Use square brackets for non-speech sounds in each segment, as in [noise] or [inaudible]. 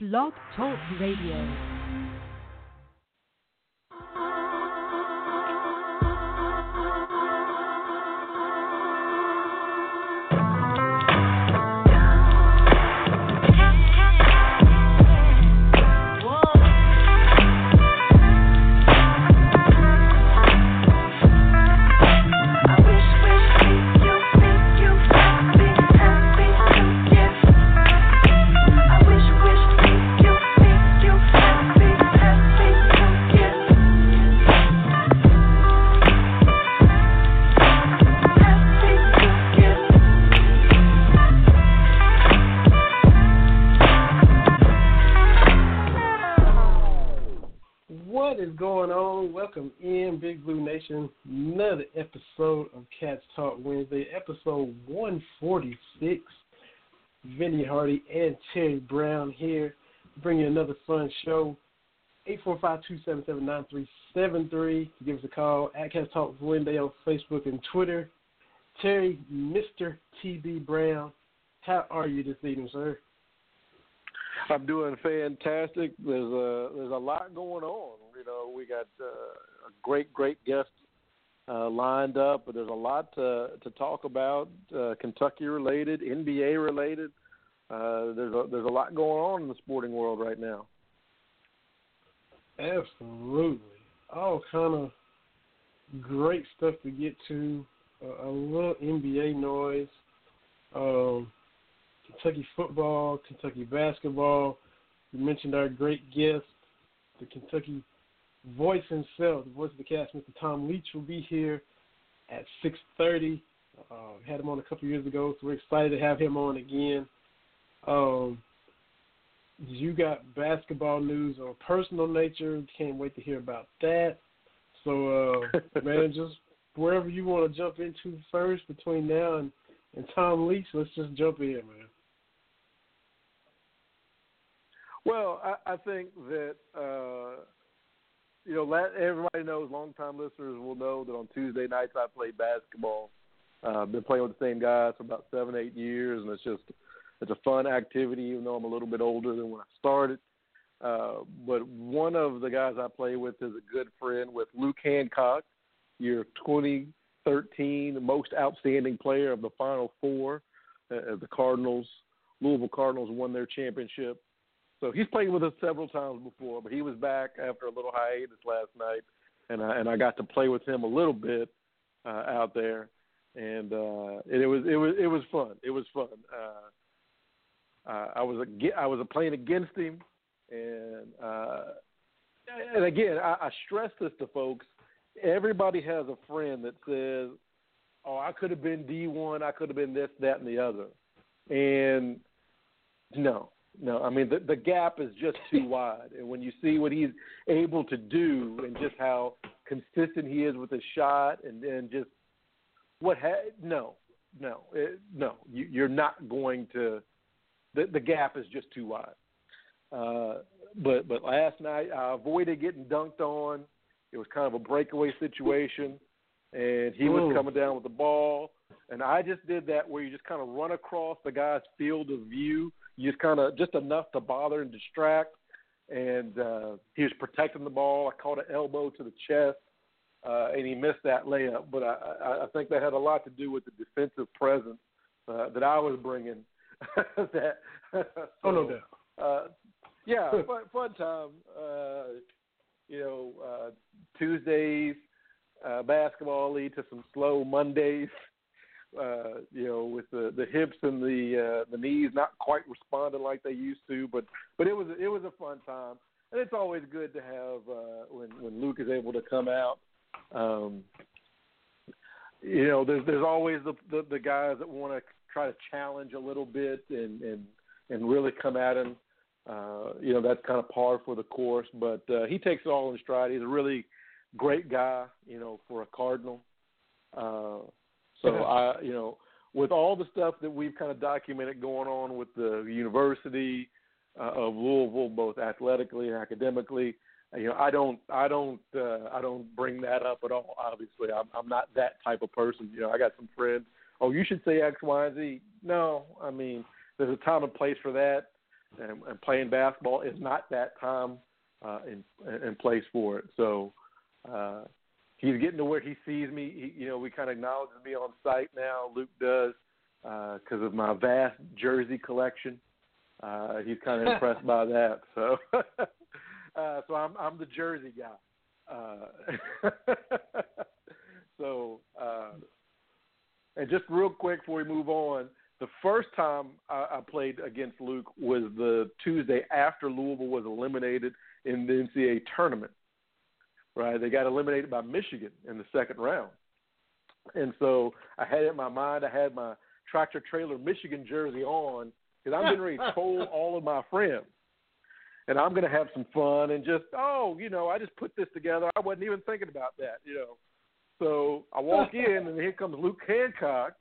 Blog Talk Radio. Nation. Another episode of Cats Talk Wednesday, episode 146. Vinny Hardy and Terry Brown here, bring you another fun show. 845-277-9373. Give us a call at Cats Talk Wednesday on Facebook and Twitter. Terry, Mr. TB Brown, how are you this evening, sir? I'm doing fantastic. There's a there's a lot going on. You know, we got uh, great great guest uh, lined up, but there's a lot to to talk about. Uh, Kentucky related, NBA related. Uh, there's a there's a lot going on in the sporting world right now. Absolutely, all kind of great stuff to get to. Uh, a little NBA noise. Um, Kentucky football, Kentucky basketball. We mentioned our great guest, the Kentucky voice himself, the voice of the Cats, Mr. Tom Leach, will be here at 6:30. Uh, had him on a couple years ago, so we're excited to have him on again. Um, you got basketball news or personal nature. Can't wait to hear about that. So, uh, [laughs] man, just wherever you want to jump into first between now and, and Tom Leach, let's just jump in, man. Well, I, I think that uh, you know let, everybody knows. Longtime listeners will know that on Tuesday nights I play basketball. Uh, I've been playing with the same guys for about seven, eight years, and it's just it's a fun activity. Even though I'm a little bit older than when I started, uh, but one of the guys I play with is a good friend with Luke Hancock, your 2013 most outstanding player of the Final Four. Uh, the Cardinals, Louisville Cardinals, won their championship. So he's played with us several times before, but he was back after a little hiatus last night, and I, and I got to play with him a little bit uh, out there, and uh, it was it was it was fun. It was fun. Uh, uh, I was a, I was playing against him, and uh, and again I, I stress this to folks. Everybody has a friend that says, "Oh, I could have been D one. I could have been this, that, and the other," and no, no, I mean the the gap is just too [laughs] wide, and when you see what he's able to do and just how consistent he is with his shot, and and just what ha- no, no, it, no, you, you're not going to. The the gap is just too wide. Uh, but but last night I avoided getting dunked on. It was kind of a breakaway situation, and he was coming down with the ball, and I just did that where you just kind of run across the guy's field of view you just kind of just enough to bother and distract. And uh, he was protecting the ball. I caught an elbow to the chest, uh, and he missed that layup. But I, I, think that had a lot to do with the defensive presence uh, that I was bringing. [laughs] that [laughs] Oh, no doubt. Uh, yeah, [laughs] fun, fun time. Uh, you know, uh, Tuesdays uh, basketball lead to some slow Mondays uh, you know, with the the hips and the uh, the knees not quite responding like they used to, but but it was it was a fun time, and it's always good to have uh, when when Luke is able to come out. Um, you know, there's there's always the the, the guys that want to try to challenge a little bit and and and really come at him. Uh, you know, that's kind of par for the course, but uh, he takes it all in stride. He's a really great guy, you know, for a Cardinal. Uh, so I, you know, with all the stuff that we've kind of documented going on with the University uh, of Louisville, both athletically and academically, you know, I don't, I don't, uh, I don't bring that up at all. Obviously, I'm, I'm not that type of person. You know, I got some friends. Oh, you should say X, Y, and Z. No, I mean, there's a time and place for that. and, and playing basketball is not that time uh, in in place for it. So uh, he's getting to where he sees me. He, you know, we kind of acknowledges me on sight now. Luke does because uh, of my vast jersey collection. Uh, he's kind of [laughs] impressed by that. So, [laughs] uh, so I'm I'm the jersey guy. Uh, [laughs] so, uh, and just real quick before we move on, the first time I, I played against Luke was the Tuesday after Louisville was eliminated in the NCAA tournament. Right, they got eliminated by Michigan in the second round, and so I had it in my mind. I had my tractor trailer Michigan jersey on because I'm getting ready to troll [laughs] all of my friends, and I'm going to have some fun and just oh, you know, I just put this together. I wasn't even thinking about that, you know. So I walk in and here comes Luke Hancock,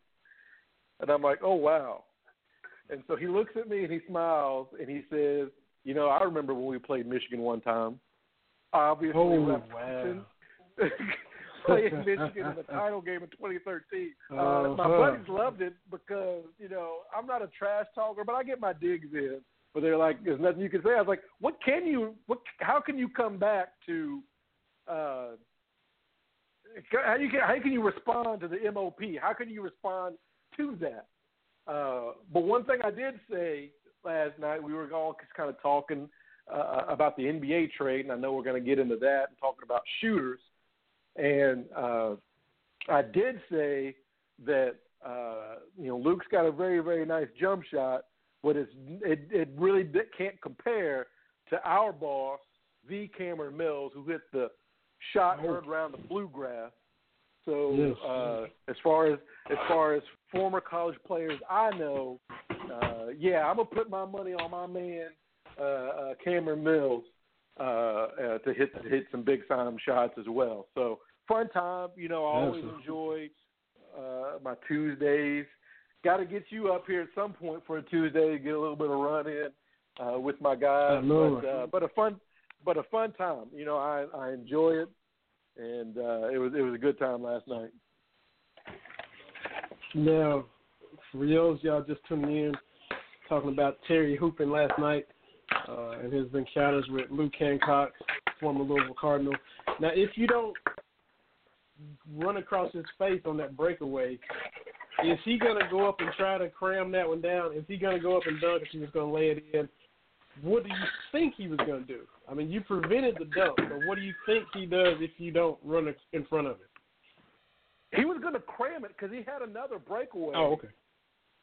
and I'm like, oh wow. And so he looks at me and he smiles and he says, you know, I remember when we played Michigan one time. Obviously, oh, wow. [laughs] playing [laughs] Michigan in the title game in 2013. Uh, uh-huh. My buddies loved it because you know I'm not a trash talker, but I get my digs in. But they're like, "There's nothing you can say." I was like, "What can you? What? How can you come back to? Uh, how you can? How can you respond to the MOP? How can you respond to that?" Uh, but one thing I did say last night, we were all just kind of talking uh, about the NBA trade, and I know we're going to get into that and talking about shooters. And uh, I did say that uh, you know Luke's got a very very nice jump shot, but it's it it really can't compare to our boss, the Cameron Mills, who hit the shot heard around the bluegrass. So yes. uh, as far as as far as former college players I know, uh, yeah, I'm gonna put my money on my man Cameron Mills uh, uh, to hit to hit some big time shots as well. So fun time. You know, I always enjoy uh, my Tuesdays. Got to get you up here at some point for a Tuesday to get a little bit of run in uh, with my guys. But, uh, but a fun, but a fun time. You know, I I enjoy it, and uh, it was it was a good time last night. Now, for those y'all just tuning in, talking about Terry hooping last night uh, and his encounters with Luke Hancock, former Louisville Cardinal. Now, if you don't run across his face on that breakaway, is he going to go up and try to cram that one down? Is he going to go up and dunk if he was going to lay it in? What do you think he was going to do? I mean, you prevented the dunk, but what do you think he does if you don't run in front of it? He was going to cram it because he had another breakaway. Oh, okay.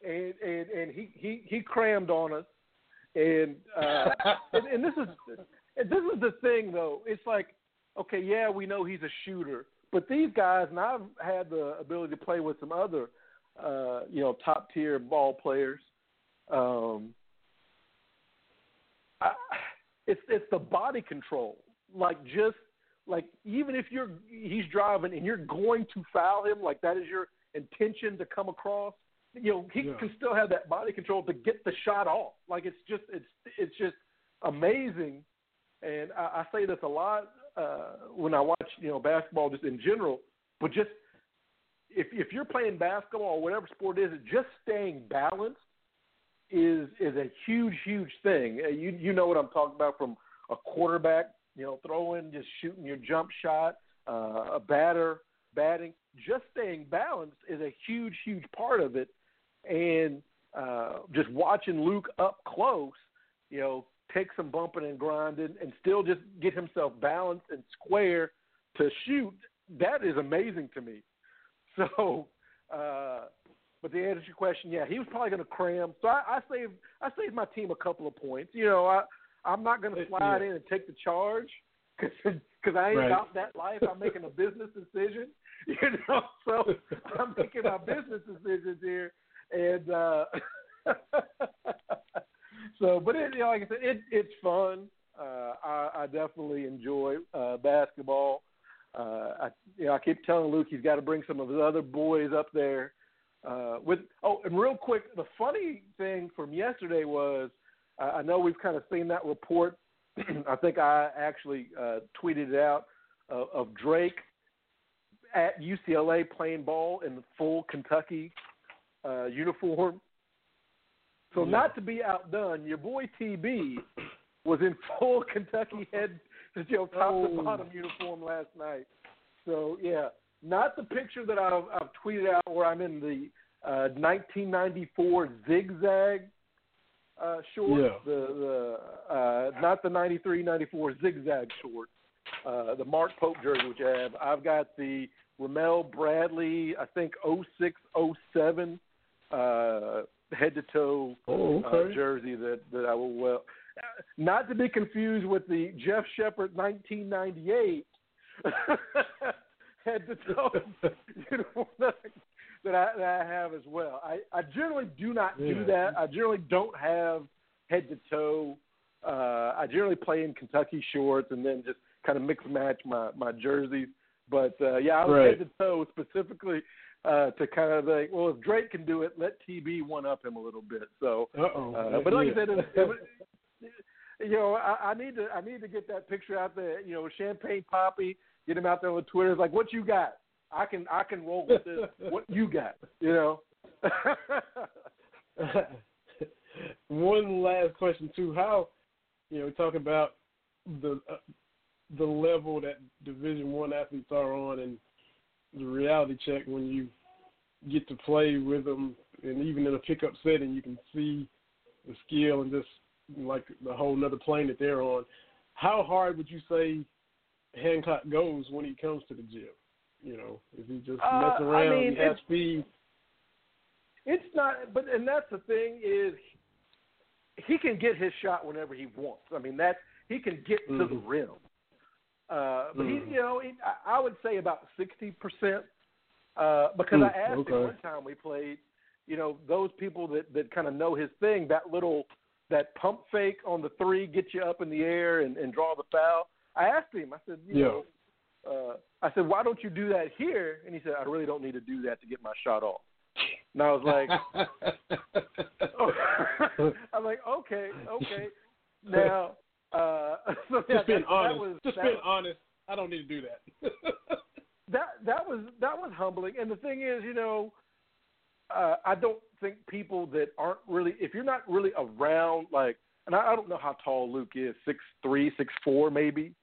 And and and he he he crammed on us, and uh, [laughs] and, and this is this is the thing though. It's like, okay, yeah, we know he's a shooter, but these guys, and I've had the ability to play with some other, uh, you know, top tier ball players. Um, I, it's it's the body control, like just like even if you're he's driving and you're going to foul him, like that is your intention to come across. You know, he yeah. can still have that body control to get the shot off. Like it's just it's it's just amazing. And I, I say this a lot uh, when I watch you know basketball just in general, but just if if you're playing basketball or whatever sport it is, just staying balanced is is a huge huge thing. Uh, you you know what I'm talking about from a quarterback, you know, throwing, just shooting your jump shot, uh, a batter batting, just staying balanced is a huge huge part of it. And uh, just watching Luke up close, you know, take some bumping and grinding and still just get himself balanced and square to shoot, that is amazing to me. [laughs] So, uh, but to answer your question, yeah, he was probably going to cram. So I, I saved I saved my team a couple of points. You know, I I'm not going to slide yeah. in and take the charge [laughs] because I ain't right. about that life. I'm making a business decision. [laughs] You know, so I'm making my business decisions here, and uh, [laughs] so, but it, you know, like I said, it, it's fun. Uh, I, I definitely enjoy uh, basketball. Uh, I, you know, I keep telling Luke he's got to bring some of his other boys up there. Uh, with oh, and real quick, the funny thing from yesterday was uh, I know we've kind of seen that report. [clears throat] I think I actually uh, tweeted it out uh, of Drake at UCLA playing ball in full Kentucky uh, uniform. So Yeah. not to be outdone, your boy TB was in [laughs] full Kentucky head, you know, top Oh. to bottom uniform last night. So yeah, not the picture that I've, I've tweeted out where I'm in the uh, 1994 zigzag uh, shorts. Yeah. The the uh, not the 93 94 zigzag shorts. Uh, the Mark Pope jersey, which I have. I've got the Ramel Bradley, I think 06 07 uh, head to toe Oh, uh, jersey that that I will well. Not to be confused with the Jeff Sheppard 1998 [laughs] head to toe [laughs] uniform that, that I that I have as well. I I generally do not do that. I generally don't have head to toe. Uh, I generally play in Kentucky shorts and then just kind of mix and match my my jerseys. But uh, yeah, I was Right. head to toe specifically uh, to kind of like, well, if Drake can do it, let TB one up him a little bit. So, Uh-oh. uh, but like Yeah. I said, it, [laughs] it, you know, I, I need to I need to get that picture out there. You know, Champagne Papi, get him out there on Twitter. It's like, what you got? I can I can roll with this. [laughs] what you got? You know. [laughs] One last question too: How, you know, we talk about the uh, the level that Division One athletes are on, and the reality check when you get to play with them, and even in a pickup setting, you can see the skill and just like the whole nother plane that they're on. How hard would you say Hancock goes when he comes to the gym? You know, is he just Uh, messing I mean, he has it's- speed. It's not, but and that's the thing is, he can get his shot whenever he wants. I mean, that he can get to the Mhm. rim. Uh, but Mhm. he, you know, he, I, I would say about sixty percent. Uh, because I Mm, asked okay. him one time we played, you know, those people that that kind of know his thing, that little that pump fake on the three, get you up in the air and, and draw the foul. I asked him. I said, you Yeah. know, uh, I said, why don't you do that here? And he said, I really don't need to do that to get my shot off. And I was like, oh. [laughs] [laughs] I'm like, okay, okay. [laughs] Now, uh, [laughs] so yeah, just being that, honest. That was, just being honest. I don't need to do that. [laughs] that that was that was humbling. And the thing is, you know, uh, I don't think people that aren't really, if you're not really around, like, and I, I don't know how tall Luke is, six three, six four, maybe.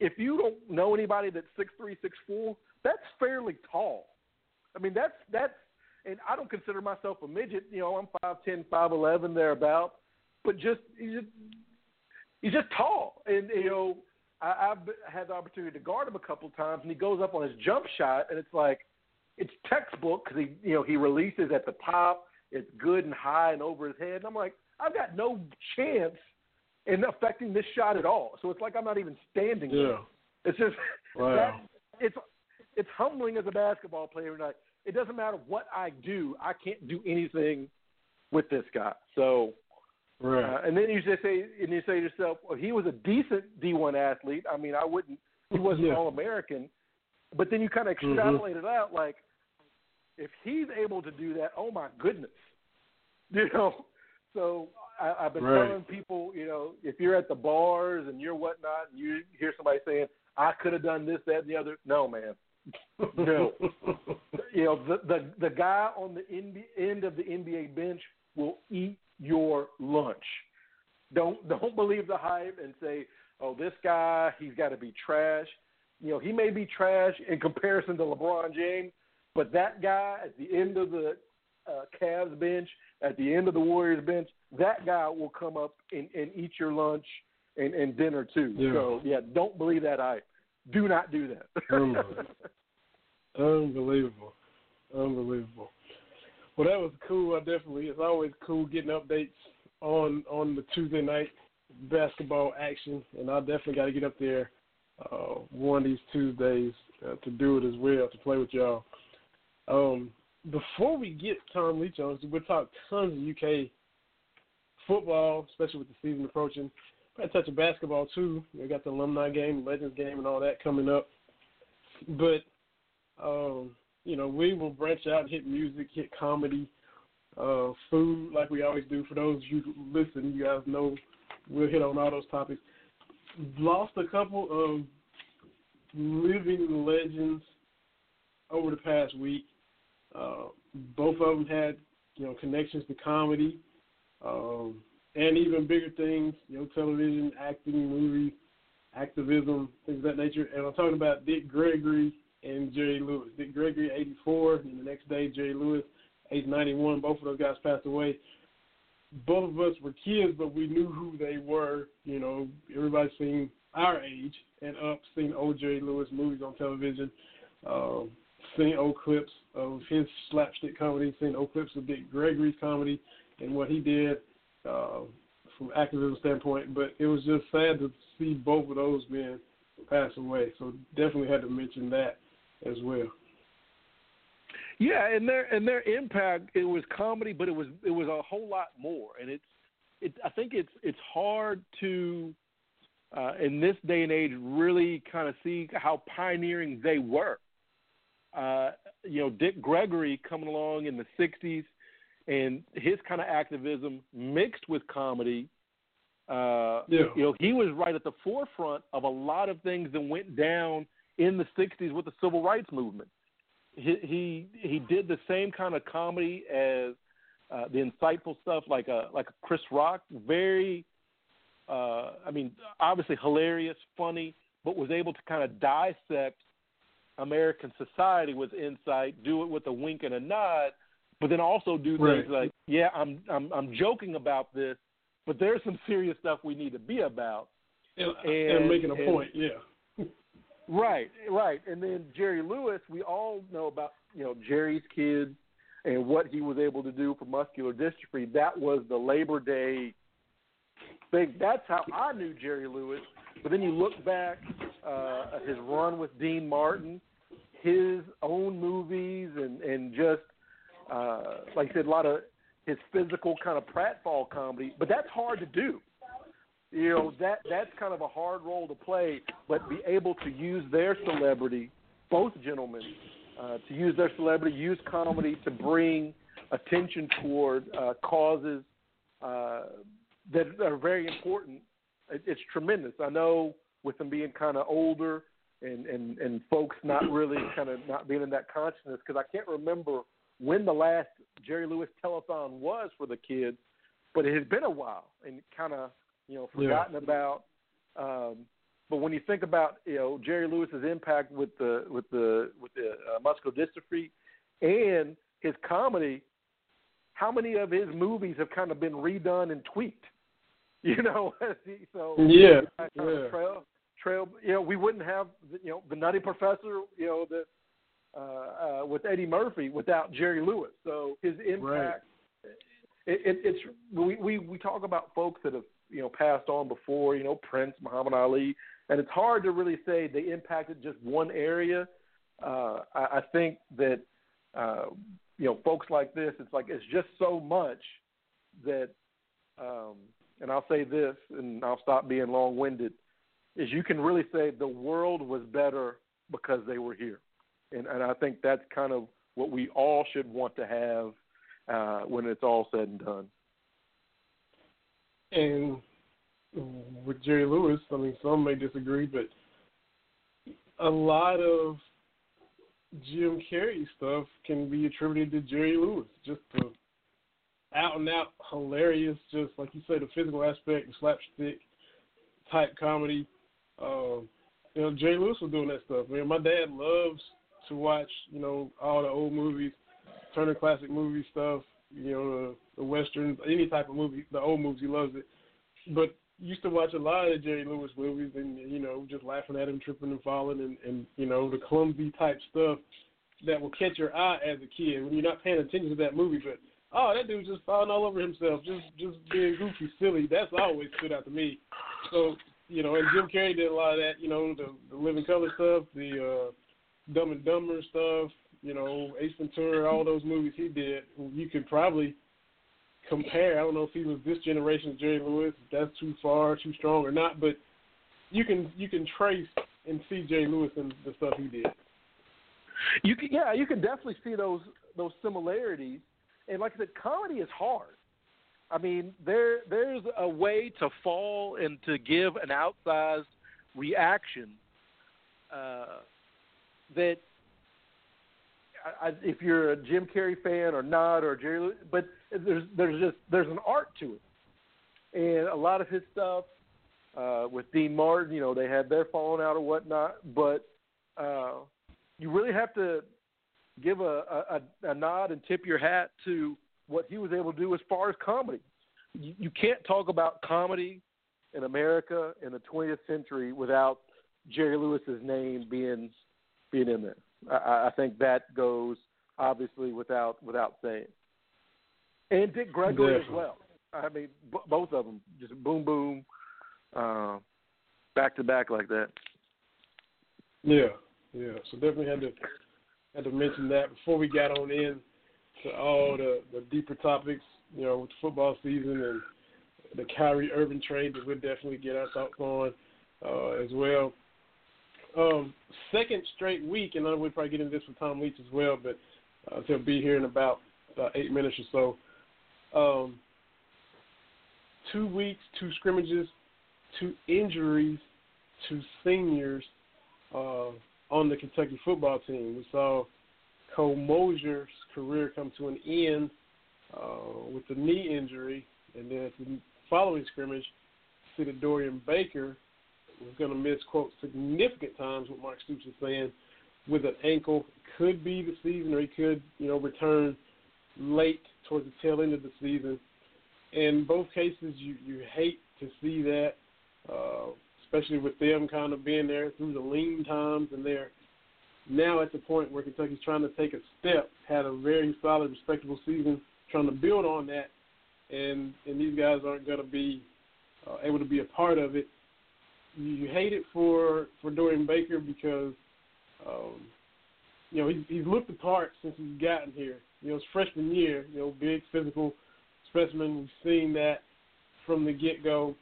If you don't know anybody that's six three, six four, that's fairly tall. I mean, that's that's, and I don't consider myself a midget. You know, I'm five ten, five eleven, thereabout. But just just he's just tall, and you know, I, I've had the opportunity to guard him a couple times, and he goes up on his jump shot, and it's like it's textbook because he you know he releases at the top. It's good and high and over his head. And I'm like, I've got no chance in affecting this shot at all. So it's like I'm not even standing there. It's just [laughs] Wow. that it's it's humbling as a basketball player. Like it doesn't matter what I do, I can't do anything with this guy. So Right. uh, and then you just say and you say to yourself, well, he was a decent D1 athlete. I mean, I wouldn't. He wasn't Yeah. all American, but then you kind of Mhm. extrapolate it out. Like if he's able to do that, oh my goodness, [laughs] you know. So I, I've been Right. telling people, you know, if you're at the bars and you're whatnot, and you hear somebody saying, "I could have done this, that, and the other," no, man. [laughs] No. you [laughs] know, the the the guy on the NBA, end of the NBA bench will eat your lunch. Don't [laughs] don't believe the hype and say, "Oh, this guy, he's got to be trash." You know, he may be trash in comparison to LeBron James, but that guy at the end of the uh, Cavs bench, at the end of the Warriors bench, that guy will come up and, and eat your lunch and, and dinner too. Yeah. So yeah, don't believe that hype. Do not do that. Unbelievable. [laughs] Unbelievable. Unbelievable. Well, that was cool. I definitely. It's always cool getting updates on on the Tuesday night basketball action, and I definitely got to get up there uh, one of these Tuesdays uh, to do it as well to play with y'all. Um, before we get Tom Leach on, we'll talk tons of UK football, especially with the season approaching. Probably touch of basketball too. We got the alumni game, Legends game, and all that coming up. But um, you know, we will branch out, hit music, hit comedy, uh, food, like we always do. For those of you listen, you guys know we'll hit on all those topics. Lost a couple of living legends over the past week. Uh, both of them had, you know, connections to comedy. um, and even bigger things, you know, television, acting, movies, activism, things of that nature. And I'm talking about Dick Gregory and Jerry Lewis. Dick Gregory, 84, and the next day Jerry Lewis, age 91. Both of those guys passed away. Both of us were kids, but we knew who they were. You know, everybody seen our age and up, seen old Jerry Lewis movies on television, um, seen old clips of his slapstick comedy, seen old clips of Dick Gregory's comedy and what he did uh, from activism standpoint. But it was just sad to see both of those men pass away. So definitely had to mention that as well. Yeah, and their and their impact it was comedy, but it was it was a whole lot more. And it's it I think it's it's hard to uh, in this day and age really kind of see how pioneering they were. Uh, you know, Dick Gregory coming along in the '60s and his kind of activism mixed with comedy. Uh, yeah. You know, he was right at the forefront of a lot of things that went down in the '60s with the civil rights movement. He he, he did the same kind of comedy as uh, the insightful stuff, like a like a Chris Rock. Very, uh, I mean, obviously hilarious, funny, but was able to kind of dissect American society with insight, do it with a wink and a nod, but then also do right. things like, yeah, I'm I'm I'm joking about this, but there's some serious stuff we need to be about. And, and, and making a and, point, yeah. Right, right. And then Jerry Lewis, we all know about you know Jerry's kids and what he was able to do for muscular dystrophy. That was the Labor Day thing. That's how I knew Jerry Lewis. But then you look back uh, his run with Dean Martin, his own movies, and and just uh, like I said, a lot of his physical kind of pratfall comedy, but that's hard to do. You know that that's kind of a hard role to play, but be able to use their celebrity, both gentlemen, uh, to use their celebrity, use comedy to bring attention toward uh, causes uh, that are very important. It, it's tremendous. I know with them being kind of older and and and folks not really kind of not being in that consciousness because I can't remember when the last Jerry Lewis telethon was for the kids, but it has been a while and kind of you know forgotten yeah. about. Um, but when you think about you know Jerry Lewis's impact with the with the with the uh, muscular dystrophy and his comedy, how many of his movies have kind of been redone and tweaked? [laughs] You know, [laughs] so yeah, yeah. Trail, trail. You know, we wouldn't have you know the Nutty Professor. You know the uh, uh, with Eddie Murphy without Jerry Lewis. So his impact. Right. It, it, it's we, we we talk about folks that have you know passed on before. You know Prince, Muhammad Ali, and it's hard to really say they impacted just one area. Uh, I, I think that uh, you know folks like this. It's like it's just so much that. Um, and I'll say this, and I'll stop being long-winded. Is you can really say the world was better because they were here and, and I think that's kind of what we all should want to have uh, when it's all said and done. And with Jerry Lewis, I mean, some may disagree, but a lot of Jim Carrey stuff can be attributed to Jerry Lewis. Just the out and out hilarious, just like you say, the physical aspect, the slapstick type comedy. Um, you know, Jerry Lewis was doing that stuff. I mean, my dad loves to watch, you know, all the old movies, Turner Classic movie stuff, you know, the, the westerns, any type of movie, the old movies, he loves it. But used to watch a lot of Jerry Lewis movies and, you know, just laughing at him tripping and falling and, and you know, the clumsy type stuff that will catch your eye as a kid when you're not paying attention to that movie, but oh, that dude's just falling all over himself, just just being goofy, silly. That's always stood out to me. So, you know, and Jim Carrey did a lot of that, you know, the the living color stuff, the uh Dumb and Dumber stuff, you know, Ace Ventura, all those movies he did, you could probably compare. I don't know if he was this generation's Jerry Lewis, if that's too far, too strong or not, but you can you can trace and see Jerry Lewis and the stuff he did. You can, yeah, you can definitely see those those similarities. And like I said, comedy is hard. I mean, there there's a way to fall and to give an outsized reaction uh, that I, if you're a Jim Carrey fan or not, or Jerry, but there's there's just there's an art to it, and a lot of his stuff uh, with Dean Martin, you know, they had their falling out or whatnot, but uh, you really have to give a, a, a nod and tip your hat to what he was able to do as far as comedy. You, you can't talk about comedy in America in the 20th century without Jerry Lewis's name being being in there. I, I think that goes obviously without without saying. And Dick Gregory Definitely. as well. I mean, b- both of them just boom boom, uh, back to back like that. Yeah, yeah. So definitely had to had to mention that before we got on in to all the, the deeper topics, you know, with the football season and the Kyrie Irving trade that we'll definitely get our thoughts on uh, as well. Um, second straight week, and I know we'll probably get into this with Tom Leach as well, but uh, he'll be here in about uh, eight minutes or so. Um, two weeks, two scrimmages, two injuries, two seniors uh, on the Kentucky football team. We saw Cole Mosier's career come to an end uh, with the knee injury, and then the following scrimmage, see that Dorian Baker was going to miss, quote, significant times, what Mark Stoops is saying, with an ankle. Could be the season, or he could, you know, return late towards the tail end of the season. In both cases, you, you hate to see that, uh, especially with them kind of being there through the lean times, and they're now at the point where Kentucky's trying to take a step, had a very solid, respectable season, trying to build on that, and and these guys aren't going to be uh, able to be a part of it. You, hate it for for Dorian Baker because um, you know he's, he's looked the part since he's gotten here. You know, his freshman year, you know, big physical specimen. We've seen that from the get go,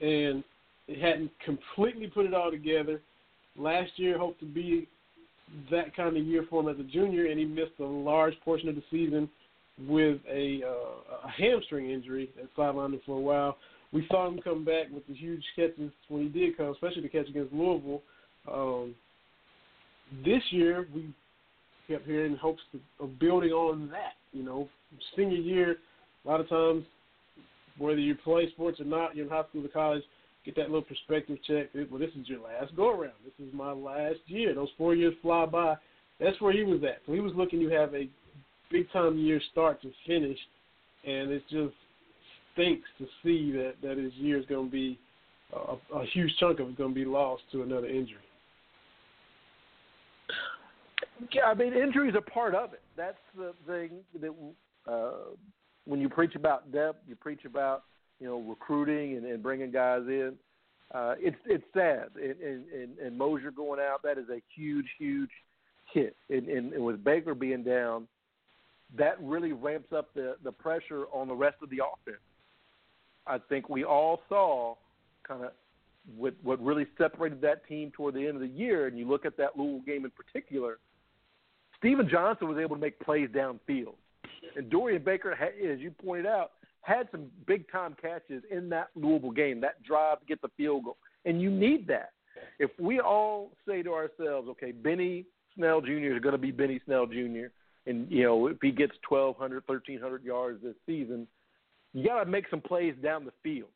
and it hadn't completely put it all together. Last year, hoped to be that kind of year for him as a junior, and he missed a large portion of the season with a, uh, a hamstring injury that sidelined him for a while. We saw him come back with the huge catches when he did come, especially the catch against Louisville. Um, this year, we kept hearing hopes of building on that. You know, senior year, a lot of times, whether you play sports or not, you're in high school or college, get that little perspective check. Well, this is your last go around. This is my last year. Those four years fly by. That's where he was at. So he was looking to have a big time year start to finish, and it just stinks to see that that his year is going to be a, a huge chunk of it going to be lost to another injury. Yeah, I mean injuries are part of it. That's the thing that uh, when you preach about depth, you preach about you know recruiting and, and bringing guys in. Uh, it's it's sad, and, and, and Mosier going out that is a huge huge hit, and, and, and with Baker being down, that really ramps up the the pressure on the rest of the offense. I think we all saw kind of what what really separated that team toward the end of the year, and you look at that Louisville game in particular. Stephen Johnson was able to make plays downfield, and Dorian Baker, as you pointed out, had some big time catches in that Louisville game, that drive to get the field goal. And you need that. If we all say to ourselves, okay, Benny Snell Jr. is going to be Benny Snell Jr., and, you know, if he gets 1,200, 1,300 yards this season, you got to make some plays down the field.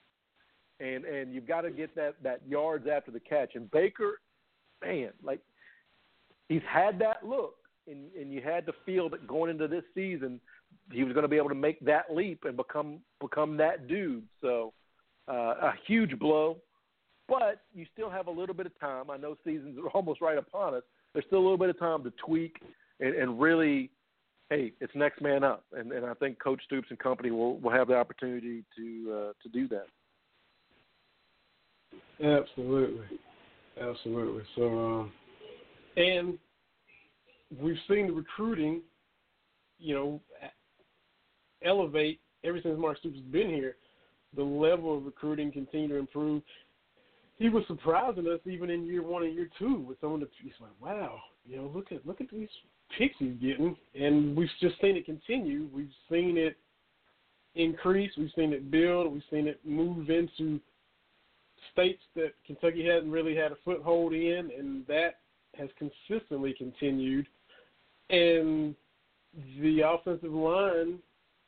And and you've got to get that, that yards after the catch. And Baker, man, like, he's had that look. And, and you had to feel that going into this season – he was going to be able to make that leap and become become that dude. So uh, a huge blow, but you still have a little bit of time. I know seasons are [laughs] almost right upon us. There's still a little bit of time to tweak and, and really, hey, it's next man up. And, and I think Coach Stoops and company will will have the opportunity to uh, to do that. Absolutely, absolutely. So, um, and we've seen the recruiting, you know, elevate ever since Mark Stoops has been here. The level of recruiting continue to improve. He was surprising us even in year one and year two with some of the. He's like, wow, you know, look at look at these picks he's getting, and we've just seen it continue. We've seen it increase. We've seen it build. We've seen it move into states that Kentucky hasn't really had a foothold in, and that has consistently continued. And the offensive line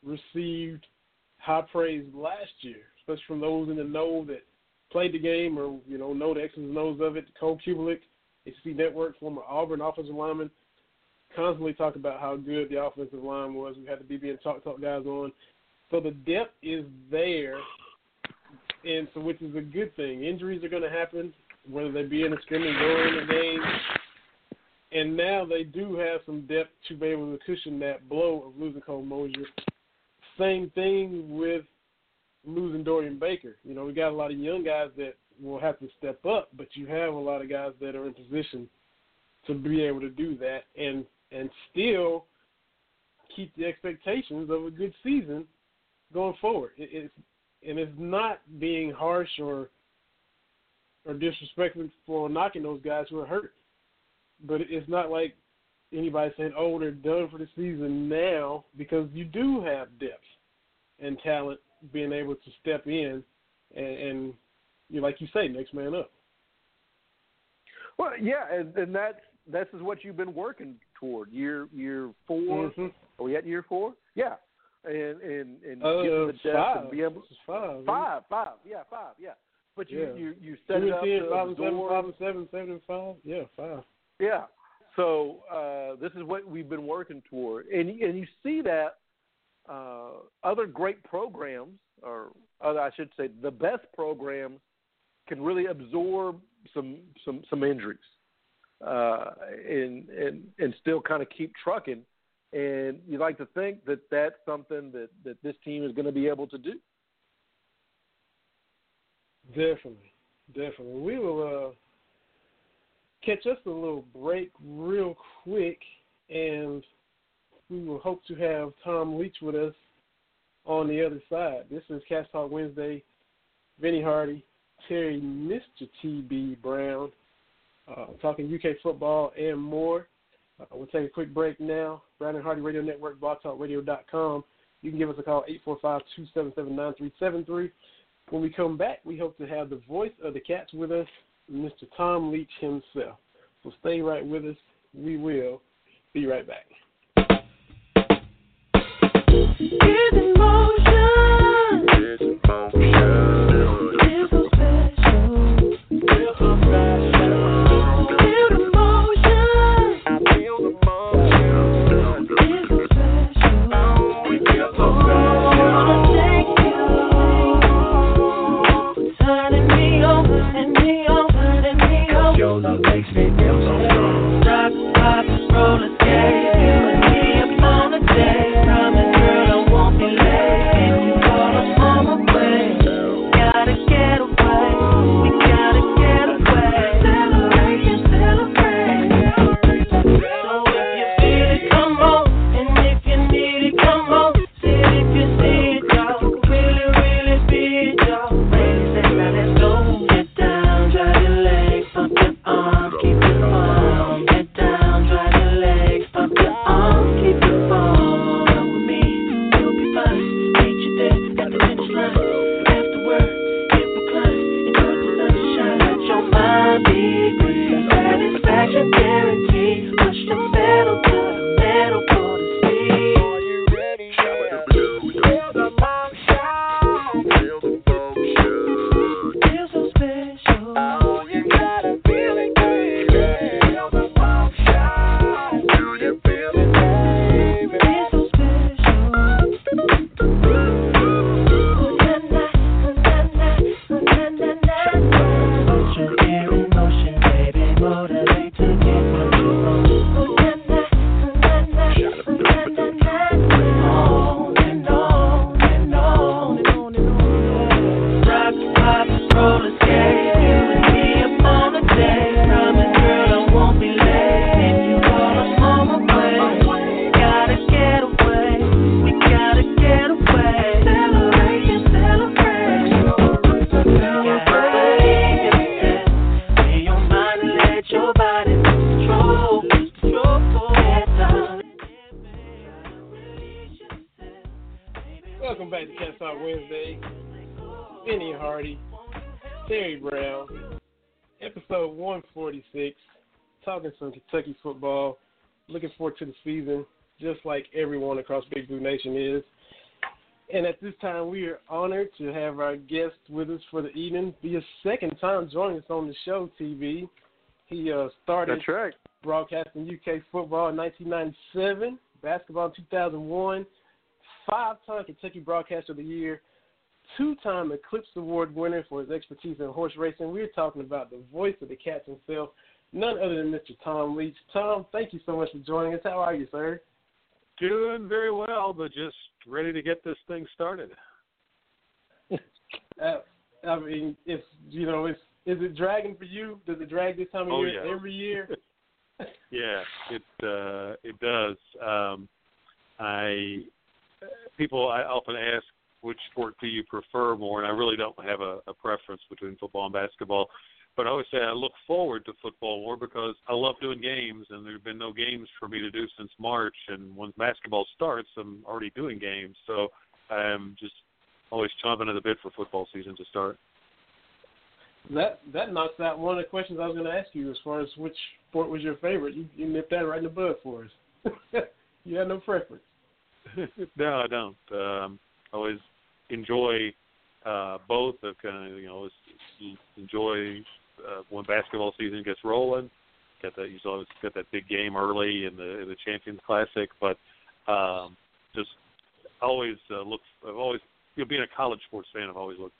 received high praise last year, especially from those in the know that played the game or you know know the X's and O's of it. Cole Cubelic, SEC Network, former Auburn offensive lineman, constantly talk about how good the offensive line was. We had the BB and Talk Talk guys on, so the depth is there, and so which is a good thing. Injuries are going to happen, whether they be in the scrimmage or in the game. And now they do have some depth to be able to cushion that blow of losing Cole Mosier. Same thing with losing Dorian Baker. You know, we got a lot of young guys that will have to step up, but you have a lot of guys that are in position to be able to do that and and still keep the expectations of a good season going forward. It, it's and it's not being harsh or or disrespectful for knocking those guys who are hurt. But it's not like anybody saying, "Oh, they're done for the season now," because you do have depth and talent being able to step in and, and you know, like you say, next man up. Well, yeah, and, and that's this is what you've been working toward year year 4 Mm-hmm. Are we at year four? Yeah, and and and Uh, the depth five. and be able This is five. five five yeah five yeah. But you Yeah. you you set it up five and seven, five and seven, seven and five. Yeah, five. Yeah. So uh, this is what we've been working toward, and and you see that uh, other great programs, or other, I should say, the best programs, can really absorb some some some injuries, uh, and and and still kind of keep trucking. And you'd like to think that that's something that that this team is going to be able to do. Definitely, definitely. We will uh, catch us a little break real quick, and we will hope to have Tom Leach with us on the other side. This is Cats Talk Wednesday. Vinny Hardy, Terry, Mr. T.B. Brown, uh, talking UK football and more. Uh, we'll take a quick break now. Brown and Hardy Radio Network, blogtalkradio.com. You can give us a call, 845-277-9373. When we come back, we hope to have the voice of the Cats with us, Mr. Tom Leach himself. So stay right with us. We will be right back. Is emotion. Feel second time joining us on the show, TB. He uh, started right. broadcasting UK football in 1997, basketball in 2001, five-time Kentucky Broadcaster of the Year, two-time Eclipse Award winner for his expertise in horse racing. We're talking about the voice of the cats himself, none other than Mr. Tom Leach. Tom, thank you so much for joining us. How are you, sir? Doing very well, but just ready to get this thing started. [laughs] Uh, I mean, it's you know, it's is it dragging for you? Does it drag this time of Oh, year yeah. every year? [laughs] [laughs] yeah, it uh, it does. Um, I people I often ask which sport do you prefer more, and I really don't have a, a preference between football and basketball. But I always say I look forward to football more because I love doing games, and there've been no games for me to do since March. And when basketball starts, I'm already doing games, so I'm just always chomping at the bit for football season to start. That that knocks out one of the questions I was going to ask you as far as which sport was your favorite. You you nipped that right in the bud for us. [laughs] you had no preference. [laughs] no, I don't. Um, I always enjoy uh, both. Of kind of you know enjoy uh, when basketball season gets rolling. Got that you always got that big game early in the in the Champions Classic, but um, just always uh, look. I've always you know being a college sports fan, I've always looked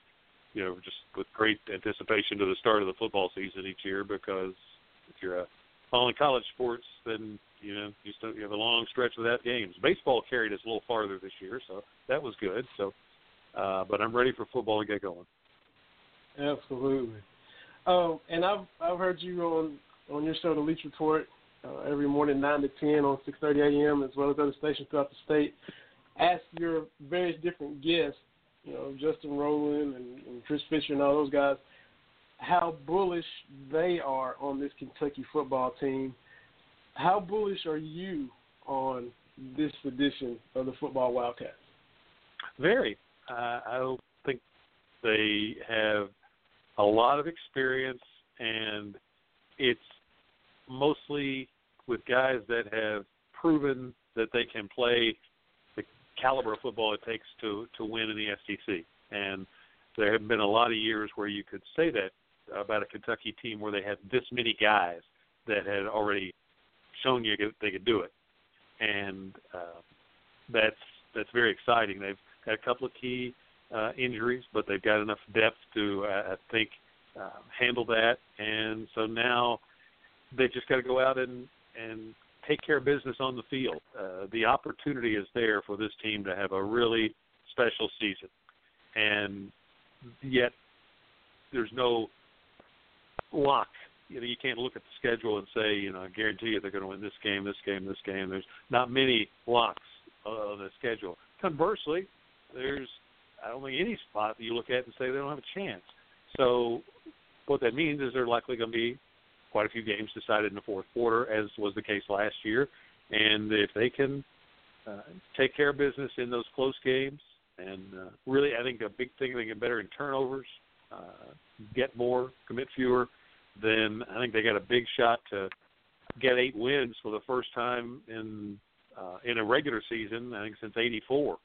you know just with great anticipation to the start of the football season each year because if you're following college sports, then you know you still you have a long stretch without games. Baseball carried us a little farther this year, so that was good. So, uh, but I'm ready for football to get going. Absolutely. Um, and I've I've heard you on on your show, The Leach Report, uh, every morning nine to ten on six thirty a.m. as well as other stations throughout the state. Ask your various different guests, you know Justin Rowland and, and Chris Fisher and all those guys, how bullish they are on this Kentucky football team. How bullish are you on this edition of the Football Wildcats? Very. Uh, I think they have a lot of experience, and it's mostly with guys that have proven that they can play caliber of football it takes to to win in the SEC. And there have been a lot of years where you could say that about a Kentucky team where they had this many guys that had already shown you they could do it, and uh, that's that's very exciting. They've got a couple of key uh, injuries, but they've got enough depth to, uh, I think, uh, handle that. And so now they just got to go out and and take care of business on the field. Uh, the opportunity is there for this team to have a really special season, and yet there's no lock. You know, you can't look at the schedule and say, you know, I guarantee you they're going to win this game, this game, this game. There's not many locks on the schedule. Conversely, there's I don't think any spot that you look at and say they don't have a chance. So what that means is they're likely going to be quite a few games decided in the fourth quarter, as was the case last year. And if they can uh, take care of business in those close games, and uh, really, I think a big thing they get better in turnovers, uh, get more, commit fewer, then I think they got a big shot to get eight wins for the first time in uh, in a regular season. I think since '84.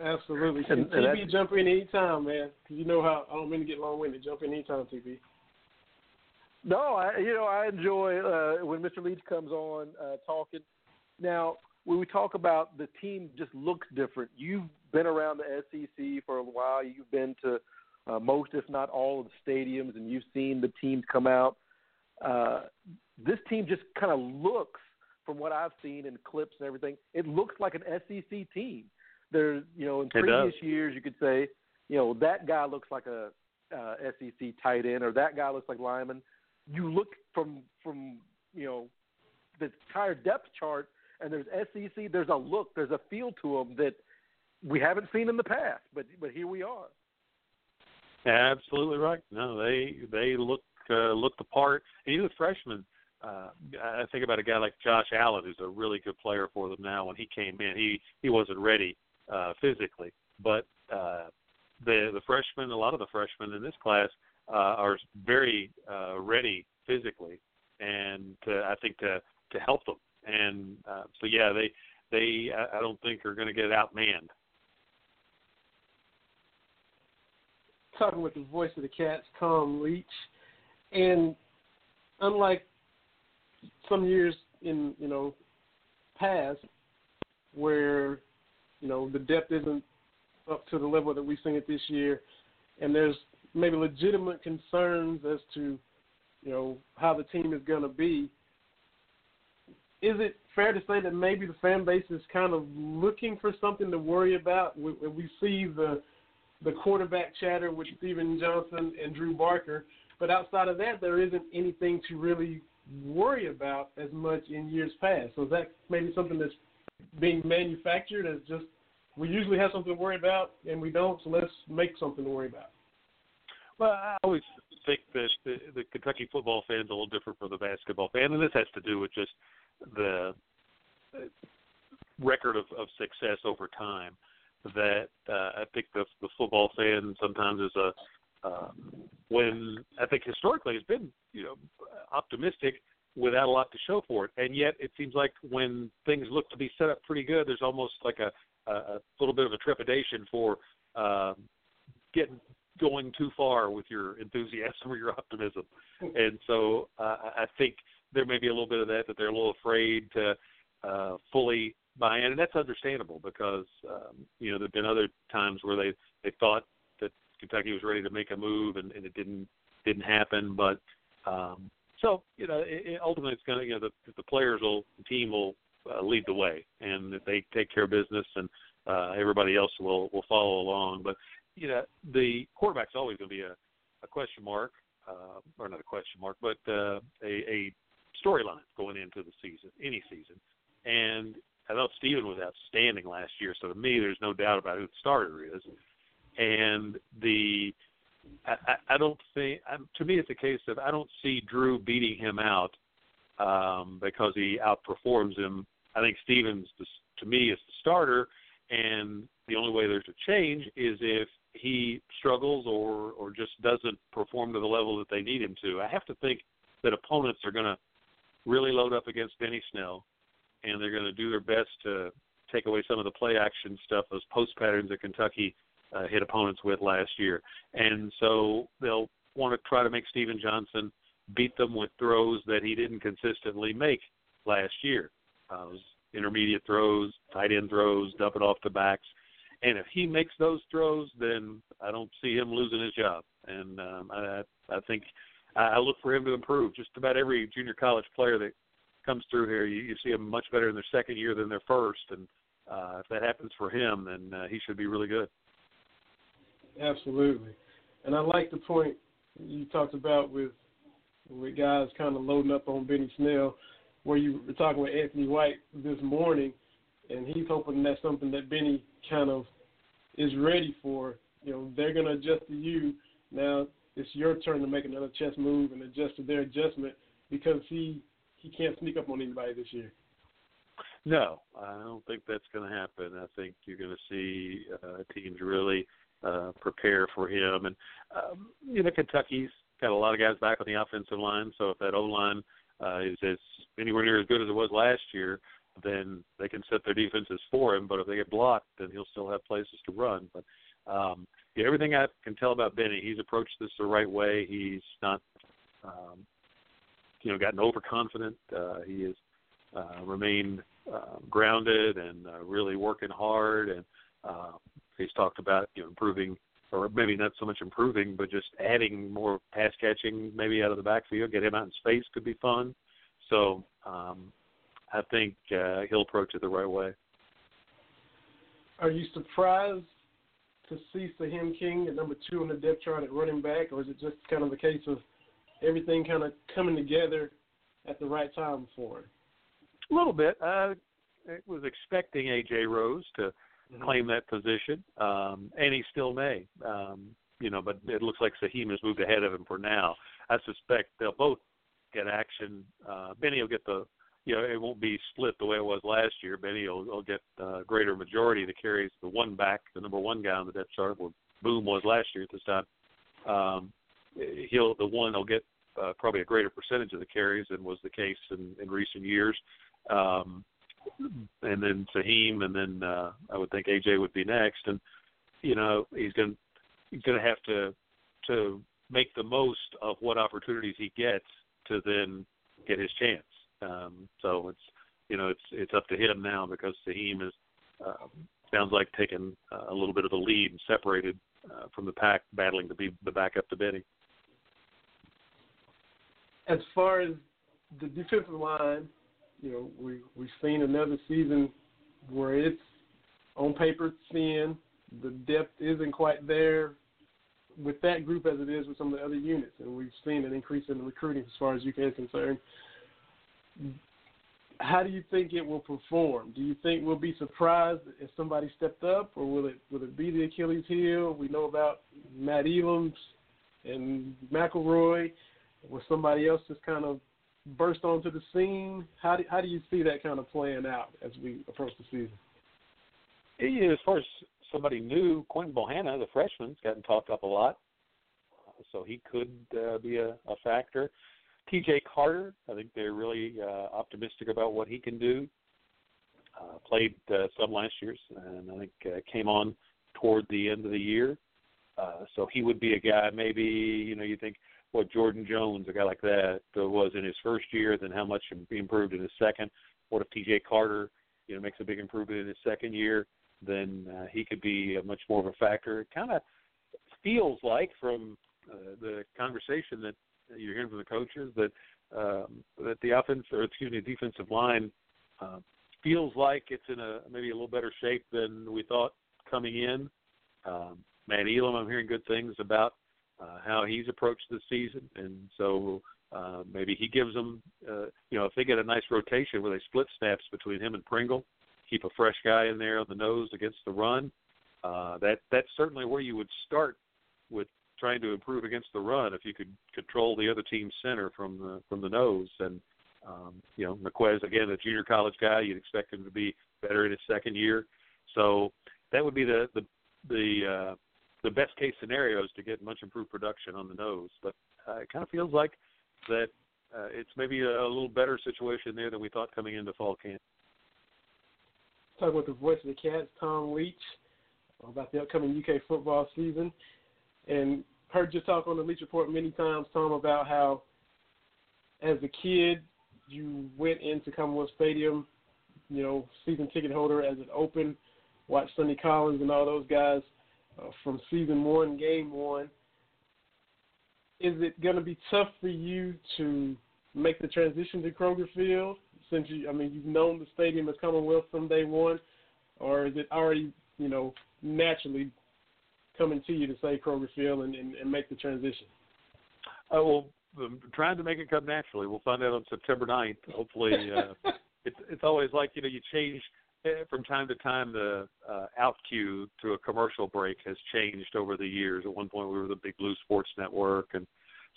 Absolutely. And- And, TB, jump in anytime, man. 'Cause you know how I don't mean to get long winded. Jump in anytime, TB. No, I you know I enjoy uh, when Mr. Leach comes on uh, talking. Now, when we talk about the team, just looks different. You've been around the SEC for a while. You've been to uh, most, if not all, of the stadiums, and you've seen the teams come out. Uh, this team just kind of looks, from what I've seen in clips and everything, it looks like an SEC team. There's, you know, in previous years, you could say, you know, that guy looks like a uh, SEC tight end, or that guy looks like lineman you look from from you know the entire depth chart, and there's SEC. There's a look, there's a feel to them that we haven't seen in the past, but but here we are. Absolutely right. No, they they look uh, look the part. And even the freshmen, uh, I think about a guy like Josh Allen, who's a really good player for them now. When he came in, he he wasn't ready uh, physically, but uh, the the freshmen, a lot of the freshmen in this class uh, are very uh, ready physically, and to, I think to to help them. And uh, so yeah, they they I don't think are going to get outmanned. talking with the voice of the Cats, Tom Leach, and unlike some years in you know past where you know the depth isn't up to the level that we've seen it this year, and there's maybe legitimate concerns as to you know how the team is going to be. Is it fair to say that maybe the fan base is kind of looking for something to worry about? We, we see the the quarterback chatter with Stephen Johnson and Drew Barker, but outside of that, there isn't anything to really worry about as much in years past. So is that maybe something that's being manufactured as just we usually have something to worry about and we don't, so let's make something to worry about. Well, I always think that the, the Kentucky football fan is a little different from the basketball fan, and this has to do with just the record of, of success over time. That uh, I think the the football fan sometimes is a uh, when I think historically has been you know optimistic without a lot to show for it, and yet it seems like when things look to be set up pretty good, there's almost like a a little bit of a trepidation for um, getting going too far with your enthusiasm or your optimism, [laughs] and so uh, I think there may be a little bit of that that they're a little afraid to uh, fully buy in, and that's understandable because um, you know there've been other times where they they thought that Kentucky was ready to make a move and, and it didn't didn't happen, but um, so you know it, it ultimately it's going to you know the the players will the team will uh, lead the way and if they take care of business and uh, everybody else will will follow along, but you know the quarterback's always going to be a, a question mark uh, or not a question mark, but uh, a, a storyline going into the season, any season. And I thought Stephen was outstanding last year, so to me, there's no doubt about who the starter is. And the I, I don't think I'm, to me it's a case of I don't see Drew beating him out um, because he outperforms him. I think Stephen's to me is the starter, and the only way there's a change is if he struggles or or just doesn't perform to the level that they need him to. I have to think that opponents are going to really load up against Benny Snell and they're going to do their best to take away some of the play action stuff, those post patterns that Kentucky uh, hit opponents with last year. And so they'll want to try to make Stephen Johnson beat them with throws that he didn't consistently make last year. Uh, intermediate throws, tight end throws, dump it off the backs. And if he makes those throws, then I don't see him losing his job. And um, I, I think I look for him to improve. Just about every junior college player that comes through here, you, you see them much better in their second year than their first, and uh, if that happens for him, then uh, he should be really good. Absolutely, and I like the point you talked about with with guys kind of loading up on Benny Snell, where you were talking with Anthony White this morning, and he's hoping that's something that Benny kind of is ready for. You know, they're going to adjust to you. Now it's your turn to make another chess move and adjust to their adjustment because he he can't sneak up on anybody this year. No, I don't think that's going to happen. I think you're going to see uh, teams really uh, prepare for him, and um, you know Kentucky's got a lot of guys back on the offensive line. So if that O line uh, is as anywhere near as good as it was last year, then they can set their defenses for him. But if they get blocked, then he'll still have places to run. But um, yeah, everything I can tell about Benny, he's approached this the right way. He's not um, you know gotten overconfident. Uh, he has uh, remained uh, grounded and uh, really working hard. And uh, he's talked about you know improving, or maybe not so much improving, but just adding more pass catching, maybe out of the backfield. Get him out in space could be fun. So um, I think uh, he'll approach it the right way. Are you surprised to see Sihiem King at number two on the depth chart at running back, or is it just kind of a case of everything kind of coming together at the right time for him? A little bit. I was expecting AJ Rose to mm-hmm. claim that position, um, and he still may. Um, you know, but it looks like Sihiem has moved ahead of him for now. I suspect they'll both get action. Uh, Benny will get the, you know, it won't be split the way it was last year. Benny will, will get a uh, greater majority of the carries. The one back, the number one guy on the depth chart, where Boom was last year at this time. Um, he'll the one will get uh, probably a greater percentage of the carries than was the case in, in recent years. Um, and then Sihiem, and then uh, I would think AJ would be next. And you know, he's going he's going to have to to make the most of what opportunities he gets to then get his chance. Um, so it's you know it's it's up to him now because Sihiem is uh, sounds like taking uh, a little bit of the lead and separated uh, from the pack, battling to be the backup to Benny. As far as the defensive line, you know, we we've seen another season where it's on paper thin. The depth isn't quite there with that group as it is with some of the other units, and we've seen an increase in the recruiting as far as UK is concerned. How do you think it will perform? Do you think we'll be surprised if somebody stepped up, or will it will it be the Achilles heel? We know about Matt Elam's and McElroy. Will somebody else just kind of burst onto the scene? How do how do you see that kind of playing out as we approach the season? Yeah, as far as somebody new, Quinton Bohanna, the freshman's gotten talked up a lot, so he could uh, be a, a factor. T.J. Carter, I think they're really uh, optimistic about what he can do. Uh, played uh, some last year, and I think uh, came on toward the end of the year. Uh, so he would be a guy. Maybe you know you think what Jordan Jones, a guy like that, uh, was in his first year, then how much he improved in his second. What if T.J. Carter, you know, makes a big improvement in his second year? Then uh, he could be a much more of a factor. It kind of feels like from uh, the conversation that you're hearing from the coaches that um, that the offense or excuse me, defensive line uh, feels like it's in a maybe a little better shape than we thought coming in. Um, Matt Elam, I'm hearing good things about uh, how he's approached the season, and so uh, maybe he gives them, uh, you know, if they get a nice rotation where they split snaps between him and Pringle, keep a fresh guy in there on the nose against the run. Uh, that that's certainly where you would start with trying to improve against the run if you could control the other team's center from the from the nose. And um, you know, Naquez again, a junior college guy, you'd expect him to be better in his second year. So that would be the the the uh, the best case scenario is to get much improved production on the nose. But uh, it kind of feels like that uh, it's maybe a, a little better situation there than we thought coming into fall camp. Talking with the voice of the Cats, Tom Leach, about the upcoming UK football season, and heard you talk on the Leach Report many times, Tom, about how as a kid you went into Commonwealth Stadium, you know, season ticket holder as it opened, watched Sonny Collins and all those guys uh, from season one, game one. Is it going to be tough for you to make the transition to Kroger Field? Since you, I mean, you've known the stadium as Commonwealth from day one, or is it already, you know, naturally coming to you to say Kroger Field and, and, and make the transition? Uh, well, I'm trying to make it come naturally. We'll find out on September 9th. Hopefully, uh, [laughs] it's it's always like you know you change from time to time. The uh, out cue to a commercial break has changed over the years. At one point, we were the Big Blue Sports Network, and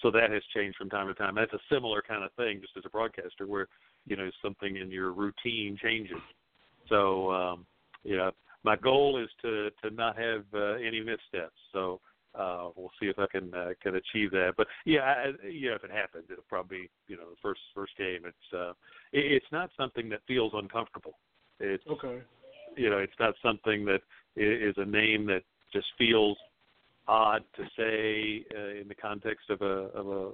so that has changed from time to time. That's a similar kind of thing, just as a broadcaster, where you know something in your routine changes. So um, you my goal is to to not have uh, any missteps. So uh, we'll see if I can uh, can achieve that. But yeah, I, yeah, if it happens, it'll probably you know the first first game. It's uh, it, it's not something that feels uncomfortable. It's Okay. you know it's not something that is a name that just feels odd to say uh, in the context of a of a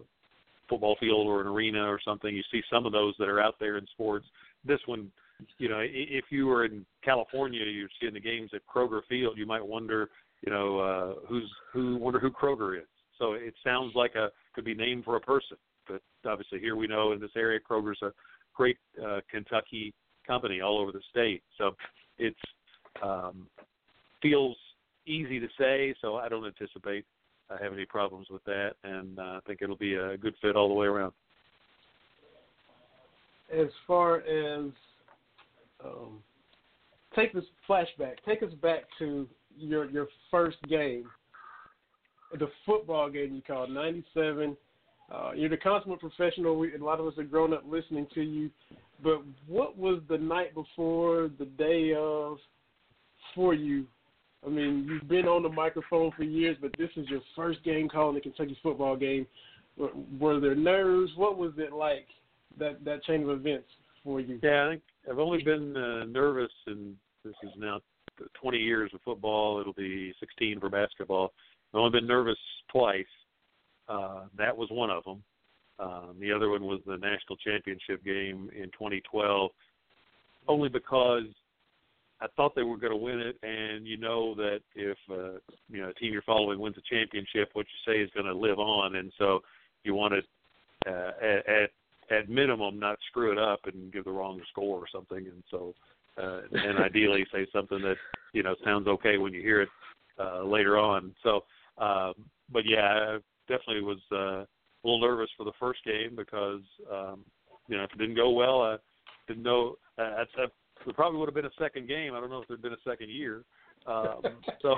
football field or an arena or something. You see some of those that are out there in sports. This one, you know, if you were in California, you're seeing the games at Kroger Field. You might wonder, you know, uh, who's who. Wonder who Kroger is. So it sounds like a could be named for a person. But obviously, here we know in this area, Kroger's a great uh, Kentucky company all over the state. So it's um, feels easy to say. So I don't anticipate uh, having any problems with that, and uh, I think it'll be a good fit all the way around. As far as um, take this flashback, take us back to your your first game, the football game you called '97. Uh, you're the consummate professional. We, a lot of us have grown up listening to you. But what was the night before, the day of, for you? I mean, you've been on the microphone for years, but this is your first game calling the Kentucky football game. Were, were there nerves? What was it like that that chain of events for you? Yeah, I think I've only been uh, nervous, and this is now 20 years of football. It'll be 16 for basketball. I've only been nervous twice. Uh, that was one of them. Um, the other one was the national championship game in 2012, only because I thought they were going to win it, and you know that if uh, you know a team you're following wins a championship, what you say is going to live on, and so you want to uh, at at minimum not screw it up and give the wrong score or something, and so uh, and [laughs] ideally say something that you know sounds okay when you hear it uh, later on. So, um, but yeah, I definitely was uh, a little nervous for the first game because um, you know if it didn't go well, I didn't know. Uh, that it probably would have been a second game. I don't know if there'd been a second year. Um, [laughs] so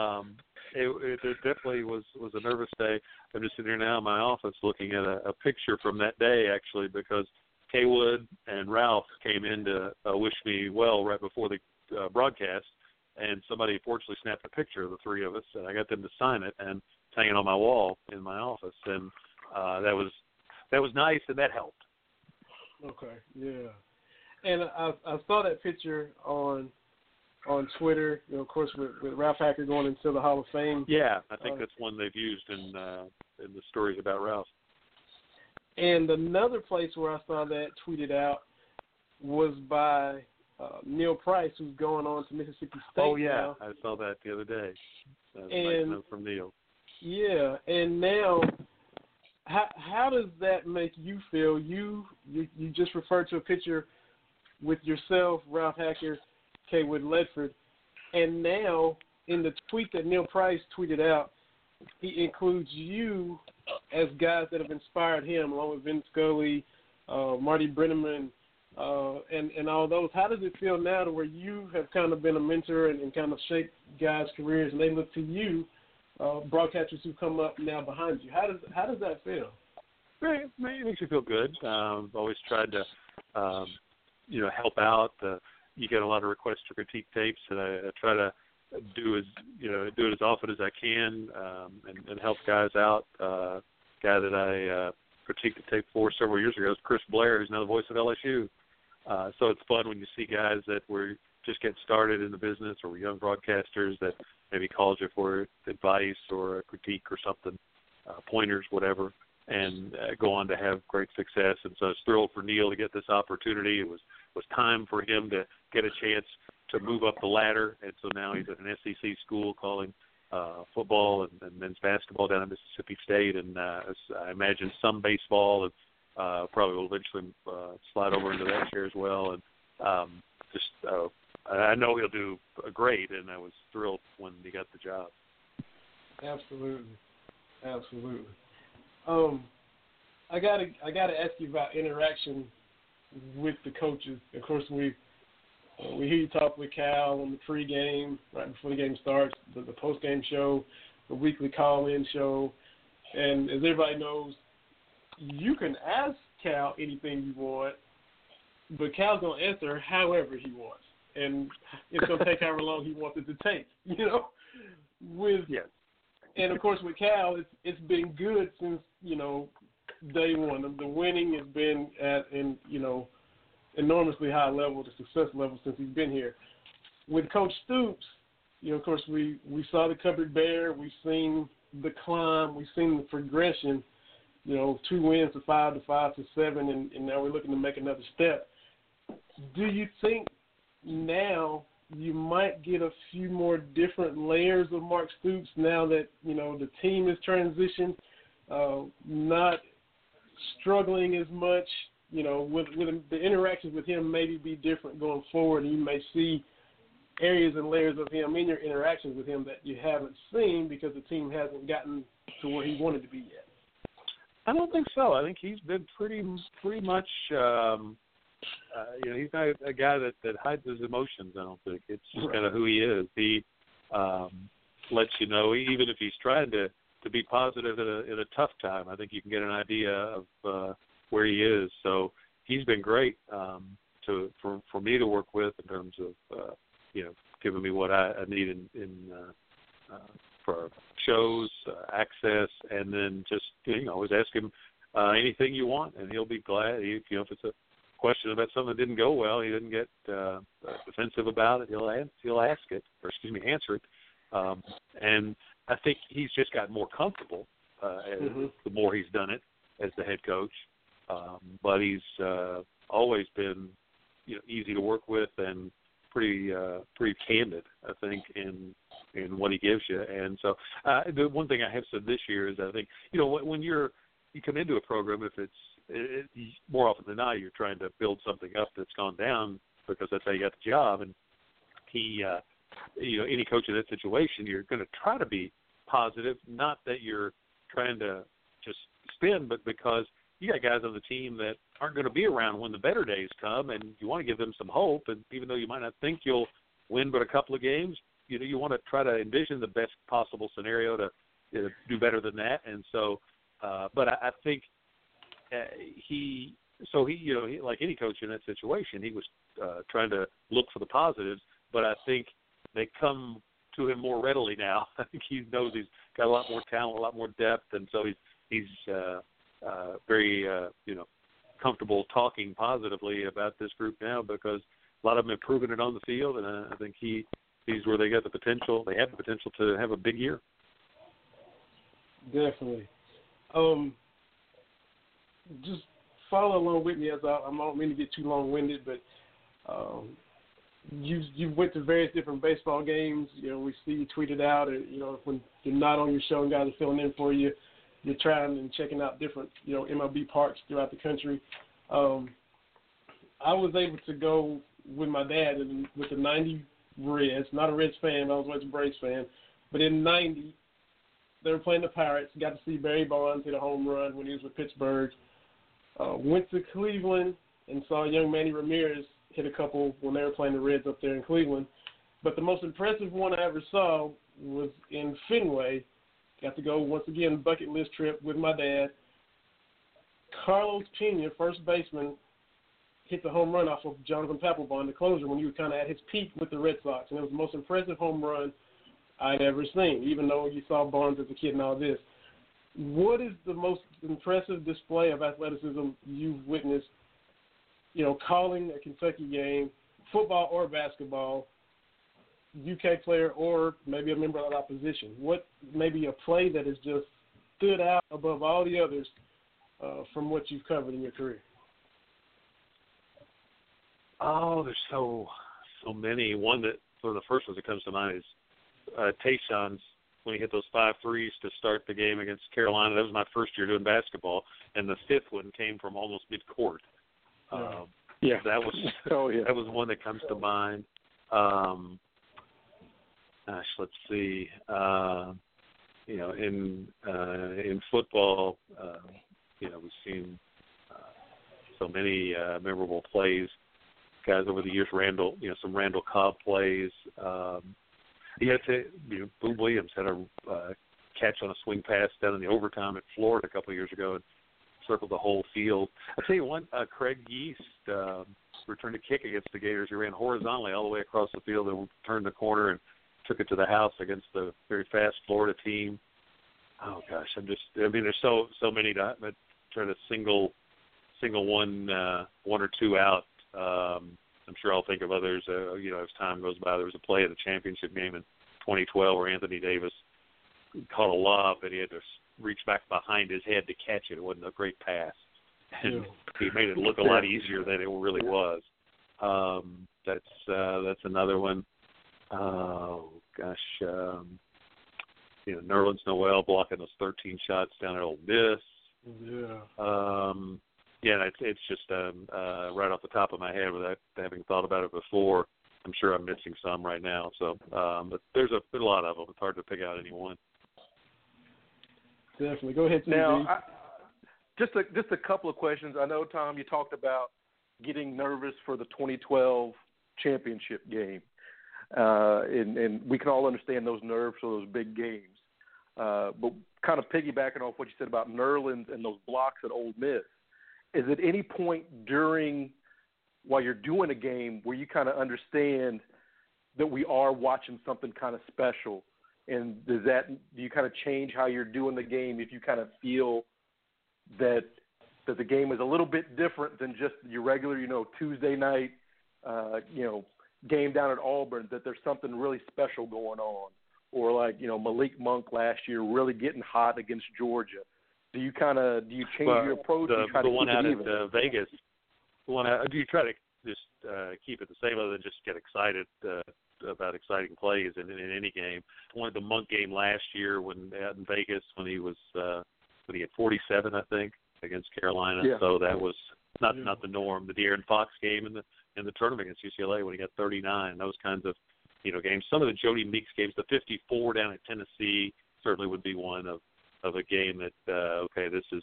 um, it, it, it definitely was was a nervous day. I'm just sitting here now in my office looking at a, a picture from that day actually because Cawood and Ralph came in to uh, wish me well right before the uh, broadcast, and somebody fortunately snapped a picture of the three of us, and I got them to sign it and it's hanging on my wall in my office, and uh, that was that was nice, and that helped. Okay, yeah, and I I saw that picture on on Twitter, you know, of course, with, with Ralph Hacker going into the Hall of Fame. Yeah, I think Uh, that's one they've used in uh, in the stories about Ralph. And another place where I saw that tweeted out was by uh, Neil Price, who's going on to Mississippi State. oh yeah, now. I saw that the other day. That And- nice from Neil. Yeah, and now, how how does that make you feel? You you you just referred to a picture with yourself, Ralph Hacker, Cawood Ledford, and now in the tweet that Neil Price tweeted out, he includes you as guys that have inspired him, along with Vince Scully, uh, Marty Brennaman, uh, and and all those. How does it feel now to where you have kind of been a mentor and, and kind of shaped guys' careers, and they look to you? Uh, broadcasters who come up now behind you. How does how does that feel? Right, it makes you feel good. Um, I've always tried to, um, you know, help out. Uh, you get a lot of requests to critique tapes, and I, I try to do as you know do it as often as I can um, and, and help guys out. Uh, guy that I uh, critiqued the tape for several years ago is Chris Blair, who's now the voice of LSU. Uh, so it's fun when you see guys that were just getting started in the business or were young broadcasters that maybe called you for advice or a critique or something, uh, pointers, whatever, and uh, go on to have great success. And so I was thrilled for Neil to get this opportunity. It was was time for him to get a chance to move up the ladder, and so now he's at an SEC school calling uh, football and, and men's basketball down at Mississippi State, and uh, I imagine some baseball, and uh, probably will eventually uh, slide over into that chair as well. And um, just uh, I know he'll do great, and I was thrilled when he got the job. Absolutely, absolutely. Um, I gotta I gotta ask you about interaction with the coaches. Of course, we we hear you talk with Cal on the pregame right before the game starts, the, the postgame show, the weekly call-in show, and as everybody knows, you can ask Cal anything you want, but Cal's gonna answer however he wants, and it's gonna take however long he wants it to take. [laughs] You know, with Yes. and of course with Cal, it's it's been good since you know day one. The, the winning has been at an you know enormously high level, the success level since he's been here. With Coach Stoops, you know, of course we we saw the cupboard bare, we've seen the climb, we've seen the progression. You know, two wins to five to five to seven, and, and now we're looking to make another step. Do you think now you might get a few more different layers of Mark Stoops now that you know the team is transitioned, uh, not struggling as much. You know, with with the interactions with him maybe be different going forward, you may see areas and layers of him in your interactions with him that you haven't seen because the team hasn't gotten to where he wanted to be yet. I don't think so. I think he's been pretty pretty much. um uh, you know, he's not a guy that that hides his emotions. I don't think it's just Right. kind of who he is. He um, lets you know, even if he's trying to to be positive in a in a tough time. I think you can get an idea of uh, where he is. So he's been great um, to for for me to work with in terms of uh, you know giving me what I, I need in, in uh, uh, for shows, uh, access, and then just you know always ask him uh, anything you want, and he'll be glad. You know, if it's a question about something that didn't go well, he didn't get uh, defensive about it. He'll ask, he'll ask it, or excuse me, answer it. Um, and I think he's just gotten more comfortable uh, as, Mhm. the more he's done it as the head coach. Um, but he's uh, always been, you know, easy to work with and pretty uh, pretty candid. I think in in what he gives you. And so uh, the one thing I have said this year is I think you know when, when you're you come into a program if it's it, it, more often than not you're trying to build something up that's gone down because that's how you got the job. And he uh you know any coach in that situation you're going to try to be positive. Not that you're trying to just spin but because you got guys on the team that aren't going to be around when the better days come and you want to give them some hope. And even though you might not think you'll win but a couple of games you know you want to try to envision the best possible scenario to uh, do better than that. And so uh but I, I think he so he you know he, like any coach in that situation he was uh trying to look for the positives but I think they come to him more readily now. [laughs] I think he knows he's got a lot more talent, a lot more depth, and so he's he's uh, uh, very uh, you know comfortable talking positively about this group now because a lot of them have proven it on the field, and I think he sees where they got the potential. They have the potential to have a big year. Definitely. Um, just follow along with me as I, I don't mean to get too long winded, but um, you you went to various different baseball games. You know, we see you tweeted out, and you know when you're not on your show and guys are filling in for you, you're trying and checking out different you know MLB parks throughout the country. Um, I was able to go with my dad and with the '90 Reds. Not a Reds fan, I was always a Braves fan, but in '90 they were playing the Pirates. Got to see Barry Bonds hit a home run when he was with Pittsburgh. Uh, went to Cleveland and saw young Manny Ramirez hit a couple when they were playing the Reds up there in Cleveland. But the most impressive one I ever saw was in Fenway. Got to go once again bucket list trip with my dad. Carlos Pena, first baseman, hit the home run off of Jonathan Papelbon, the closer, when he was kind of at his peak with the Red Sox, and it was the most impressive home run I'd ever seen. Even though you saw Barnes as a kid and all this, what is the most impressive display of athleticism you've witnessed? You know, calling a Kentucky game, football or basketball, UK player or maybe a member of the opposition. What maybe a play that has just stood out above all the others uh, from what you've covered in your career? Oh, there's so so many. One that one of the first ones that comes to mind is uh, when he hit those five threes to start the game against Carolina. That was my first year doing basketball, and the fifth one came from almost mid court. Um, Yeah. that was [laughs] Oh yeah. that was one that comes to mind. Um, gosh, let's see. Uh, you know, in uh, in football, uh, you know, we've seen uh, so many uh, memorable plays. Guys over the years, Randall, you know, some Randall Cobb plays. Um, he had to, you know, Boom Williams had a uh, catch on a swing pass down in the overtime at Florida a couple of years ago and circled the whole field. I'll tell you one, uh, Craig Yeast uh, returned a kick against the Gators. He ran horizontally all the way across the field and turned the corner and took it to the house against the very fast Florida team. Oh gosh, I'm just I mean there's so so many to but try to single single one uh one or two out. Um I'm sure I'll think of others uh, you know as time goes by. There was a play in the championship game in 2012 where Anthony Davis caught a lob and he had to reach back behind his head to catch it. It wasn't a great pass. And Yeah. he made it look a lot easier than it really was. Um that's uh that's another one. Oh gosh, um you know, Nerlens Noel blocking those 13 shots down at Ole Miss. Yeah. Um, yeah, it's it's just um, uh, right off the top of my head without having thought about it before. I'm sure I'm missing some right now. So, um, but there's a, there's a lot of them. It's hard to pick out any one. Definitely. Go ahead, TB. Now, I, just a just a couple of questions. I know Tom, you talked about getting nervous for the 2012 championship game, uh, and and we can all understand those nerves for those big games. Uh, but kind of piggybacking off what you said about Nerlens and those blocks at Old Miss, is at any point during while you're doing a game where you kind of understand that we are watching something kind of special, and does that do you kind of change how you're doing the game if you kind of feel that that the game is a little bit different than just your regular, you know, Tuesday night, uh, you know, game down at Auburn. That there's something really special going on, or like you know Malik Monk last year really getting hot against Georgia. Do you kind of do you change Well, your approach? the, the one out at uh, Vegas, the one out, do you try to just uh, keep it the same other than just get excited uh, about exciting plays in, in any game? One the Monk game last year when out in Vegas when he was uh, when he had 47, I think, against Carolina. Yeah. So that was not Yeah. not the norm. The De'Aaron Fox game in the in the tournament against UCLA when he got 39. Those kinds of you know games. Some of the Jodie Meeks games, the 54 down at Tennessee certainly would be one of of a game that uh, okay, this is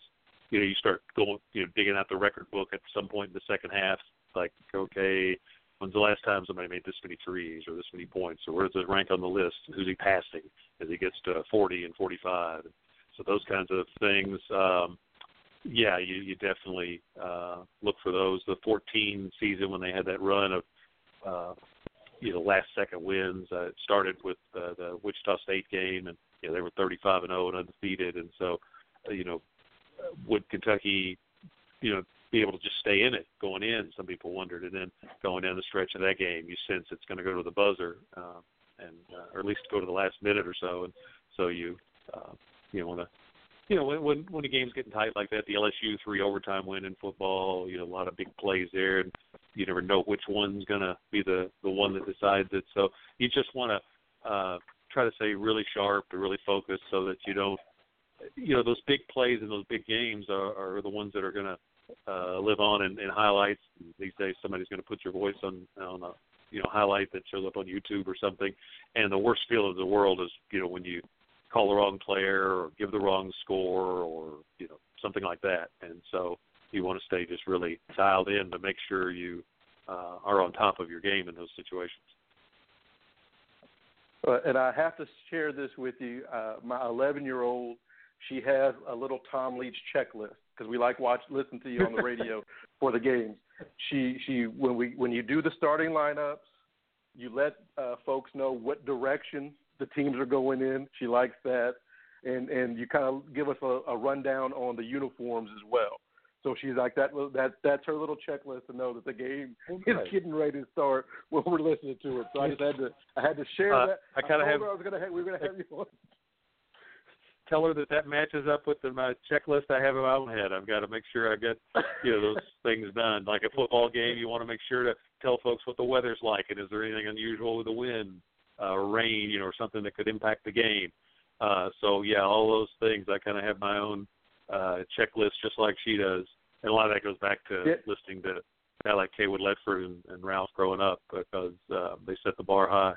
you know you start going you know digging out the record book at some point in the second half. Like okay, when's the last time somebody made this many threes or this many points or where does it rank on the list? Who's he passing as he gets to 40 and 45? So those kinds of things. Um, yeah, you you definitely uh, look for those. The 14 season when they had that run of uh, you know last second wins. Uh, it started with uh, the Wichita State game, and you know they were 35 and 0 and undefeated. And so, uh, you know, uh, would Kentucky, you know, be able to just stay in it going in? Some people wondered, and then going down the stretch of that game, you sense it's going to go to the buzzer, um, and uh, or at least go to the last minute or so. And so you, uh, you know, want to you know, when when when the game's getting tight like that, the LSU three overtime win in football, you know, a lot of big plays there, and you never know which one's gonna be the the one that decides it. So you just want to uh, try to stay really sharp, to really focus, so that you don't, you know, those big plays in those big games are, are the ones that are gonna uh, live on in, in highlights. These days, somebody's gonna put your voice on on a you know highlight that shows up on YouTube or something. And the worst feeling in the world is you know when you call the wrong player or give the wrong score or you know something like that. And so you want to stay just really dialed in to make sure you uh, are on top of your game in those situations. Uh, and I have to share this with you. Uh, my 11 year old, she has a little Tom Leach checklist because we like watch listen to you on the radio [laughs] for the games. She she when we when you do the starting lineups, you let uh, folks know what direction the teams are going in. She likes that, and and you kind of give us a, a rundown on the uniforms as well. So she's like that. That that's her little checklist to know that the game is getting ready to start when we're listening to it. So I just had to I had to share Uh, that. I kinda told have- I was gonna have, we were gonna have you on. [laughs] Tell her that that matches up with the, my checklist I have in my own head. I've got to make sure I get you know those [laughs] things done. Like a football game, you want to make sure to tell folks what the weather's like and is there anything unusual with the wind uh, rain, you know, or something that could impact the game. Uh, so yeah, all those things. I kind of have my own uh, checklist, just like she does, and a lot of that goes back to Yeah. listening to guy like Cawood Ledford and, and Ralph growing up because uh, they set the bar high.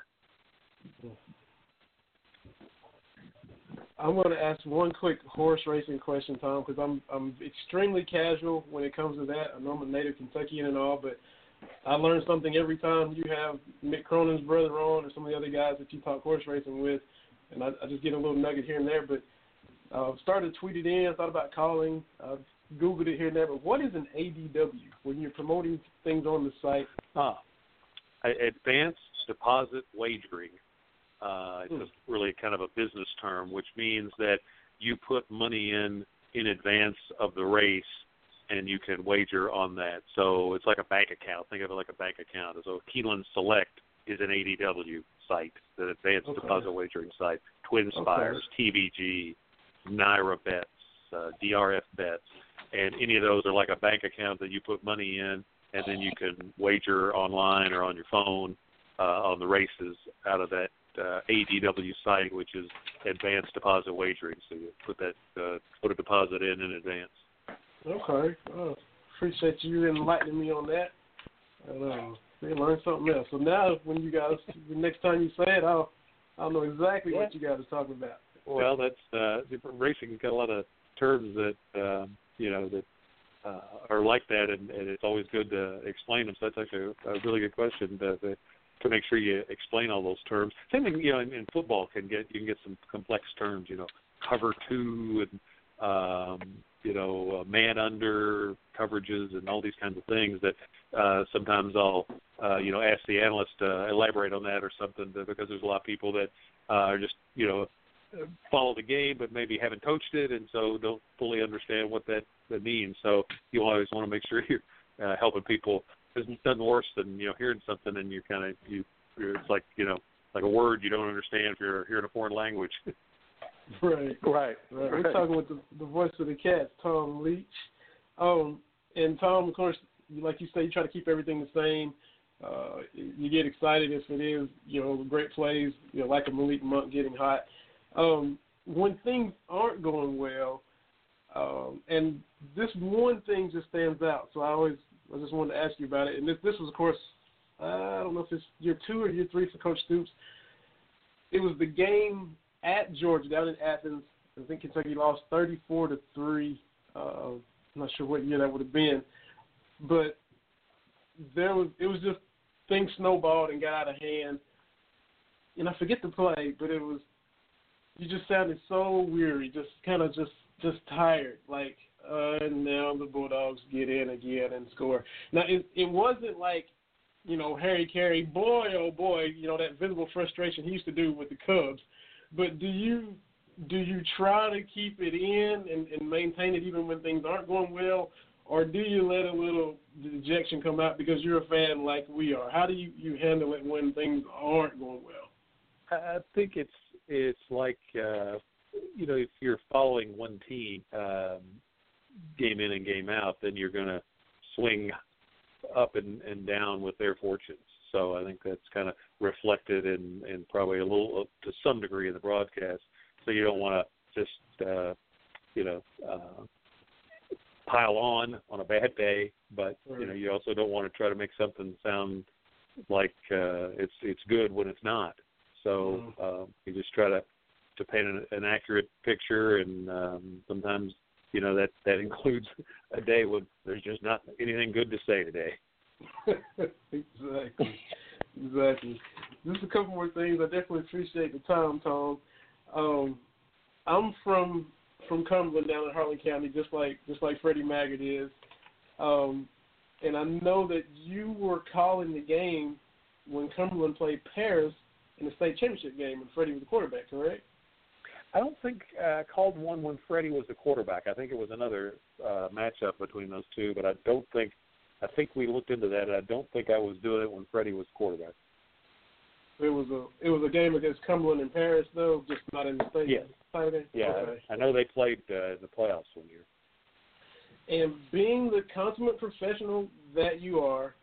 I'm going to ask one quick horse racing question, Tom, because I'm I'm extremely casual when it comes to that. I know I'm a native Kentuckian and all, but I learn something every time you have Mick Cronin's brother on or some of the other guys that you talk horse racing with, and I, I just get a little nugget here and there. But uh, started to tweet it in, thought about calling, I've Googled it here and there. But what is an ADW when you're promoting things on the site? Ah, advanced deposit wagering. Uh, it's really kind of a business term, which means that you put money in in advance of the race, and you can wager on that. So it's like a bank account. Think of it like a bank account. So Keeneland Select is an ADW site, the advanced Okay. deposit wagering site. Twin Spires, TVG, NYRA Bets, uh, DRF Bets, and any of those are like a bank account that you put money in, and then you can wager online or on your phone uh, on the races out of that uh, ADW site, which is advanced deposit wagering. So you put that uh, put a deposit in in advance. Okay. Oh, appreciate you enlightening me on that. And um, we learned something else. So now, when you guys, the [laughs] next time you say it, I'll I'll know exactly what you guys are talking about. Well, that's uh, racing's got a lot of terms that um, you know that uh, are like that, and, and it's always good to explain them. So that's actually a, a really good question to, to to make sure you explain all those terms. Same thing, you know, in, in football can get you can get some complex terms, you know, cover two and um, you know, uh, man under coverages and all these kinds of things that uh, sometimes I'll uh, you know ask the analyst to elaborate on that or something because there's a lot of people that uh, are just you know follow the game, but maybe haven't coached it, and so don't fully understand what that, that means. So you always want to make sure [laughs] you're uh, helping people. There's nothing worse than you know hearing something and you kind of you you're, it's like you know like a word you don't understand if you're hearing a foreign language. [laughs] Right. Right. Right. We're talking with the, the voice of the cats, Tom Leach. Um, and Tom, of course, like you say, you try to keep everything the same. Uh, you get excited if it is, you know, great plays, you know, like a Malik Monk getting hot. Um, when things aren't going well, um, and this one thing just stands out. So I always, I just wanted to ask you about it. And this, this was, of course, I don't know if it's year two or year three for Coach Stoops. It was the game at Georgia down in Athens. I think Kentucky lost 34 to three. Uh, I'm not sure what year that would have been, but there was it was just things snowballed and got out of hand. And I forget the play, but it was you just sounded so weary, just kind of just just tired, like uh, now the Bulldogs get in again and score. Now it it wasn't like you know Harry Caray, boy oh boy, you know that visible frustration he used to do with the Cubs. But do you do you try to keep it in and, and maintain it even when things aren't going well, or do you let a little dejection come out because you're a fan like we are? How do you, you handle it when things aren't going well? I think it's it's like uh, you know if you're following one team um, game in and game out, then you're going to swing up and, and down with their fortunes. So I think that's kind of reflected in, in probably a little to some degree in the broadcast. So you don't want to just uh, you know uh, pile on on a bad day, but you know you also don't want to try to make something sound like uh, it's it's good when it's not. So um, you just try to to paint an, an accurate picture, and um, sometimes you know that that [laughs] includes a day when there's just not anything good to say today. [laughs] exactly, exactly. Just a couple more things. I definitely appreciate the time, Tom. Um, I'm from from Cumberland down in Harlan County, just like just like Freddie Maggard is. Um, and I know that you were calling the game when Cumberland played Paris in the state championship game, and Freddie was the quarterback, correct? I don't think uh, called one when Freddie was the quarterback. I think it was another uh, matchup between those two, but I don't think. I think we looked into that. And I don't think I was doing it when Freddie was quarterback. It was a it was a game against Cumberland in Paris, though, just not in the state. Yes. Saturday? Yeah, Okay. I know they played uh, in the playoffs one year. And being the consummate professional that you are,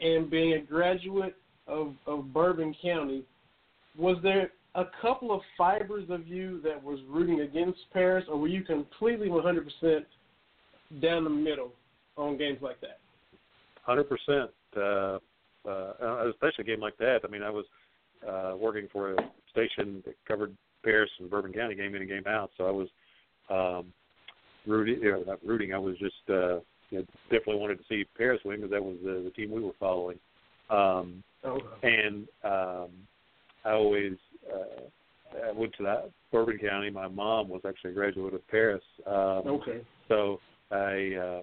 and being a graduate of, of Bourbon County, was there a couple of fibers of you that was rooting against Paris, or were you completely 100% down the middle on games like that? Hundred percent. Uh, uh, especially a game like that. I mean, I was uh, working for a station that covered Paris and Bourbon County game in and game out, so I was um, rooting. Know, not rooting. I was just uh, you know, definitely wanted to see Paris win because that was the, the team we were following. Um, Oh, and um, I always uh, I went to that Bourbon County. My mom was actually a graduate of Paris. Um, okay. so I uh,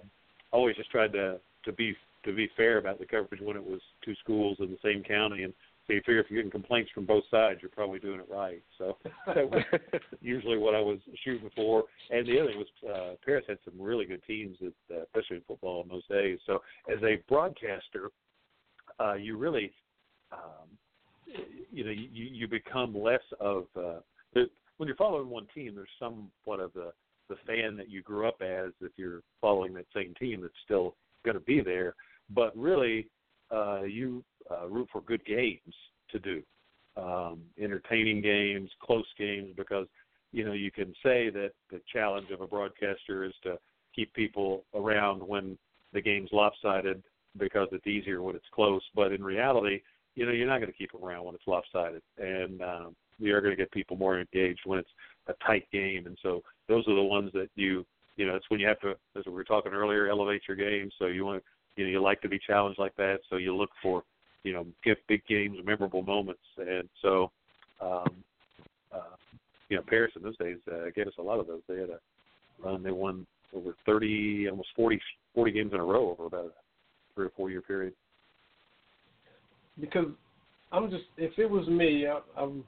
always just tried to to be to be fair about the coverage when it was two schools in the same county, and so you figure if you're getting complaints from both sides, you're probably doing it right. So [laughs] that was [laughs] usually what I was shooting for. And the other thing was uh, Paris had some really good teams, that, uh, especially in football in those days. So as a broadcaster, uh, you really um, you know you you become less of uh, when you're following one team. There's somewhat of the the fan that you grew up as if you're following that same team that's still going to be there. But really, uh, you uh, root for good games to do, um, entertaining games, close games, because you know you can say that the challenge of a broadcaster is to keep people around when the game's lopsided because it's easier when it's close. But in reality, you know you're not going to keep them around when it's lopsided, and um, you're going to get people more engaged when it's a tight game. And so those are the ones that you you know it's when you have to as we were talking earlier elevate your game. So you want you know you like to be challenged like that. So you look for you know get big games, memorable moments, and so um, uh, you know Paris in those days uh, gave us a lot of those. They had a run. They won over 30, almost 40, 40 games in a row over about a three or four year period. Because I'm just if it was me, I, I'm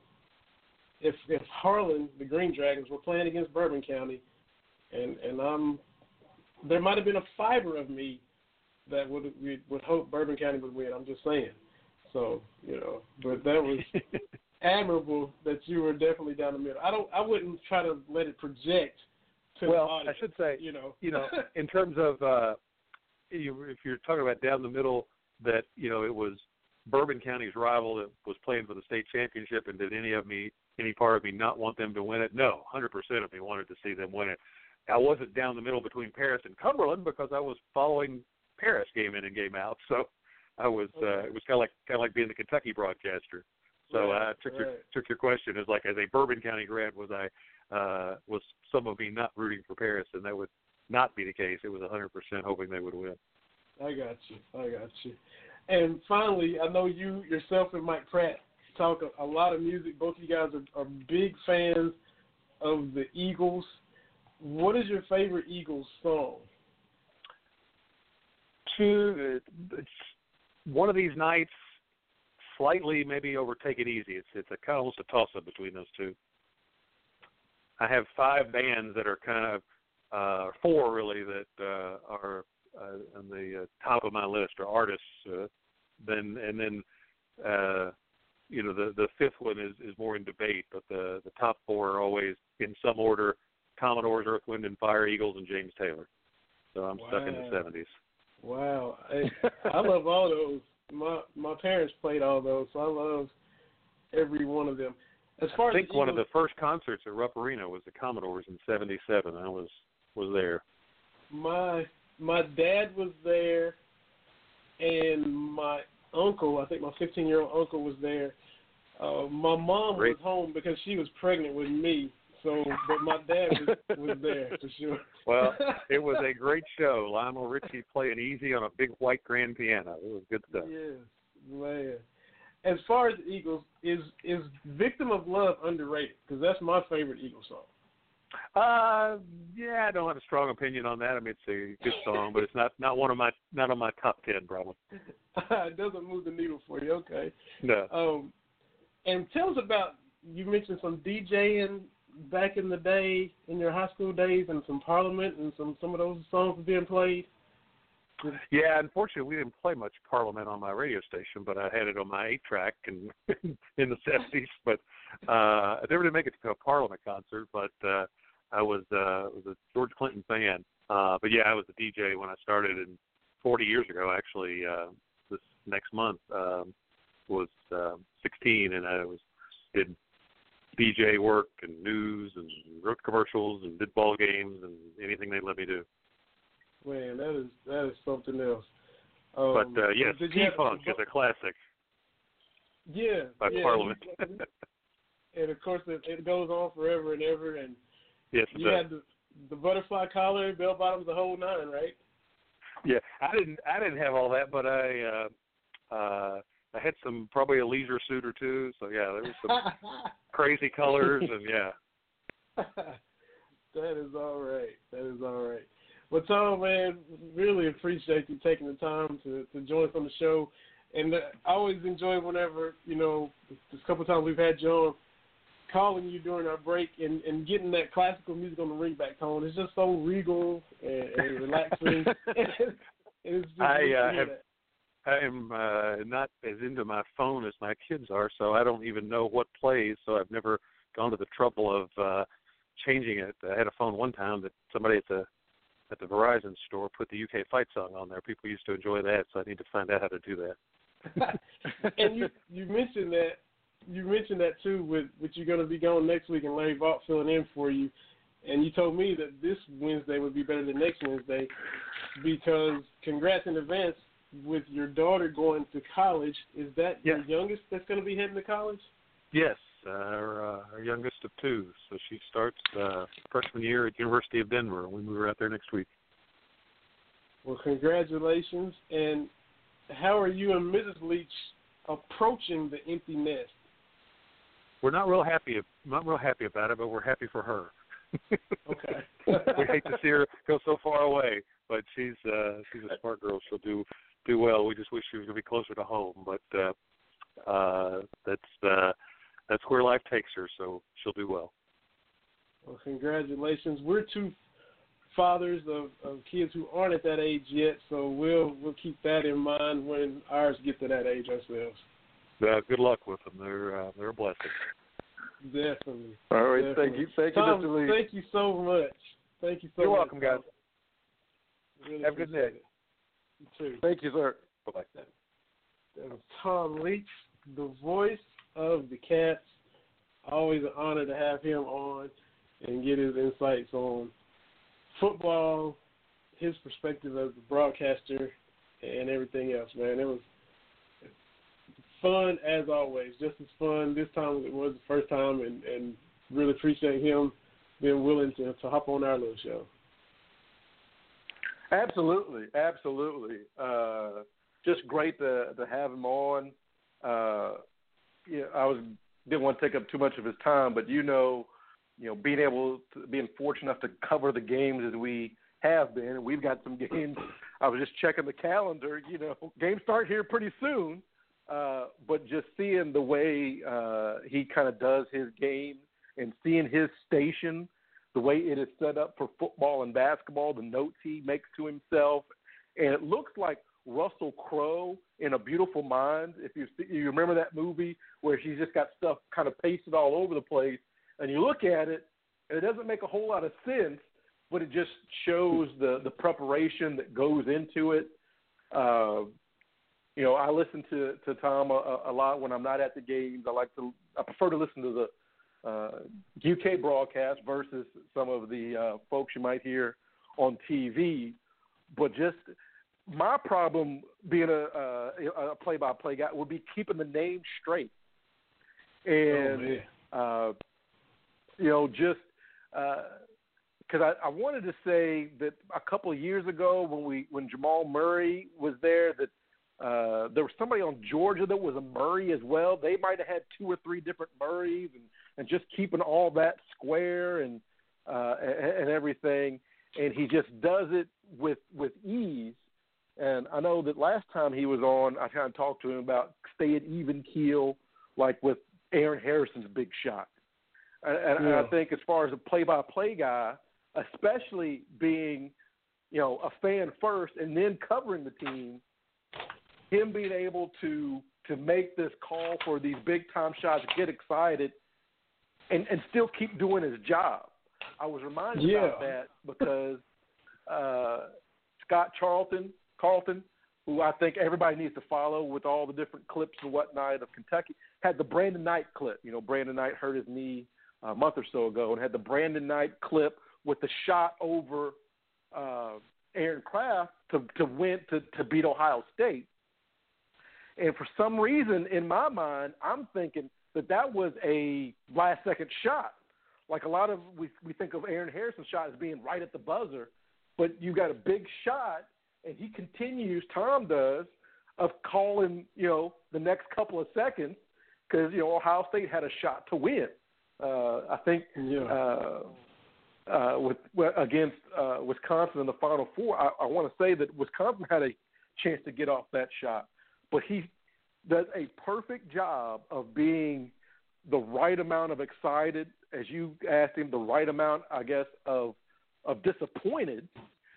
if if Harlan, the Green Dragons, were playing against Bourbon County, and and I'm there might have been a fiber of me that would would hope Bourbon County would win. I'm just saying. So you know, but that was [laughs] admirable that you were definitely down the middle. I don't. I wouldn't try to let it project to the well, audience. I should say, you know, you know, [laughs] in terms of uh, you, if you're talking about down the middle, that you know it was Bourbon County's rival that was playing for the state championship, and did any of me, any part of me, not want them to win it? No, 100% of me wanted to see them win it. I wasn't down the middle between Paris and Cumberland because I was following Paris game in and game out. So I was uh, it was kind of like kind of like being the Kentucky broadcaster. So Right, uh, took your took your question as like as a Bourbon County grad was I uh, was some of me not rooting for Paris and that would not be the case. It was 100% hoping they would win. I got you. I got you. And finally, I know you yourself and Mike Pratt talk a, a lot of music. Both of you guys are, are big fans of the Eagles. What is your favorite Eagles song? Two, it's one of these nights, slightly maybe over Take It Easy. It's it's a kind of almost a toss up between those two. I have five bands that are kind of uh, four really that uh, are uh, on the uh, top of my list are artists. Uh, then and then uh, you know the the fifth one is is more in debate, but the the top four are always in some order: Commodores, Earth, Wind and Fire, Eagles, and James Taylor. So I'm stuck in the seventies. Wow, I, [laughs] I love all those. My my parents played all those, so I love every one of them. As far I think as one of the first concerts at Rupp Arena was the Commodores in '77. I was was there. my my dad was there, and my uncle, I think my 15 year old uncle was there. Uh, my mom Great. was home because she was pregnant with me. So, but my dad was, [laughs] was there for sure. Well, [laughs] it was a great show. Lionel Richie playing easy on a big white grand piano. It was good stuff. Yes, man. As far as the Eagles, is is "Victim of Love" underrated? Because that's my favorite Eagles song. Uh, yeah, I don't have a strong opinion on that. I mean, it's a good song, but it's not not one of my not on my top ten probably. [laughs] it doesn't move the needle for you. Okay. No. Um, and tell us about you mentioned some DJing back in the day in your high school days, and some Parliament, and some some of those songs being played. Yeah, unfortunately, we didn't play much Parliament on my radio station, but I had it on my eight track and [laughs] in the seventies. But uh, I never did make it to a Parliament concert, but uh, I was uh, was a George Clinton fan. Uh, but yeah, I was a DJ when I started, and 40 years ago, actually, uh, this next month um, was uh, 16, and I was did DJ work and news and wrote commercials and did ball games and anything they let me do. Man, that is that is something else. Um, But uh, yes, did you T have- Funk is a classic yeah by yeah, Parliament. and of course it, it goes on forever and ever. And yes, you does. had the, the butterfly collar, and bell bottoms, the whole nine, right? Yeah, I didn't I didn't have all that, but I uh uh I had some probably a leisure suit or two. So yeah, there was some [laughs] crazy colors and yeah. [laughs] that is all right. That is all right. Well, Tom, man, really appreciate you taking the time to, to join us on the show. And uh, I always enjoy whenever, you know, this couple times we've had you on, calling you during our break and, and getting that classical music on the ringback tone. It's just so regal and, and relaxing. [laughs] [laughs] I, uh, have- I am uh not as into my phone as my kids are, so I don't even know what plays, so I've never gone to the trouble of uh changing it. I had a phone one time that somebody at the at the Verizon store put the UK fight song on there. People used to enjoy that, so I need to find out how to do that. [laughs] and you you mentioned that you mentioned that too with with you're going to be going next week and Larry Vaught filling in for you, and you told me that this Wednesday would be better than next Wednesday because congrats in advance with your daughter going to college. Is that Yes. your youngest that's going to be heading to college? Yes, uh, our, uh, our youngest of two. So she starts uh, freshman year at University of Denver. We move her out there next week. Well, congratulations. And how are you and Mrs. Leach approaching the empty nest? We're not real happy, not real happy about it, but we're happy for her. Okay. [laughs] we hate to see her go so far away, but she's uh, she's a smart girl. She'll do do well. We just wish she was going to be closer to home, but uh, uh, that's uh, that's where life takes her, so she'll do well. Well, congratulations. We're two fathers of, of kids who aren't at that age yet, so we'll we'll keep that in mind when ours get to that age ourselves. Yeah, good luck with them. They're uh, they're a blessing. Definitely. All right. Definitely. Thank you. Thank you, Tom, Mr. Lee. Thank you so much. Thank you so You're much. You're welcome, guys. Really Have a good day. Too. Thank you, sir. Bye bye. That was Tom Leach, the voice of the Cats. Always an honor to have him on and get his insights on football, his perspective as the broadcaster, and everything else. Man, it was fun as always, just as fun this time it was the first time, and and really appreciate him being willing to to hop on our little show. Absolutely, absolutely. Uh, just great to to have him on. Uh, yeah, I was didn't want to take up too much of his time, but you know, you know, being able to being fortunate enough to cover the games as we have been, and we've got some [laughs] games. I was just checking the calendar. You know, [laughs] games start here pretty soon. Uh, but just seeing the way uh, he kind of does his game and seeing his station the way it is set up for football and basketball, the notes he makes to himself, and it looks like Russell Crowe in A Beautiful Mind. If you you remember that movie where she's just got stuff kind of pasted all over the place, and you look at it, and it doesn't make a whole lot of sense, but it just shows the the preparation that goes into it. Uh, you know, I listen to to Tom a, a lot when I'm not at the games. I like to I prefer to listen to the uh, UK broadcast versus some of the uh, folks you might hear on TV. But just my problem being a, a, a play-by-play guy would be keeping the name straight, and man. uh, you know just because I, I wanted to say that a couple of years ago when we when Jamal Murray was there that uh, there was somebody on Georgia that was a Murray as well. They might have had two or three different Murrays, and and just keeping all that square and uh, and, and everything. And he just does it with with ease. And I know that last time he was on, I kind of talked to him about staying even keel, like with Aaron Harrison's big shot. And, and Yeah. I think as far as a play-by-play guy, especially being, you know, a fan first and then covering the team, him being able to to make this call for these big time shots, get excited, and and still keep doing his job. I was reminded about that because uh, Scott Charlton, Carlton, who I think everybody needs to follow with all the different clips and whatnot of Kentucky, had the Brandon Knight clip. You know, Brandon Knight hurt his knee a month or so ago, and had the Brandon Knight clip with the shot over uh, Aaron Craft to to win to to beat Ohio State. And for some reason, in my mind, I'm thinking that that was a last second shot. Like a lot of we we think of Aaron Harrison's shot as being right at the buzzer, but you got a big shot, and he continues. Tom does of calling you know the next couple of seconds because you know Ohio State had a shot to win. Uh, I think Yeah. uh, uh, with well, against uh, Wisconsin in the Final Four. I, I want to say that Wisconsin had a chance to get off that shot, but he does a perfect job of being the right amount of excited, as you asked him, the right amount, I guess, of of disappointed,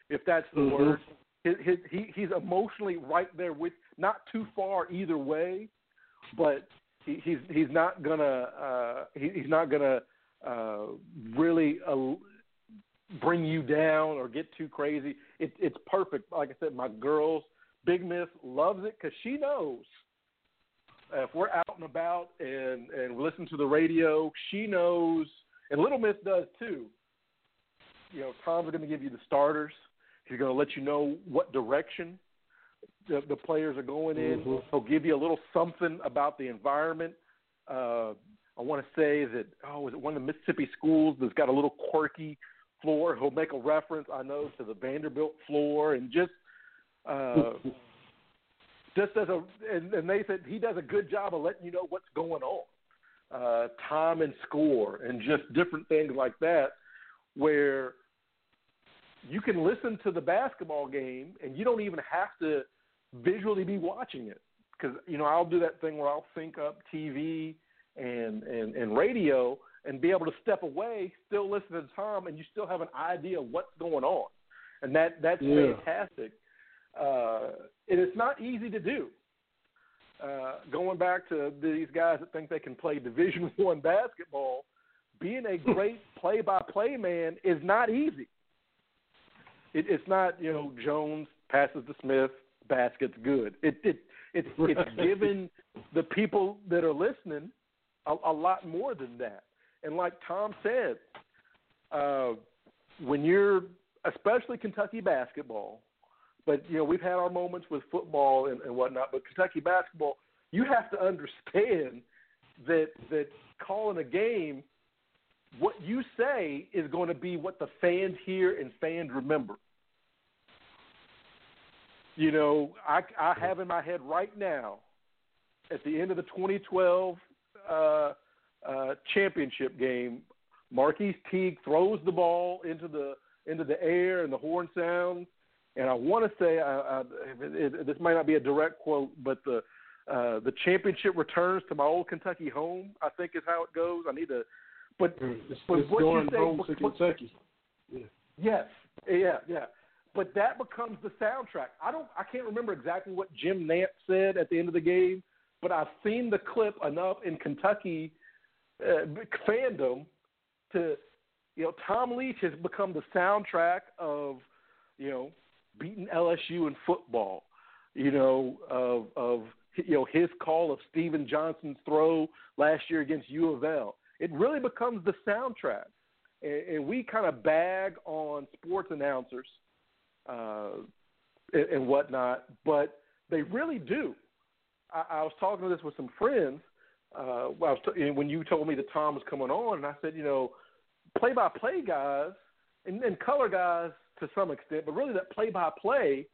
if that's the Mhm. word. His, his, he, he's emotionally right there with, not too far either way, but he, he's he's not gonna uh, he, he's not gonna uh, really uh, bring you down or get too crazy. It, it's perfect. Like I said, my girls, Big Miss loves it because she knows if we're out and about and and listen to the radio, she knows, and Little Miss does too. You know, Tom's going to give you the starters. He's going to let you know what direction the, the players are going in. Mhm. He'll give you a little something about the environment. Uh, I want to say that oh, is it one of the Mississippi schools that's got a little quirky floor? He'll make a reference, I know, to the Vanderbilt floor, and just uh, [laughs] just as a and, and they said he does a good job of letting you know what's going on, uh, time and score, and just different things like that, where you can listen to the basketball game and you don't even have to visually be watching it because you know I'll do that thing where I'll sync up TV and and and radio and be able to step away, still listen to Tom, and you still have an idea of what's going on, and that that's Yeah. fantastic. Uh, and it's not easy to do. Uh, going back to these guys that think they can play Division [laughs] One basketball, being a [laughs] great play-by-play man is not easy. It, it's not you know Jones passes to Smith, baskets good. It it it's it's Right. given the people that are listening a, a lot more than that. And like Tom said, uh, when you're especially Kentucky basketball, but you know we've had our moments with football and, and whatnot. But Kentucky basketball, you have to [laughs] understand that that calling a game, what you say is going to be what the fans hear and fans remember. You know, I I have in my head right now, at the end of the 2012 uh, uh, championship game, Marquis Teague throws the ball into the into the air and the horn sounds. And I want to say, I, I, it, it, this might not be a direct quote, but the uh, the championship returns to my old Kentucky home. I think is how it goes. I need to, but It's, But it's what you going say- home but- to Kentucky. Yes, yeah, yeah. But that becomes the soundtrack. I don't, I can't remember exactly what Jim Nantz said at the end of the game, but I've seen the clip enough in Kentucky uh, fandom to, you know, Tom Leach has become the soundtrack of, you know, beating LSU in football. You know, of of you know his call of Stephen Johnson's throw last year against U of L. It really becomes the soundtrack and, and we kind of bag on sports announcers uh, and, and whatnot, but they really do. I, I was talking to this with some friends uh, was t- when you told me that Tom was coming on, and I said, you know, play-by-play guys and, and color guys to some extent, but really that play-by-play,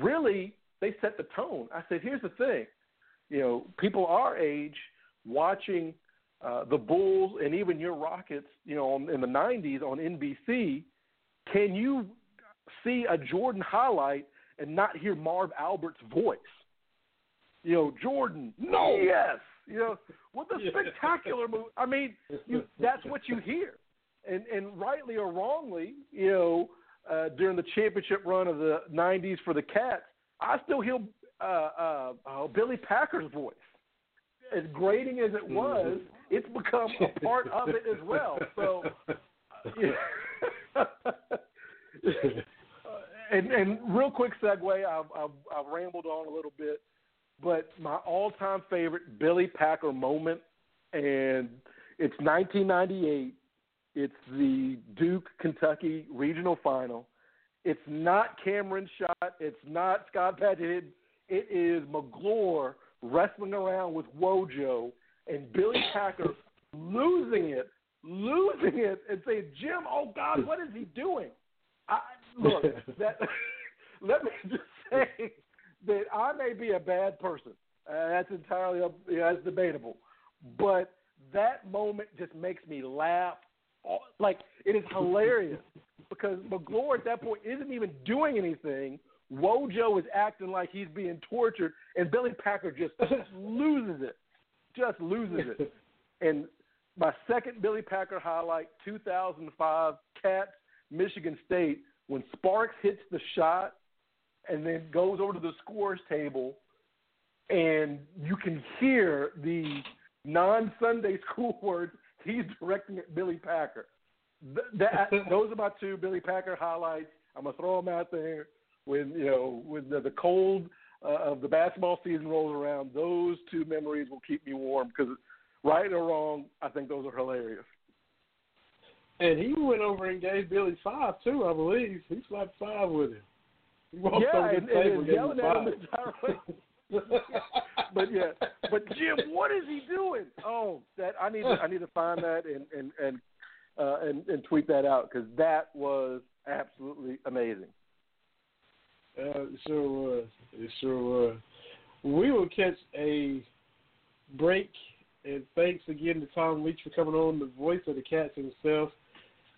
really they set the tone. I said, here's the thing, you know, people our age watching uh, the Bulls and even your Rockets, you know, in the '90s on NBC, can you see a Jordan highlight and not hear Marv Albert's voice? You know, Jordan, no, yes, you know, what the Yeah. spectacular move. I mean, you, that's what you hear, and and rightly or wrongly, you know, uh, during the championship run of the '90s for the Cats, I still hear uh, uh, uh, Billy Packer's voice. As grating as it was, it's become a part of it as well. So, [laughs] yeah. [laughs] and and real quick segue, I've, I've I've rambled on a little bit, but my all-time favorite Billy Packer moment, and it's 1998. It's the Duke Kentucky regional final. It's not Cameron shot. It's not Scott Padgett. It is Magloire wrestling around with Wojo and Billy Packer losing it, losing it, and saying, "Jim, oh God, what is he doing?" I, look, [laughs] that [laughs] let me just say that I may be a bad person. Uh, that's entirely up, yeah, that's debatable, but that moment just makes me laugh. Like it is hilarious [laughs] because Magloire at that point isn't even doing anything. Wojo is acting like he's being tortured, and Billy Packer just loses it, just loses it. [laughs] And my second Billy Packer highlight, 2005 Cats, Michigan State, when Sparks hits the shot and then goes over to the scores table, and you can hear the non-Sunday [laughs] school words he's directing at Billy Packer. Th- That, [laughs] those are my two Billy Packer highlights. I'm gonna throw them out there when you know when the, the cold of the basketball season rolls around. Those two memories will keep me warm because, right or wrong, I think those are hilarious. And he went over and gave Billy five too, I believe. He slapped five with him. He walked yeah, over and, the table and, and yelling at him the five. entire way. [laughs] but yeah, but Jim, what is he doing? Oh, that I need to I need to find that and and and uh, and, and tweet that out because that was absolutely amazing. Uh, it sure was. It sure was. We will catch a break, and thanks again to Tom Leach for coming on, the voice of the Cats himself.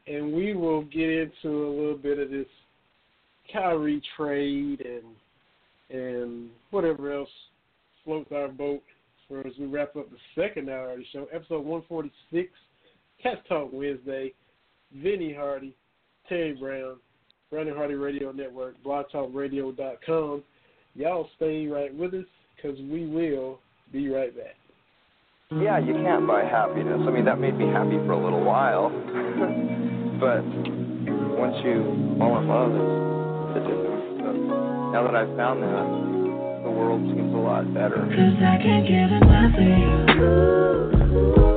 And we will get into a little bit of this Kyrie trade and and whatever else floats our boat for as we wrap up the second hour of the show, episode 146 Cats Talk Wednesday. Vinny Hardy, Terry Brown, Brandon Hardy Radio Network, blogtalkradio.com. Y'all stay right with us because we will be right back. Yeah, you can't buy happiness. I mean, that made me happy for a little while. [laughs] but once you fall in love, it's, it's a different stuff. Now that I've found that, the world seems a lot better. Cause I can't get enough of you.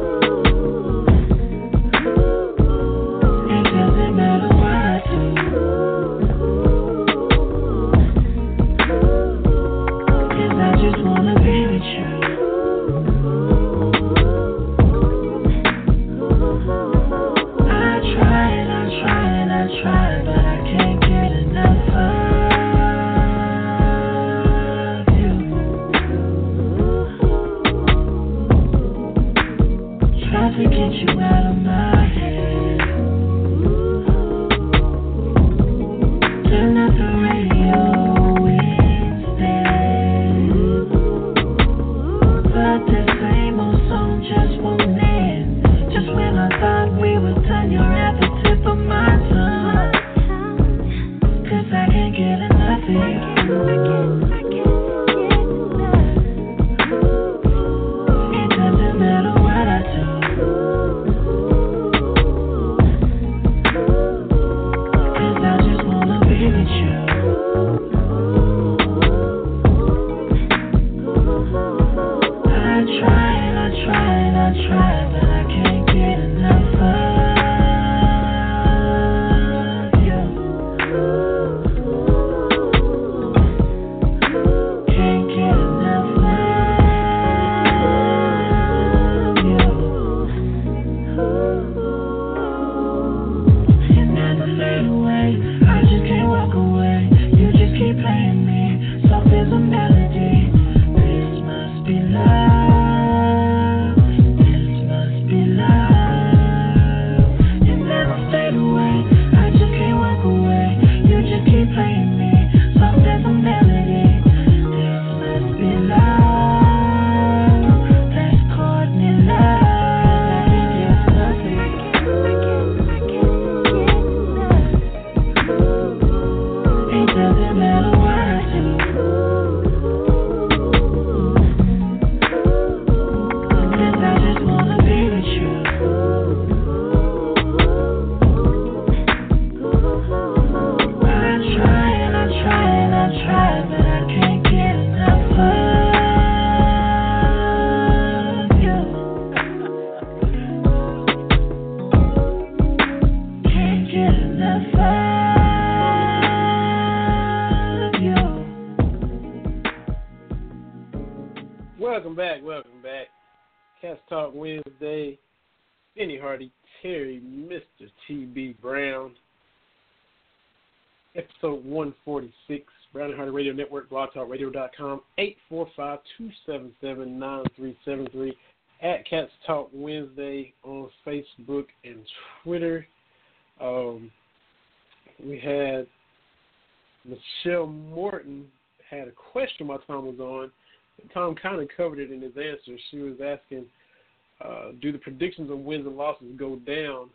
Tom kind of covered it in his answer. She was asking, uh, do the predictions of wins and losses go down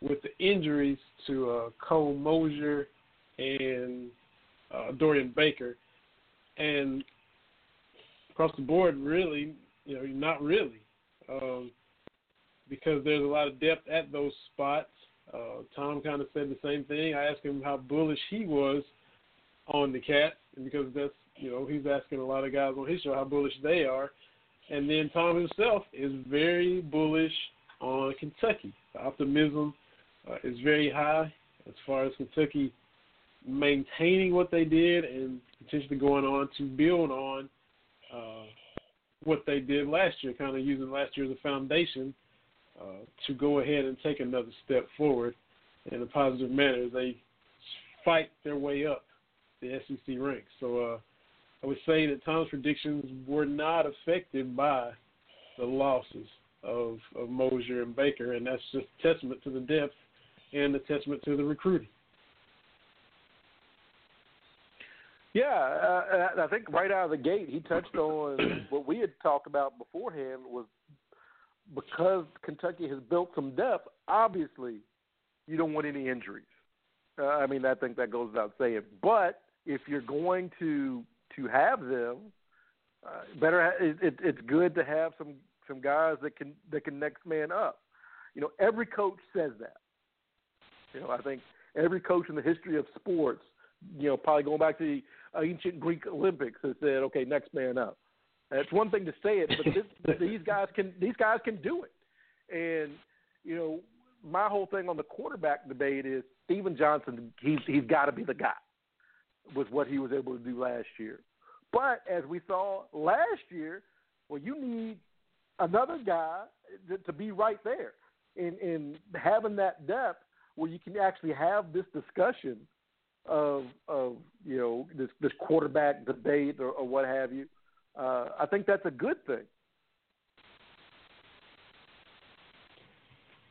with the injuries to uh, Cole Mosier and uh, Dorian Baker? And across the board, really, you know, not really, um, because there's a lot of depth at those spots. Uh, Tom kind of said the same thing. I asked him how bullish he was on the Cats, because that's you know he's asking a lot of guys on his show how bullish they are, and then Tom himself is very bullish on Kentucky. The optimism uh, is very high as far as Kentucky maintaining what they did and potentially going on to build on uh, what they did last year, kind of using last year as a foundation uh, to go ahead and take another step forward in a positive manner as they fight their way up the SEC ranks. So uh, I would say that Tom's predictions were not affected by the losses of, of Mosier and Baker, and that's just testament to the depth and a testament to the recruiting. Yeah, uh, I think right out of the gate, he touched on [coughs] what we had talked about beforehand was because Kentucky has built some depth, obviously you don't want any injuries. Uh, I mean, I think that goes without saying. But if you're going to to have them, uh, better ha- it, it, it's good to have some some guys that can that can next man up. You know, every coach says that. You know, I think every coach in the history of sports, you know, probably going back to the ancient Greek Olympics, has said, "Okay, next man up." And it's one thing to say it, but this, [laughs] these guys can these guys can do it. And you know, my whole thing on the quarterback debate is Stephen Johnson. He's he's got to be the guy with what he was able to do last year. But as we saw last year, well, you need another guy to, be right there, in in having that depth where you can actually have this discussion of of you know this this quarterback debate or, or what have you. Uh, I think that's a good thing.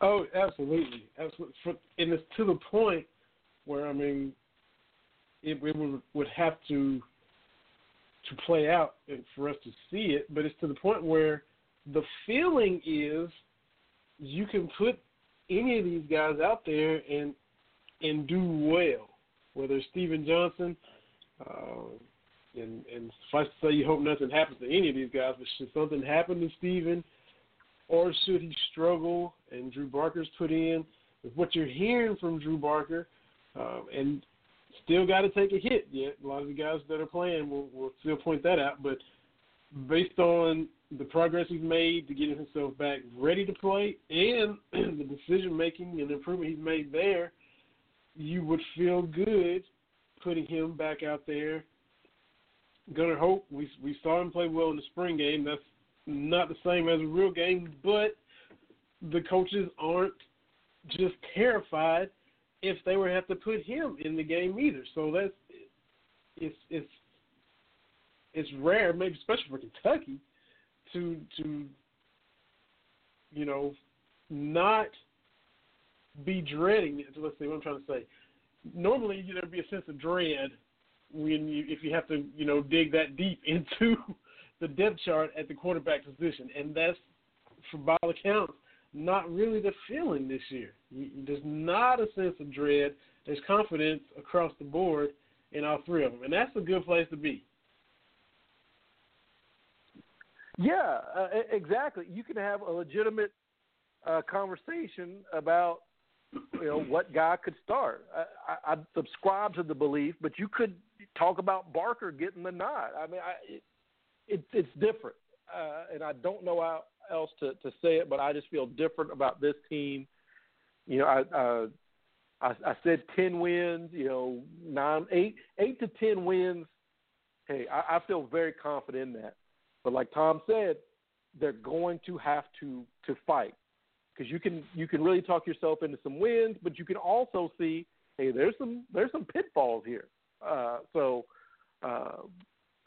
Oh, absolutely, absolutely. And it's to the point where I mean, it, it would would have to to play out for us to see it, but it's to the point where the feeling is you can put any of these guys out there and and do well. Whether it's Stephen Johnson, uh, and and suffice to say, you hope nothing happens to any of these guys. But should something happen to Stephen, or should he struggle and Drew Barker's put in what you're hearing from Drew Barker, um, and still got to take a hit yet. A lot of the guys that are playing will, will still point that out, but based on the progress he's made to getting himself back ready to play and [clears throat] the decision making and improvement he's made there, you would feel good putting him back out there. Gunnar Hoak, we we saw him play well in the spring game. That's not the same as a real game, but the coaches aren't just terrified if they would have to put him in the game either. So that's it's it's it's rare, maybe especially for Kentucky, to to you know not be dreading. Let's see what I'm trying to say. Normally, there'd be a sense of dread when you if you have to you know dig that deep [laughs] into the depth chart at the quarterback position, and that's for by all accounts not really the feeling this year. There's not a sense of dread. There's confidence across the board in all three of them, and that's a good place to be. Yeah, uh, exactly. You can have a legitimate uh, conversation about you know what guy could start. I, I, I subscribe to the belief, but you could talk about Barker getting the nod. I mean, I, it, it, it's different, uh, and I don't know how else to, to say it, but I just feel different about this team. You know, I, I I said ten wins. You know, nine, eight, eight to ten wins. Hey, I, I feel very confident in that. But like Tom said, they're going to have to to fight because you can you can really talk yourself into some wins, but you can also see hey there's some there's some pitfalls here. Uh, so uh,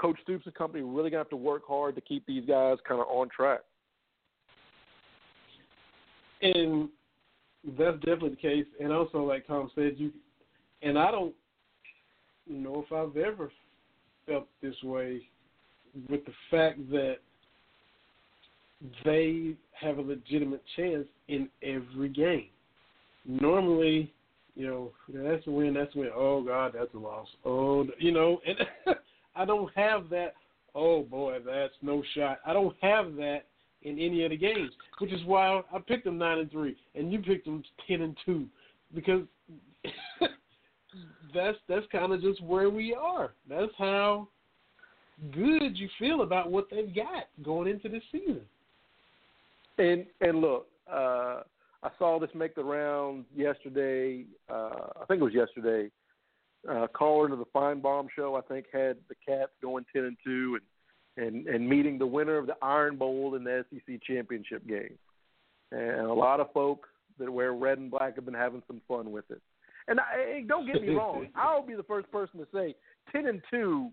Coach Stoops and company really gonna have to work hard to keep these guys kind of on track. And that's definitely the case. And also, like Tom said, you and I don't know if I've ever felt this way with the fact that they have a legitimate chance in every game. Normally, you know, that's a win, that's a win. Oh God, that's a loss. Oh, you know, and [laughs] I don't have that. Oh boy, that's no shot. I don't have that in any of the games, which is why I picked them nine and three, and you picked them ten and two, because [laughs] that's that's kind of just where we are. That's how good you feel about what they've got going into this season. And and look, uh, I saw this make the rounds yesterday. Uh, I think it was yesterday. Uh, caller to the Finebaum show, I think, had the Cats going ten and two, and and and meeting the winner of the Iron Bowl in the SEC championship game. And a lot of folks that wear red and black have been having some fun with it. And I, hey, don't get me wrong, [laughs] I'll be the first person to say ten and two.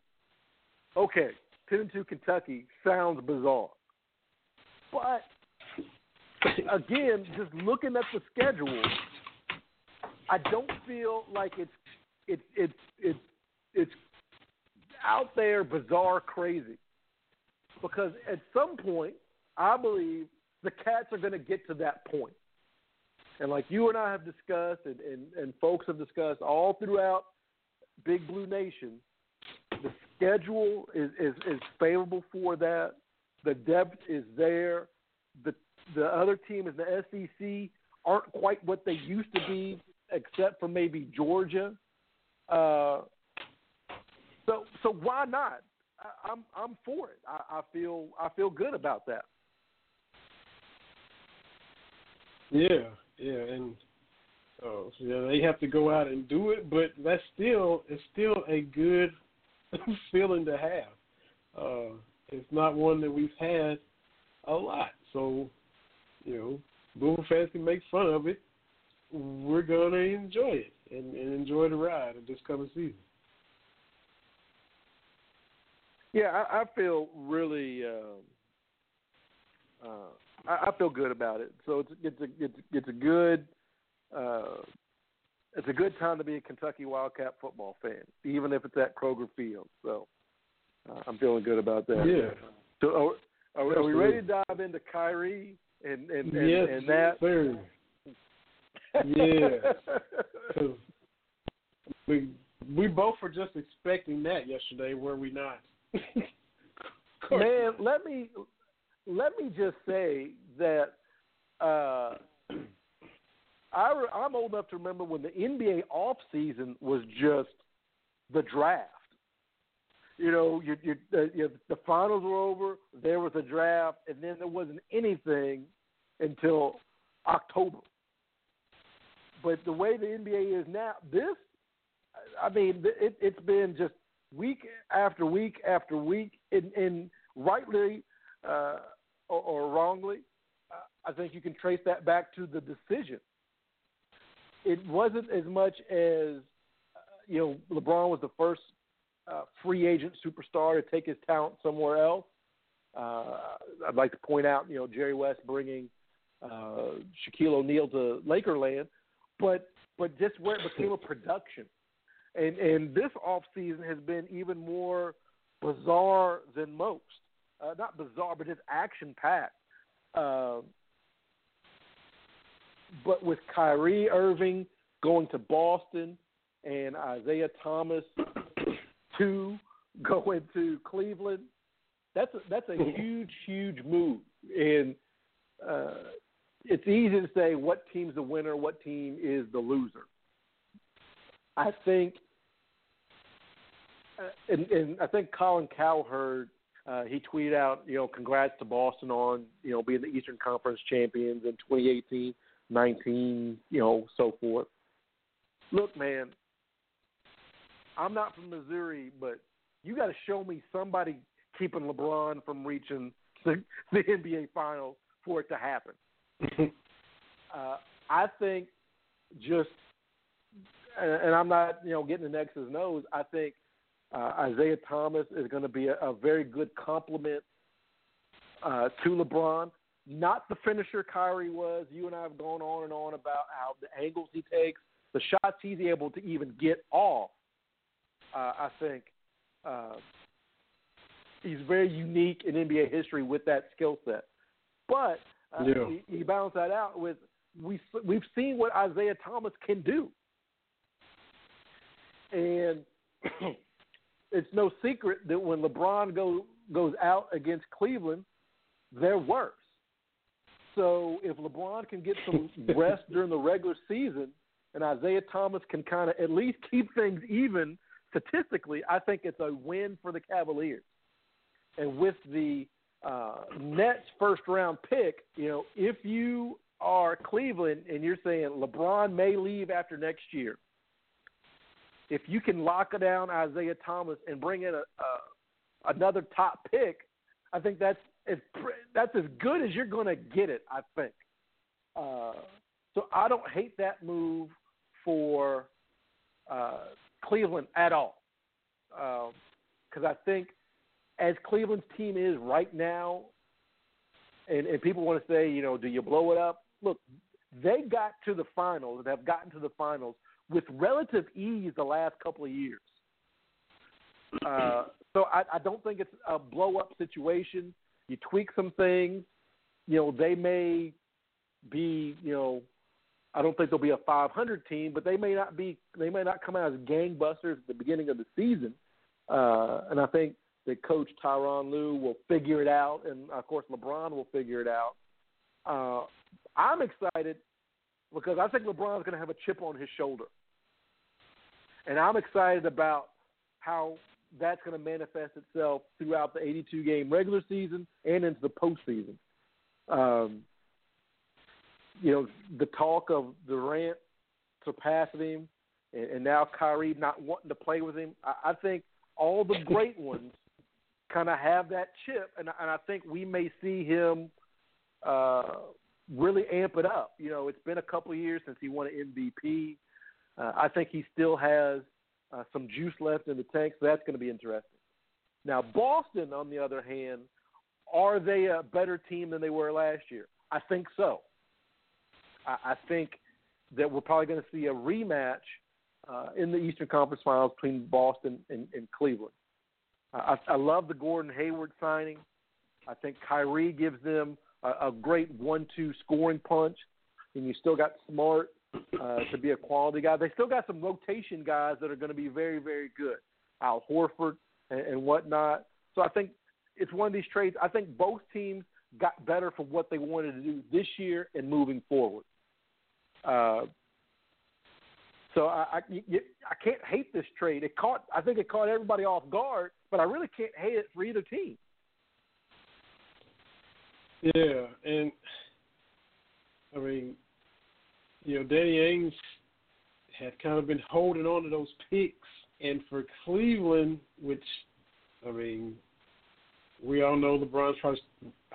Okay, ten and two Kentucky sounds bizarre, but again, just looking at the schedule, I don't feel like it's it's it's it's it's out there bizarre crazy because at some point I believe the Cats are going to get to that point. And like you and I have discussed, and, and, and folks have discussed all throughout Big Blue Nation, the schedule is, is, is favorable for that. The depth is there. The the other team is the SEC aren't quite what they used to be, except for maybe Georgia. Uh, so so why not? I, I'm I'm for it. I, I feel I feel good about that. Yeah, yeah, and uh, so yeah, they have to go out and do it, but that's still it's still a good [laughs] feeling to have. Uh, it's not one that we've had a lot, so you know, Boomer fans can make fun of it. We're gonna enjoy it and, and enjoy the ride of this coming season. Yeah, I, I feel really. Um, uh, I, I feel good about it. So it's it's a it's it's a good uh, it's a good time to be a Kentucky Wildcat football fan, even if it's at Kroger Field. So uh, I'm feeling good about that. Yeah. So are, are, are we ready to dive into Kyrie and and and, yes, and that? sir. Yeah. [laughs] we we both were just expecting that yesterday, were we not? Man, let me let me just say that uh, I I'm old enough to remember when the NBA off season was just the draft. You know, you, you, uh, you, the finals were over, there was a draft, and then there wasn't anything until October. But the way the NBA is now, this, I mean, it, it's been just week after week after week, and, and rightly uh, or, or wrongly, uh, I think you can trace that back to the decision. It wasn't as much as uh, you know LeBron was the first uh, free agent superstar to take his talent somewhere else. Uh, I'd like to point out, you know, Jerry West bringing uh, Shaquille O'Neal to Lakerland, but but just where it became a production, and and this off season has been even more bizarre than most. Uh, not bizarre, but just action packed. Uh, but with Kyrie Irving going to Boston and Isaiah Thomas [coughs] two going to Cleveland, that's a, that's a [laughs] huge, huge move. And uh, it's easy to say what team's the winner, what team is the loser. I think, uh, and, and I think Colin Cowherd, uh, he tweeted out, you know, congrats to Boston on, you know, being the Eastern Conference champions in 2018, 19, you know, so forth. Look, man, I'm not from Missouri, but you got to show me somebody keeping LeBron from reaching the, the NBA Finals for it to happen. [laughs] uh, I think just, and, and I'm not, you know, getting the X's nose. I think uh, Isaiah Thomas is going to be a, a very good complement uh, to LeBron. Not the finisher Kyrie was. You and I have gone on and on about how the angles he takes, the shots he's able to even get off. Uh, I think uh, he's very unique in NBA history with that skill set. But uh, Yeah. he, he balanced that out with we we've seen what Isaiah Thomas can do, and [clears throat] it's no secret that when LeBron go, goes out against Cleveland, they're worse. So if LeBron can get some [laughs] rest during the regular season, and Isaiah Thomas can kind of at least keep things even statistically, I think it's a win for the Cavaliers. And with the uh, Nets first round pick, you know, if you are Cleveland and you're saying LeBron may leave after next year, if you can lock down Isaiah Thomas and bring in a, a another top pick, I think that's as that's as good as you're going to get it. I think. Uh, so I don't hate that move for uh, Cleveland at all, because I think as Cleveland's team is right now, and, and people want to say, you know, do you blow it up? Look, they got to the finals and have gotten to the finals with relative ease the last couple of years. Uh, so I, I don't think it's a blow up situation. You tweak some things, you know, they may be, you know, I don't think they'll be a 500 team, but they may not be. They may not come out as gangbusters at the beginning of the season. Uh, and I think that Coach Tyronn Lue will figure it out, and of course LeBron will figure it out. Uh, I'm excited because I think LeBron's going to have a chip on his shoulder, and I'm excited about how that's going to manifest itself throughout the 82 game regular season and into the postseason. Um, you know, the talk of Durant surpassing him, and, and now Kyrie not wanting to play with him. I, I think all the great [laughs] ones kind of have that chip, and, and I think we may see him uh, really amp it up. You know, it's been a couple of years since he won an MVP. Uh, I think he still has uh, some juice left in the tank, so that's going to be interesting. Now, Boston, on the other hand, are they a better team than they were last year? I think so. I, I think that we're probably going to see a rematch uh, in the Eastern Conference Finals between Boston and, and Cleveland. I, I love the Gordon Hayward signing. I think Kyrie gives them a, a great one-two scoring punch, and you still got Smart uh, to be a quality guy. They still got some rotation guys that are going to be very, very good. Al Horford and, and whatnot. So I think it's one of these trades. I think both teams got better for what they wanted to do this year and moving forward. Uh, so I, I, I can't hate this trade. It caught I think it caught everybody off guard, but I really can't hate it for either team. Yeah, and I mean, you know, Danny Ainge had kind of been holding on to those picks, and for Cleveland, which I mean, we all know LeBron's probably,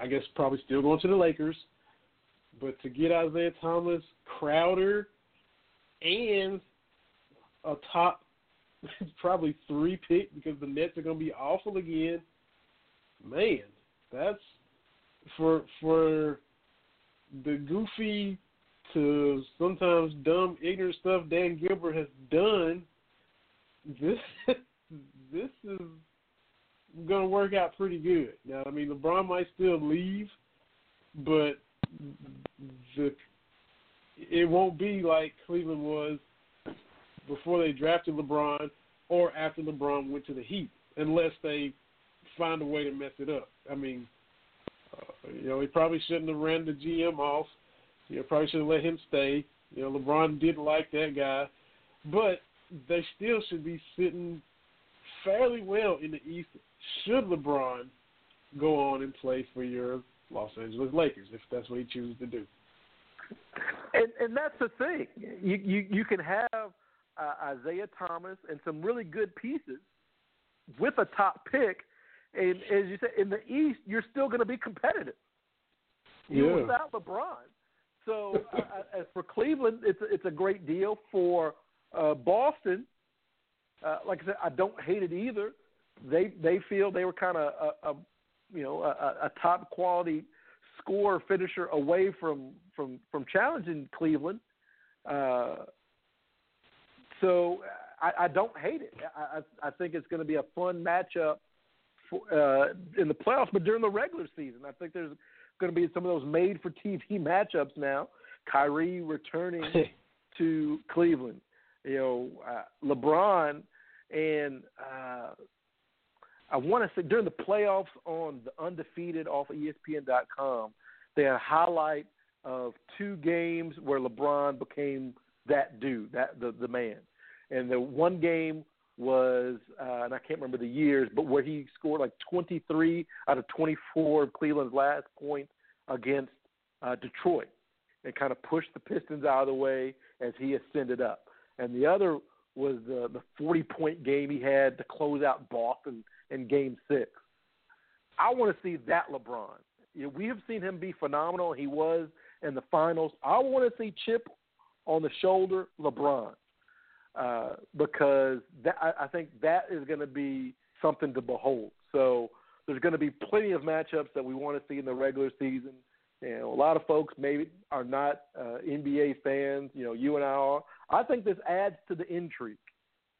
I guess, probably still going to the Lakers. But to get Isaiah Thomas, Crowder, and a top [laughs] probably three pick because the Nets are going to be awful again. Man, that's for for the goofy to sometimes dumb, ignorant stuff Dan Gilbert has done. This [laughs] this is to work out pretty good. Now, I mean, LeBron might still leave, but the it won't be like Cleveland was before they drafted LeBron or after LeBron went to the Heat, unless they find a way to mess it up. I mean, uh, you know, he probably shouldn't have ran the GM off. You know, probably should have let him stay. You know, LeBron didn't like that guy, but they still should be sitting fairly well in the East. Should LeBron go on and play for your Los Angeles Lakers if that's what he chooses to do. And and that's the thing. You you you can have uh, Isaiah Thomas and some really good pieces with a top pick, and as you said, in the East, you're still going to be competitive. Yeah. without LeBron. So uh, as for Cleveland, it's it's a great deal for uh, Boston. Uh, like I said, I don't hate it either. They they feel they were kind of a, a you know a, a top quality scorer finisher away from from from challenging Cleveland. Uh, so I, I don't hate it. I, I I think it's going to be a fun matchup for, uh, in the playoffs, but during the regular season, I think there's going to be some of those made for TV matchups now. Kyrie returning [laughs] to Cleveland, you know, uh, LeBron, and uh, I want to say during the playoffs on the undefeated off of ESPN.com, they had a highlight of two games where LeBron became that dude, that the the man, and the one game was, uh, and I can't remember the years, but where he scored like 23 out of 24 of Cleveland's last points against uh, Detroit and kind of pushed the Pistons out of the way as he ascended up. And the other was the the 40 point game he had to close out Boston in Game Six. I want to see that LeBron. You know, we have seen him be phenomenal. He was in the finals. I want to see chip on the shoulder LeBron uh, because that, I, I think that is going to be something to behold. So there's going to be plenty of matchups that we want to see in the regular season. You know, a lot of folks maybe are not uh, NBA fans. You know, you and I are. I think this adds to the intrigue.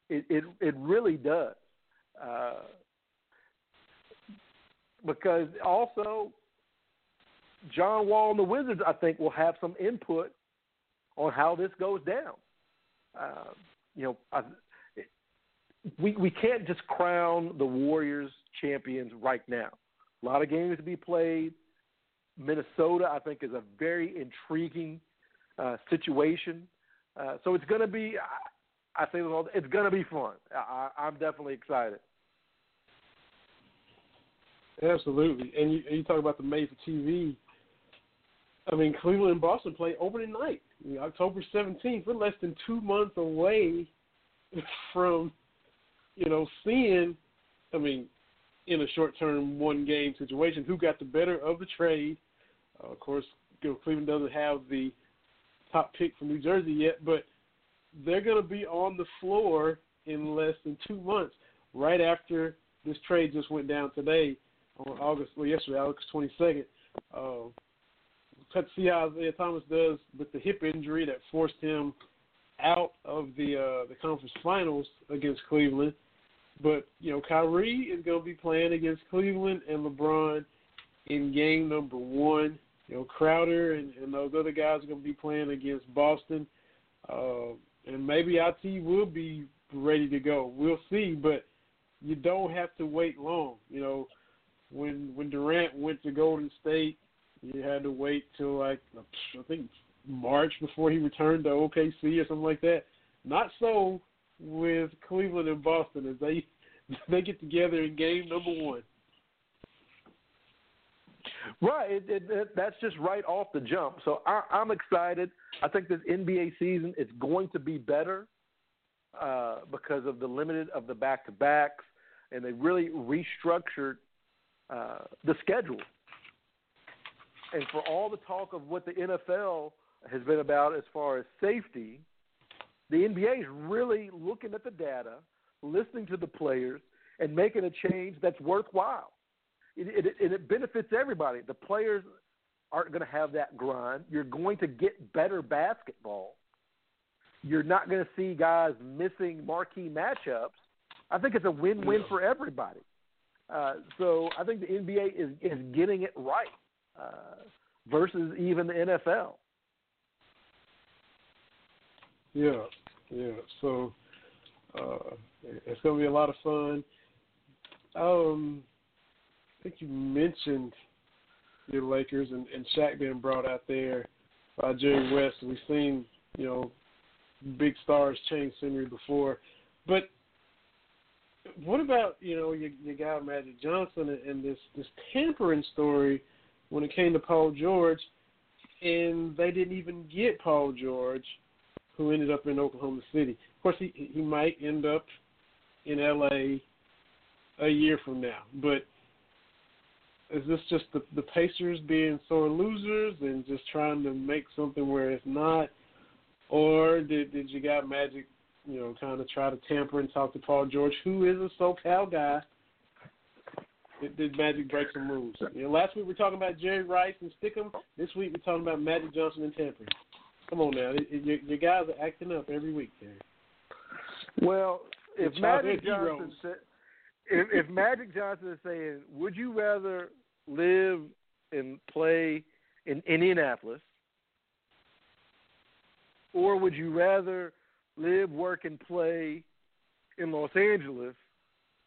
It it, it really does. Uh, because also John Wall and the Wizards, I think, will have some input on how this goes down. Uh, you know, I, we we can't just crown the Warriors champions right now. A lot of games to be played. Minnesota, I think, is a very intriguing uh, situation. Uh, so it's going to be, I, I say this all, it's going to be fun. I, I'm definitely excited. Absolutely, and you, you talk about the made for TV. I mean, Cleveland and Boston play opening night, October seventeenth. We're less than two months away [laughs] from, you know, seeing. I mean, in a short-term one-game situation, who got the better of the trade? Uh, of course, you know, Cleveland doesn't have the top pick from New Jersey yet, but they're going to be on the floor in less than two months, right after this trade just went down today on August, well, yesterday, August 22nd. Uh, let's see how Isaiah Thomas does with the hip injury that forced him out of the uh, the conference finals against Cleveland. But you know, Kyrie is going to be playing against Cleveland and LeBron in game number one. You know, Crowder and, and those other guys are going to be playing against Boston, uh, and maybe IT will be ready to go. We'll see, but you don't have to wait long. You know, when when Durant went to Golden State, you had to wait till like I think March before he returned to OKC or something like that. Not so with Cleveland and Boston as they [laughs] they get together in game number one. Right, it, it, it, that's just right off the jump. So I, I'm excited. I think this NBA season is going to be better uh, because of the limited of the back to backs, and they really restructured uh, the schedule. And for all the talk of what the NFL has been about as far as safety, the NBA is really looking at the data, listening to the players, and making a change that's worthwhile. It, it, it benefits everybody. The players aren't going to have that grind. You're going to get better basketball. You're not going to see guys missing marquee matchups. I think it's a win-win for everybody. Uh, so I think the NBA is is getting it right uh, versus even the NFL. Yeah, yeah. So uh, it's going to be a lot of fun. Um, I think you mentioned your Lakers and, and Shaq being brought out there by Jerry West. We've seen, you know, big stars change scenery before, but what about you know your, your guy Magic Johnson and, and this this tampering story when it came to Paul George, and they didn't even get Paul George, who ended up in Oklahoma City. Of course, he he might end up in L.A. a year from now, but is this just the the Pacers being sore losers and just trying to make something where it's not, or did did you got Magic you know, kind of try to tamper and talk to Paul George, who is a SoCal guy. Did, did Magic break some rules? You know, last week we are talking about Jerry Rice and Stickum. This week we're talking about Magic Johnson and tampering. Come on now, it, it, your, your guys are acting up every week, Terry. Well, if Magic Johnson said, if, if Magic Johnson is saying, would you rather live and play in Indianapolis, or would you rather live, work, and play in Los Angeles,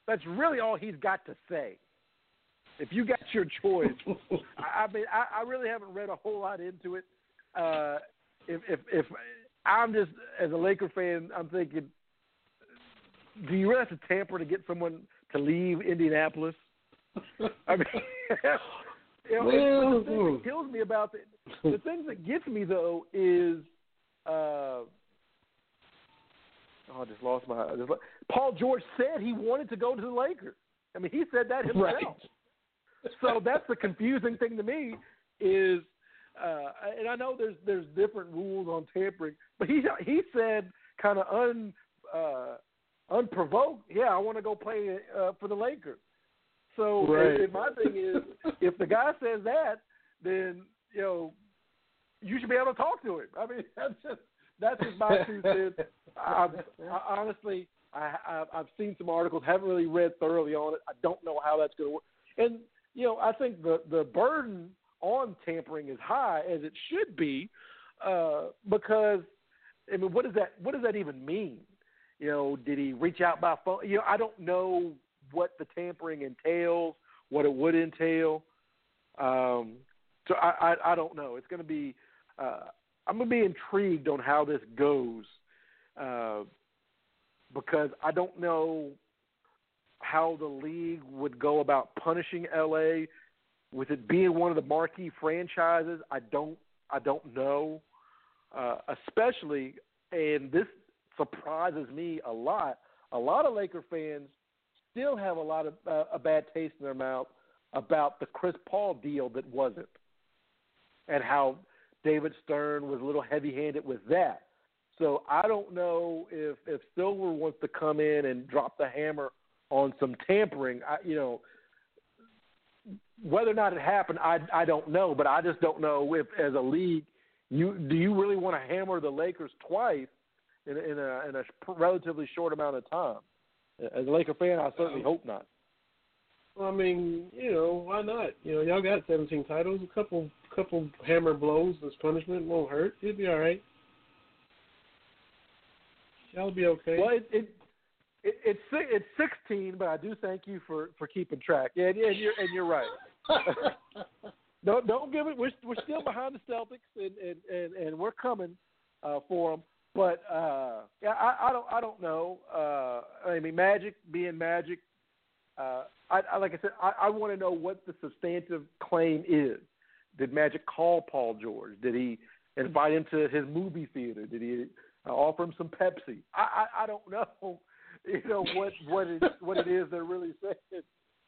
that's really all he's got to say. If you got your choice, [laughs] I, I mean, I, I really haven't read a whole lot into it. Uh, if, if if I'm just as a Laker fan, I'm thinking, do you really have to tamper to get someone to leave Indianapolis? I mean, [laughs] you know, well, the thing that kills me about the the thing that gets me though is. Uh, Oh, I just lost my. Just, Paul George said he wanted to go to the Lakers. I mean, he said that himself. Right. So that's the confusing thing to me is, uh, and I know there's there's different rules on tampering, but he he said kind of un uh, unprovoked, yeah, I want to go play uh, for the Lakers. So right. and my thing is, if the guy says that, then you know you should be able to talk to him. I mean, [laughs] that's just that's just my two cents. I've, I, honestly, I, I, I've seen some articles, haven't really read thoroughly on it. I don't know how that's going to work. And you know, I think the the burden on tampering is high as it should be, uh, because I mean, what does that what does that even mean? You know, did he reach out by phone? You know, I don't know what the tampering entails, what it would entail. Um, so I, I I don't know. It's going to be uh, I'm going to be intrigued on how this goes uh, because I don't know how the league would go about punishing LA with it being one of the marquee franchises. I don't I don't know, uh, especially and this surprises me a lot. A lot of Laker fans still have a lot of uh, a bad taste in their mouth about the Chris Paul deal that wasn't, and how David Stern was a little heavy-handed with that. So I don't know if if Silver wants to come in and drop the hammer on some tampering. I, you know, whether or not it happened, I I don't know. But I just don't know if, as a league, you do you really want to hammer the Lakers twice in, in a in a relatively short amount of time? As a Laker fan, I certainly hope not. Well I mean, you know, why not? You know, y'all got 17 titles. A couple, couple hammer blows as punishment won't hurt. It'll be all right. Y'all be okay. Well, it, it, it it's it's 16, but I do thank you for for keeping track. Yeah, yeah, and you're and you're right. [laughs] don't don't give it. We're we're still behind the Celtics, and and and, and we're coming uh, for them. But uh, yeah, I, I don't I don't know. Uh, I mean, Magic being Magic. Uh, I, I like I said, I, I want to know what the substantive claim is. Did Magic call Paul George? Did he invite him to his movie theater? Did he uh, offer him some Pepsi? I, I I don't [laughs] know. [laughs] You know what what it what it is they're really saying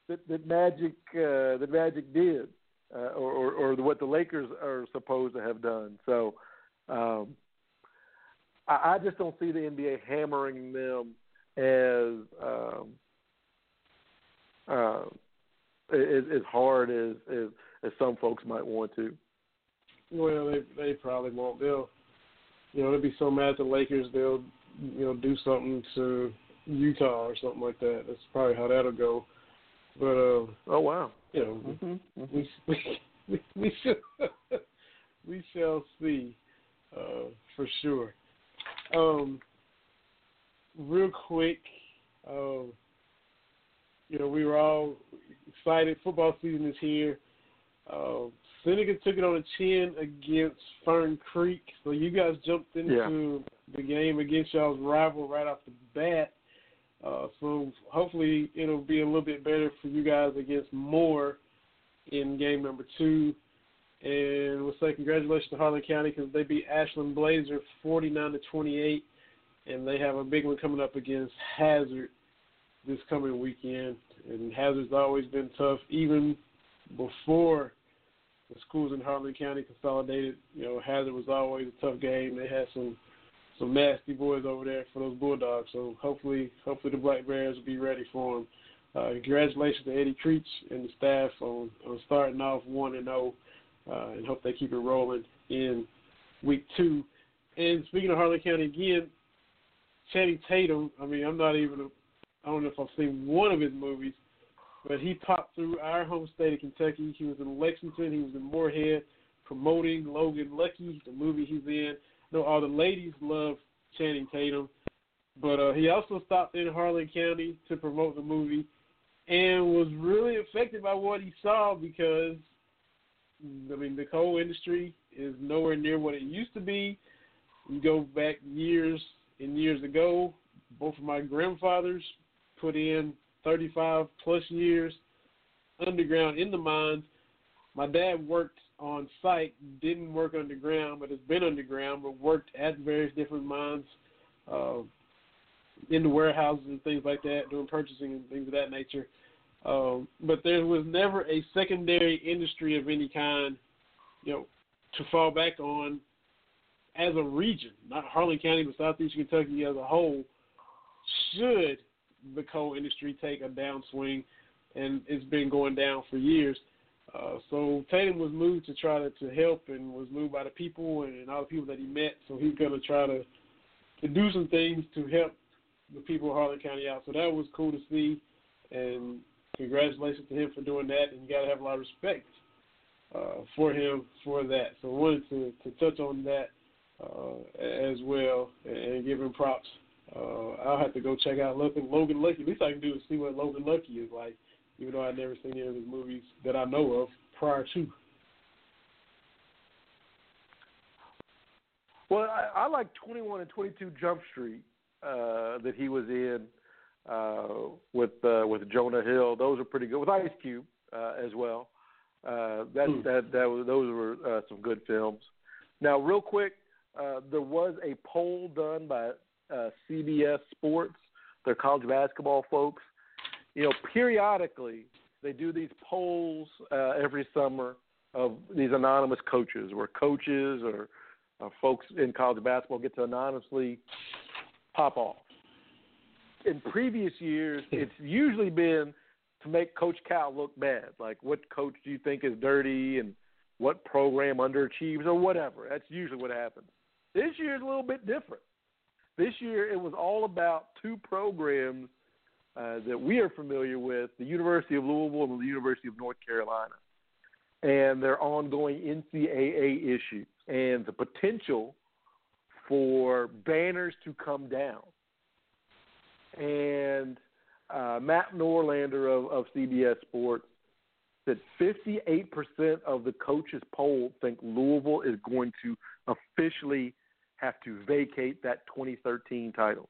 that that Magic uh, that Magic did, uh, or, or what the Lakers are supposed to have done. So. Um, I, I just don't see the NBA hammering them as um, uh, as, as hard as, as as some folks might want to. Well, they they probably won't. They'll, you know, they'll be so mad at the Lakers they'll, you know, do something to Utah or something like that. That's probably how that'll go. But uh, oh wow, you know, mm-hmm. we we [laughs] we, we shall [laughs] we shall see uh, for sure. Um, real quick, uh, you know, we were all excited. Football season is here. Uh, Seneca took it on the chin against Fern Creek, so you guys jumped into yeah. the game against y'all's rival right off the bat. Uh, so hopefully it'll be a little bit better for you guys against Moore in game number two. And we'll say congratulations to Harlan County because they beat Ashland Blazer 49 to 28, and they have a big one coming up against Hazard this coming weekend. And Hazard's always been tough, even before the schools in Harlan County consolidated. You know, Hazard was always a tough game. They had some some nasty boys over there for those Bulldogs. So hopefully, hopefully the Black Bears will be ready for them. Uh, congratulations to Eddie Creech and the staff on, on starting off one and zero, oh, uh, and hope they keep it rolling in week two. And speaking of Harlan County again, Channing Tatum. I mean, I'm not even. A, I don't know if I've seen one of his movies, but he popped through our home state of Kentucky. He was in Lexington. He was in Morehead promoting Logan Lucky, the movie he's in know all the ladies love Channing Tatum, but uh, he also stopped in Harlan County to promote the movie, and was really affected by what he saw because, I mean, the coal industry is nowhere near what it used to be. You go back years and years ago, both of my grandfathers put in 35 plus years underground in the mines. My dad worked on site, didn't work underground, but has been underground, but worked at various different mines, uh, in the warehouses and things like that, doing purchasing and things of that nature. Um, but there was never a secondary industry of any kind, you know, to fall back on as a region, not Harlan County, but Southeastern Kentucky as a whole, should the coal industry take a downswing, and it's been going down for years. Uh, so Tatum was moved to try to, to help and was moved by the people and, all the people that he met. So he's going to try to to do some things to help the people of Harlan County out. So that was cool to see, and congratulations to him for doing that. And you got to have a lot of respect uh, for him for that. So I wanted to, to touch on that uh, as well and, and give him props. Uh, I'll have to go check out Logan, Logan Lucky. At least I can do is see what Logan Lucky is like, even though I've never seen any of his movies that I know of prior to. Well, I, I like 21 and 22 Jump Street uh, that he was in uh, with uh, with Jonah Hill. Those are pretty good with Ice Cube uh, as well. Uh, that Hmm. that that was, those were uh, some good films. Now, real quick, uh, there was a poll done by uh, CBS Sports, their college basketball folks. You know, periodically they do these polls uh, every summer of these anonymous coaches, where coaches or uh, folks in college basketball get to anonymously pop off. In previous years, it's usually been to make Coach Cal look bad. Like, what coach do you think is dirty and what program underachieves or whatever. That's usually what happens. This year is a little bit different. This year, it was all about two programs uh, that we are familiar with the University of Louisville and the University of North Carolina, and their ongoing NCAA issue and the potential for banners to come down. And uh, Matt Norlander of, of CBS Sports said 58% of the coaches polled think Louisville is going to officially have to vacate that 2013 title.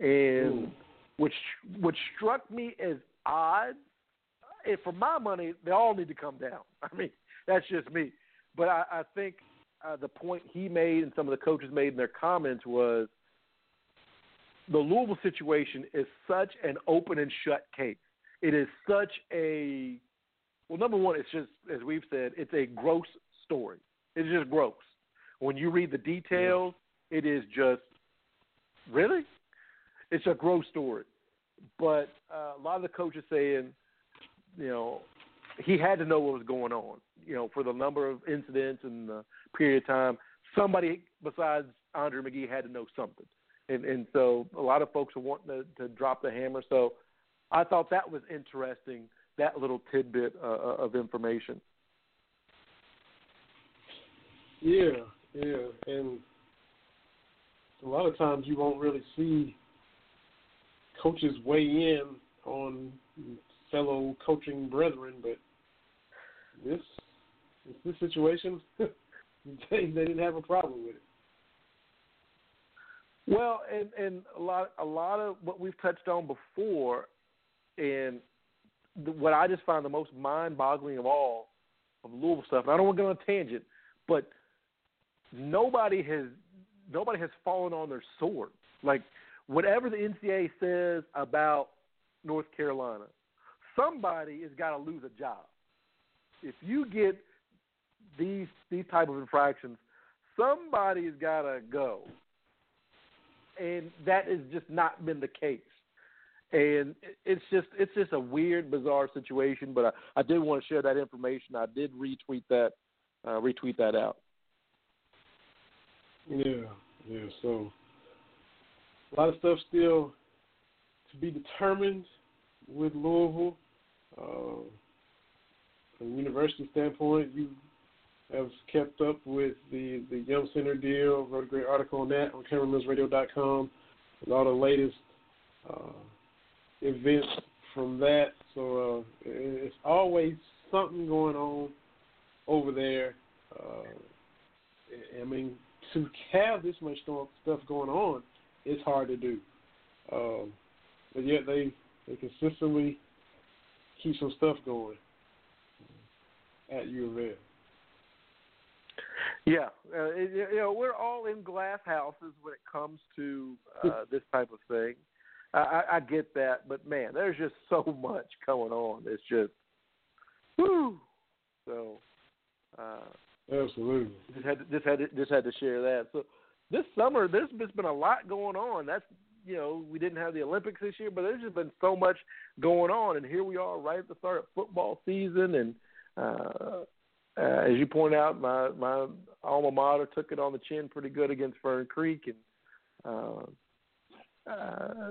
And Ooh. which which struck me as odd. If for my money, they all need to come down. [laughs] I mean, that's just me. But I, I think uh, the point he made and some of the coaches made in their comments was the Louisville situation is such an open and shut case. It is such a well, number one, it's just as we've said, it's a gross story. It's just gross. When you read the details, it is just really, it's a gross story. But uh, a lot of the coaches saying, you know, he had to know what was going on. You know, for the number of incidents and the period of time, somebody besides Andre McGee had to know something. And and so a lot of folks are wanting to, to drop the hammer. So I thought that was interesting. That little tidbit uh, of information. Yeah, yeah, and a lot of times you won't really see coaches weigh in on fellow coaching brethren, but this this situation, [laughs] they, they didn't have a problem with it. Well, and and a lot a lot of what we've touched on before, and the, what I just find the most mind-boggling of all of Louisville stuff. And I don't want to go on a tangent, but nobody has nobody has fallen on their sword. Like whatever the NCAA says about North Carolina, somebody has got to lose a job. If you get these these type of infractions, somebody's got to go and that has just not been the case. And it's just it's just a weird, bizarre situation. But I, I did want to share that information. I did retweet that uh, retweet that out. Yeah, yeah. So a lot of stuff still to be determined with Louisville. Uh, from a university standpoint, you have kept up with the the Yum Center deal. Wrote a great article on that on CameronMillsRadio.com with all the latest uh, events from that. So uh, it's always something going on over there. Uh, I mean, to have this much stuff going on, it's hard to do. Um, but yet they they consistently keep some stuff going at U of L. Yeah, uh, it, you know we're all in glass houses when it comes to uh, [laughs] this type of thing. I, I, I get that, but man, there's just [laughs] so much going on. It's just, whoo. So, uh, Absolutely. just had to, just had to, just had to share that. So this summer, there's just been a lot going on. That's you know we didn't have the Olympics this year, but there's just been so much going on, and here we are right at the start of football season, and uh, uh, as you point out, my my alma mater took it on the chin pretty good against Fern Creek, and uh, uh,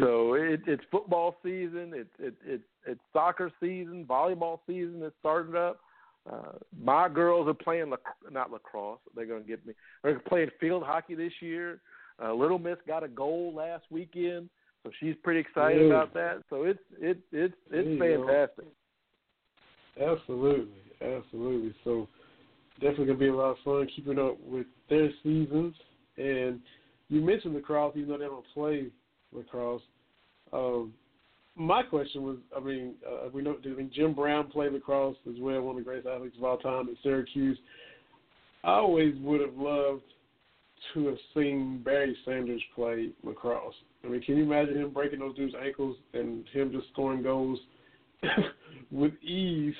So it, it's football season. It's it, it, it's soccer season. Volleyball season has started up. Uh, my girls are playing lac- not lacrosse. They're going to get me. They're playing field hockey this year. Uh, Little Miss got a goal last weekend, so she's pretty excited Yeah. about that. So it's it it's There it's go. fantastic. Absolutely, absolutely. So definitely gonna be a lot of fun keeping up with their seasons. And you mentioned lacrosse, even though they don't play lacrosse. Um, my question was, I mean, uh, we know I mean, Jim Brown played lacrosse as well, one of the greatest athletes of all time at Syracuse. I always would have loved to have seen Barry Sanders play lacrosse. I mean, can you imagine him breaking those dudes' ankles and him just scoring goals [laughs] with ease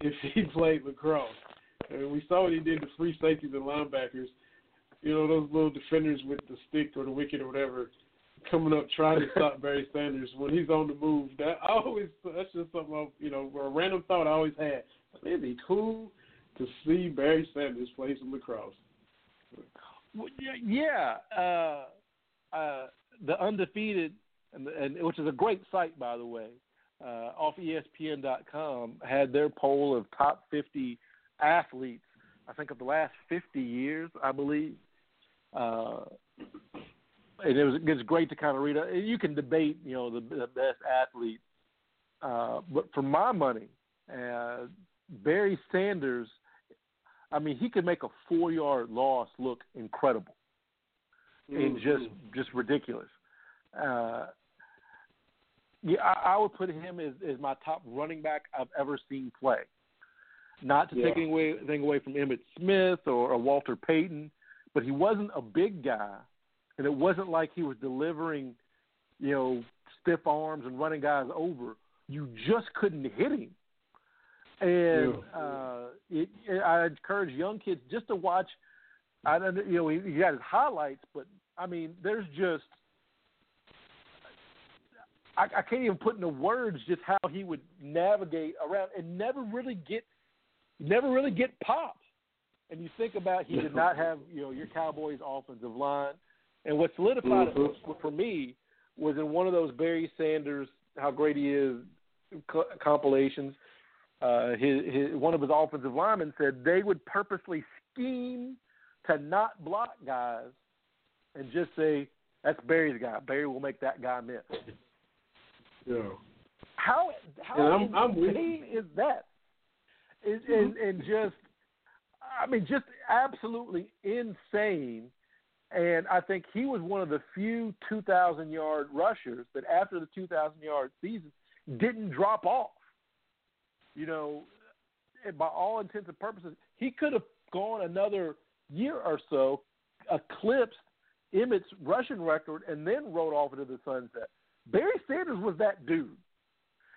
if he [laughs] played lacrosse? I mean, we saw what he did to free safeties and linebackers. You know, those little defenders with the stick or the wicket or whatever coming up trying to stop Barry Sanders when he's on the move. That I always that's just something I, you know, a random thought I always had. It'd be cool to see Barry Sanders play some lacrosse. Well, yeah. Uh, uh, the undefeated, and, and which is a great site by the way, uh, off ESPN.com had their poll of top 50 athletes. I think of the last 50 years, I believe. Uh, and it was it's great to kind of read. it. You can debate, you know, the, the best athlete, uh, but for my money, uh, Barry Sanders. I mean, he could make a four-yard loss look incredible and just just ridiculous. Uh, yeah, I, I would put him as, as my top running back I've ever seen play. Not to Yeah. take anything away, anything away from Emmitt Smith or, or Walter Payton, but he wasn't a big guy, and it wasn't like he was delivering, you know, stiff arms and running guys over. You just couldn't hit him. And uh, it, it, I encourage young kids just to watch. I don't, you know, he, he got his highlights, but I mean, there's just I, I can't even put into words just how he would navigate around and never really get, never really get popped. And you think about he did not have you know your Cowboys offensive line, and what solidified it for me was in one of those Barry Sanders how great he is compilations. Uh, his, his one of his offensive linemen said they would purposely scheme to not block guys and just say that's Barry's guy. Barry will make that guy miss. Yeah. How how And I'm- I'm is that? And, and and just I mean just absolutely insane. And I think he was one of the few 2,000 yard rushers that after the 2,000 yard season didn't drop off. You know, by all intents and purposes, he could have gone another year or so, eclipsed Emmitt's rushing record, and then rode off into the sunset. Barry Sanders was that dude,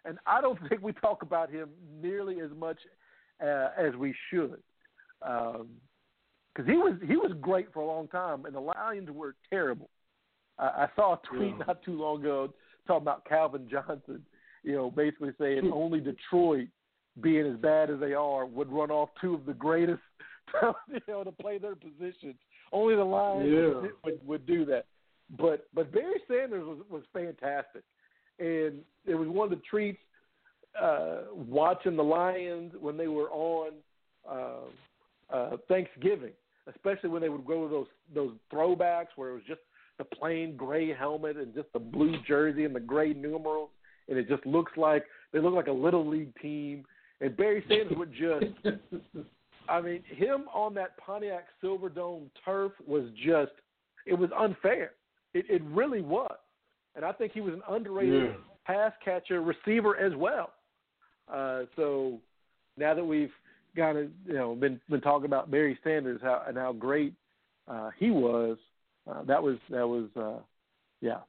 and I don't [laughs] think we talk about him nearly as much uh, as we should, because he was he was great for a long time, and the Lions were terrible. I, I saw a tweet Yeah. [laughs] not too long ago talking about Calvin Johnson, you know, basically saying only Detroit, being as bad as they are, would run off two of the greatest, [laughs] you know, to play their positions. Only the Lions Yeah. would, would would do that. But but Barry Sanders was was fantastic, and it was one of the treats uh, watching the Lions when they were on uh, uh, Thanksgiving, especially when they would go to those those throwbacks where it was just the plain gray helmet and just the blue jersey and the gray numerals, and it just looks like they look like a little league team. And Barry Sanders would just [laughs] I mean, him on that Pontiac Silverdome turf was just it was unfair. It it really was. And I think he was an underrated Yeah. pass catcher receiver as well. Uh so now that we've kind of you know been been talking about Barry Sanders how and how great uh he was, uh, that was that was uh yeah.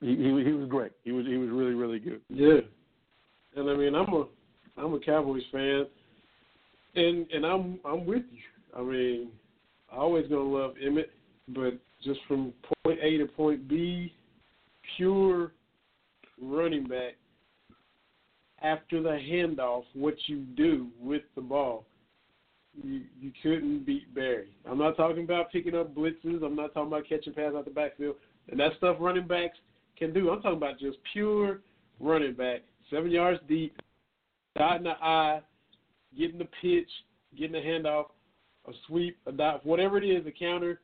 He, he he was great. He was he was really really good. Yeah, and I mean, I'm a I'm a Cowboys fan, and and I'm I'm with you. I mean, I always gonna love Emmitt, but just from point A to point B, pure running back. After the handoff, what you do with the ball, you you couldn't beat Barry. I'm not talking about picking up blitzes. I'm not talking about catching passes out the backfield, and that stuff running backs can do. I'm talking about just pure running back, seven yards deep, dotting the eye, getting the pitch, getting the handoff, a sweep, a dot, whatever it is, a counter.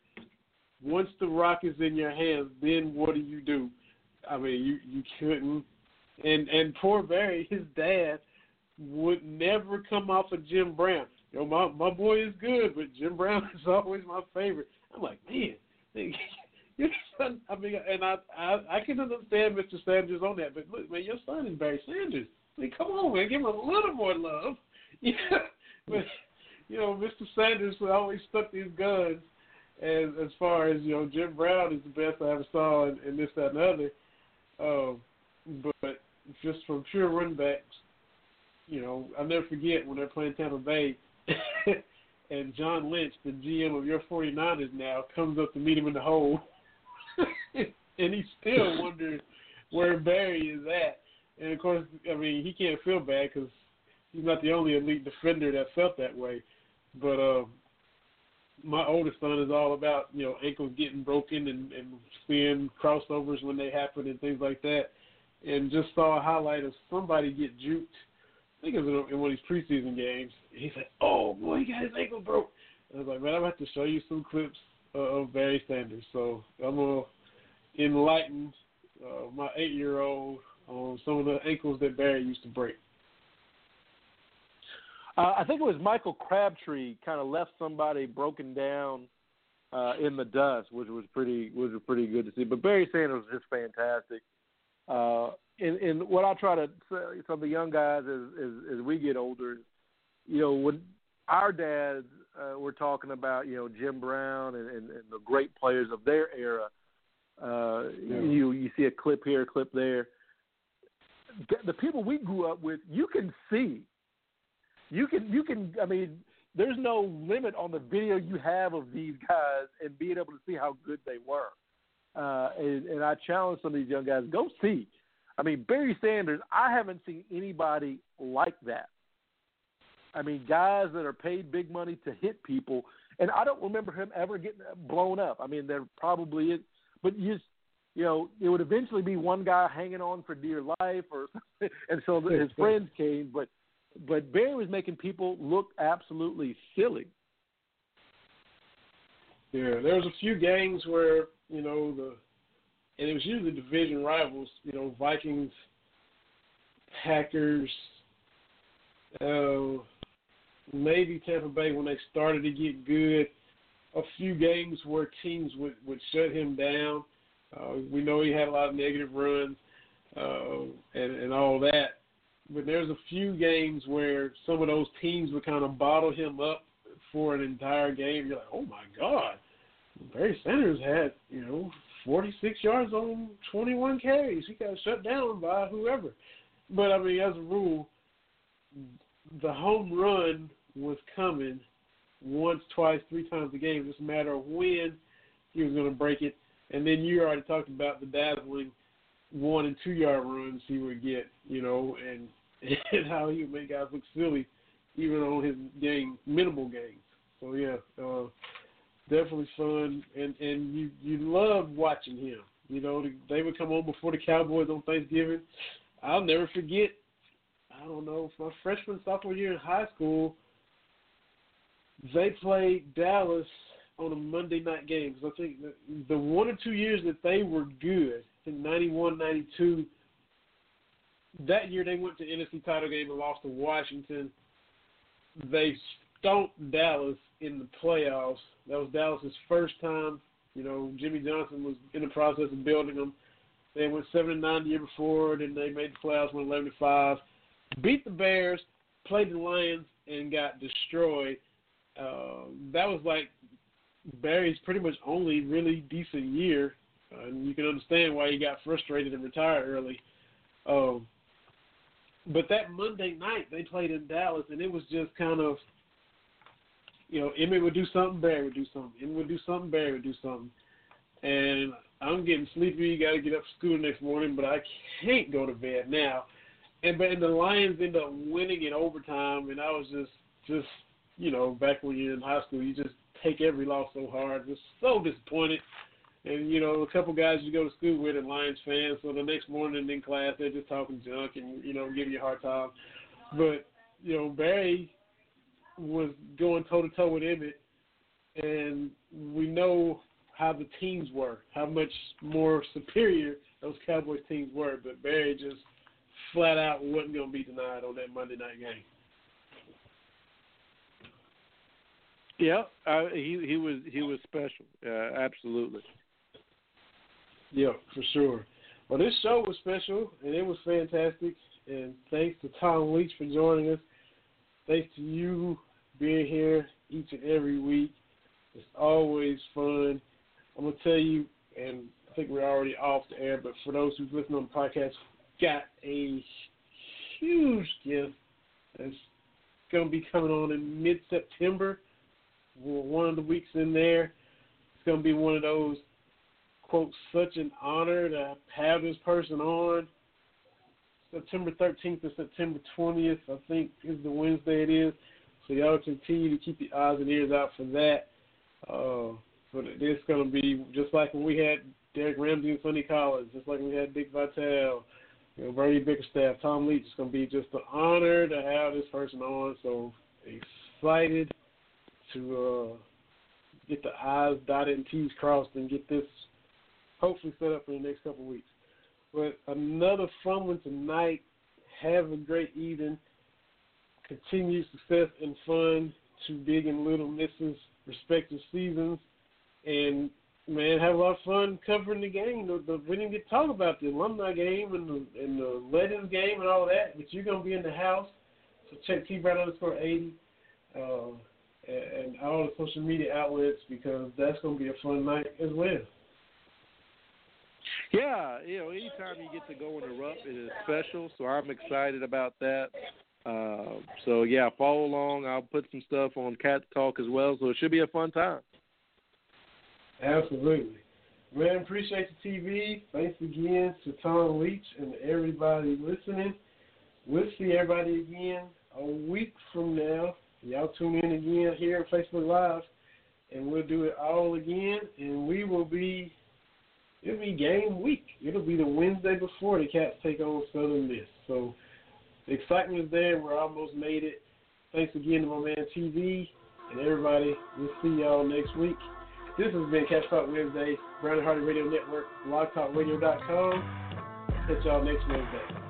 Once the rock is in your hands, then what do you do? I mean, you you couldn't. And and poor Barry, his dad would never come off of Jim Brown. Yo, my my boy is good, but Jim Brown [laughs] is always my favorite. I'm like, man, [laughs] your son. I mean, and I I I can understand Mr. Sanders on that, but look, man, your son is Barry Sanders. I mean, come on, man, give him a little more love. [laughs] But you know, Mr. Sanders always stuck his guns. As as far as you know, Jim Brown is the best I ever saw, and, and this, that, and the other. Um, but just from pure run backs, you know, I'll never forget when they're playing Tampa Bay, [laughs] and John Lynch, the GM of your 49ers now, comes up to meet him in the hole, [laughs] and he still [laughs] wonders where Barry is at. And of course, I mean, he can't feel bad because he's not the only elite defender that felt that way. But um, my oldest son is all about you know ankles getting broken and, and seeing crossovers when they happen and things like that. And just saw a highlight of somebody get juked. I think it was in one of these preseason games. He's like, "Oh boy, he got his ankle broke." I was like, "Man, I'm gonna have to show you some clips of Barry Sanders." So I'm gonna enlighten uh, my eight-year-old on some of the ankles that Barry used to break. Uh, I think it was Michael Crabtree kind of left somebody broken down uh, in the dust, which was pretty which was pretty good to see. But Barry Sanders was just fantastic. Uh, and, and what I try to say to the young guys as, as as we get older, you know, when our dads uh, were talking about, you know, Jim Brown and, and, and the great players of their era. Uh, Yeah. You you see a clip here, a clip there. The- The people we grew up with, you can see you can you can I mean there's no limit on the video you have of these guys and being able to see how good they were. Uh, and, and I challenge some of these young guys go see. I mean Barry Sanders, I haven't seen anybody like that. I mean guys that are paid big money to hit people, and I don't remember him ever getting blown up. I mean there probably is, but you. just- You know, it would eventually be one guy hanging on for dear life, or [laughs] and so his [laughs] friends came. But but Barry was making people look absolutely silly. Yeah, there was a few games where you know the, and it was usually division rivals. You know, Vikings, Packers, uh, maybe Tampa Bay when they started to get good. A few games where teams would would shut him down. Uh, we know he had a lot of negative runs uh, and and all that. But there's a few games where some of those teams would kind of bottle him up for an entire game. You're like, oh my god, Barry Sanders had you know 46 yards on 21 carries. He got shut down by whoever. But I mean, as a rule, the home run was coming once, twice, three times a game. Just a matter of when he was going to break it. And then you already talked about the dazzling one and two yard runs he would get, you know, and [laughs] and how he would make guys look silly, even on his game minimal games. So yeah, uh, definitely fun, and and you you love watching him. You know, they would come on before the Cowboys on Thanksgiving. I'll never forget. I don't know, my freshman sophomore year in high school, they played Dallas on a Monday night game. I think the, one or two years that they were good, I think 91, 92, that year they went to NFC title game and lost to Washington. They stomped Dallas in the playoffs. That was Dallas's first time. You know, Jimmy Johnson was in the process of building them. They went seven and nine the year before, then they made the playoffs, went eleven to five, beat the Bears, played the Lions, and got destroyed. Uh, that was like Barry's pretty much only really decent year, uh, and you can understand why he got frustrated and retired early. Um, but that Monday night they played in Dallas, and it was just kind of, you know, Emmitt would do something, Barry would do something. Emmitt would do something, Barry would do something. And I'm getting sleepy. You got to get up for school next morning, but I can't go to bed now. And but and the Lions end up winning in overtime, and I was just just you know back when you're in high school, you just take every loss so hard. Just so disappointed. and you know a couple guys you go to school with are Lions fans, so the next morning in class they're just talking junk and you know giving you a hard time. But you know Barry was going toe to toe with Emmitt, and we know how the teams were, how much more superior those Cowboys teams were. But Barry just flat out wasn't going to be denied on that Monday night game. Yeah, uh, he he was he was special. Uh, absolutely. Yeah, for sure. Well, this show was special and it was fantastic. And thanks to Tom Leach for joining us. Thanks to you being here each and every week. It's always fun. I'm gonna tell you, and I think we're already off the air, but for those who've listened on the podcast, got a huge gift that's gonna be coming on in mid September. One of the weeks in there. It's gonna be one of those quote such an honor to have this person on. September 13th to September 20th, I think, is the Wednesday it is. So y'all continue to keep your eyes and ears out for that. Uh, but it's going to be just like when we had Derrick Ramsey and Sonny Collins, just like we had Dick Vitale, you know, Bernie Bickerstaff, Tom Leach. It's going to be just an honor to have this person on. So excited to uh, get the I's dotted and T's crossed and get this hopefully set up for the next couple of weeks. But another fun one tonight. Have a great evening. Continued success and fun to Big and Little Misses respective seasons. And man, have a lot of fun covering the game. The, the, we didn't get to talk about the alumni game and the and the Legends game and all that, but you're gonna be in the house. So check T Brown underscore eighty uh, and, all the social media outlets because that's gonna be a fun night as well. Yeah, you know, anytime you get to go in the Rupp, it is special. So I'm excited about that. Uh, so yeah, follow along. I'll put some stuff on Cat Talk as well. So it should be a fun time. Absolutely. Man, appreciate the TB. Thanks again to Tom Leach and everybody listening. We'll see everybody again a week from now. Y'all tune in again here on Facebook Live, and we'll do it all again. And we will be, it'll be game week. It'll be the Wednesday before the Cats take on Southern Miss. So the excitement is there. We're almost made it. Thanks again to my man TB and everybody. We'll see y'all next week. This has been Cats Talk Wednesday, Brown and Hardy Radio Network, blogtalkradio.com. Catch y'all next Wednesday.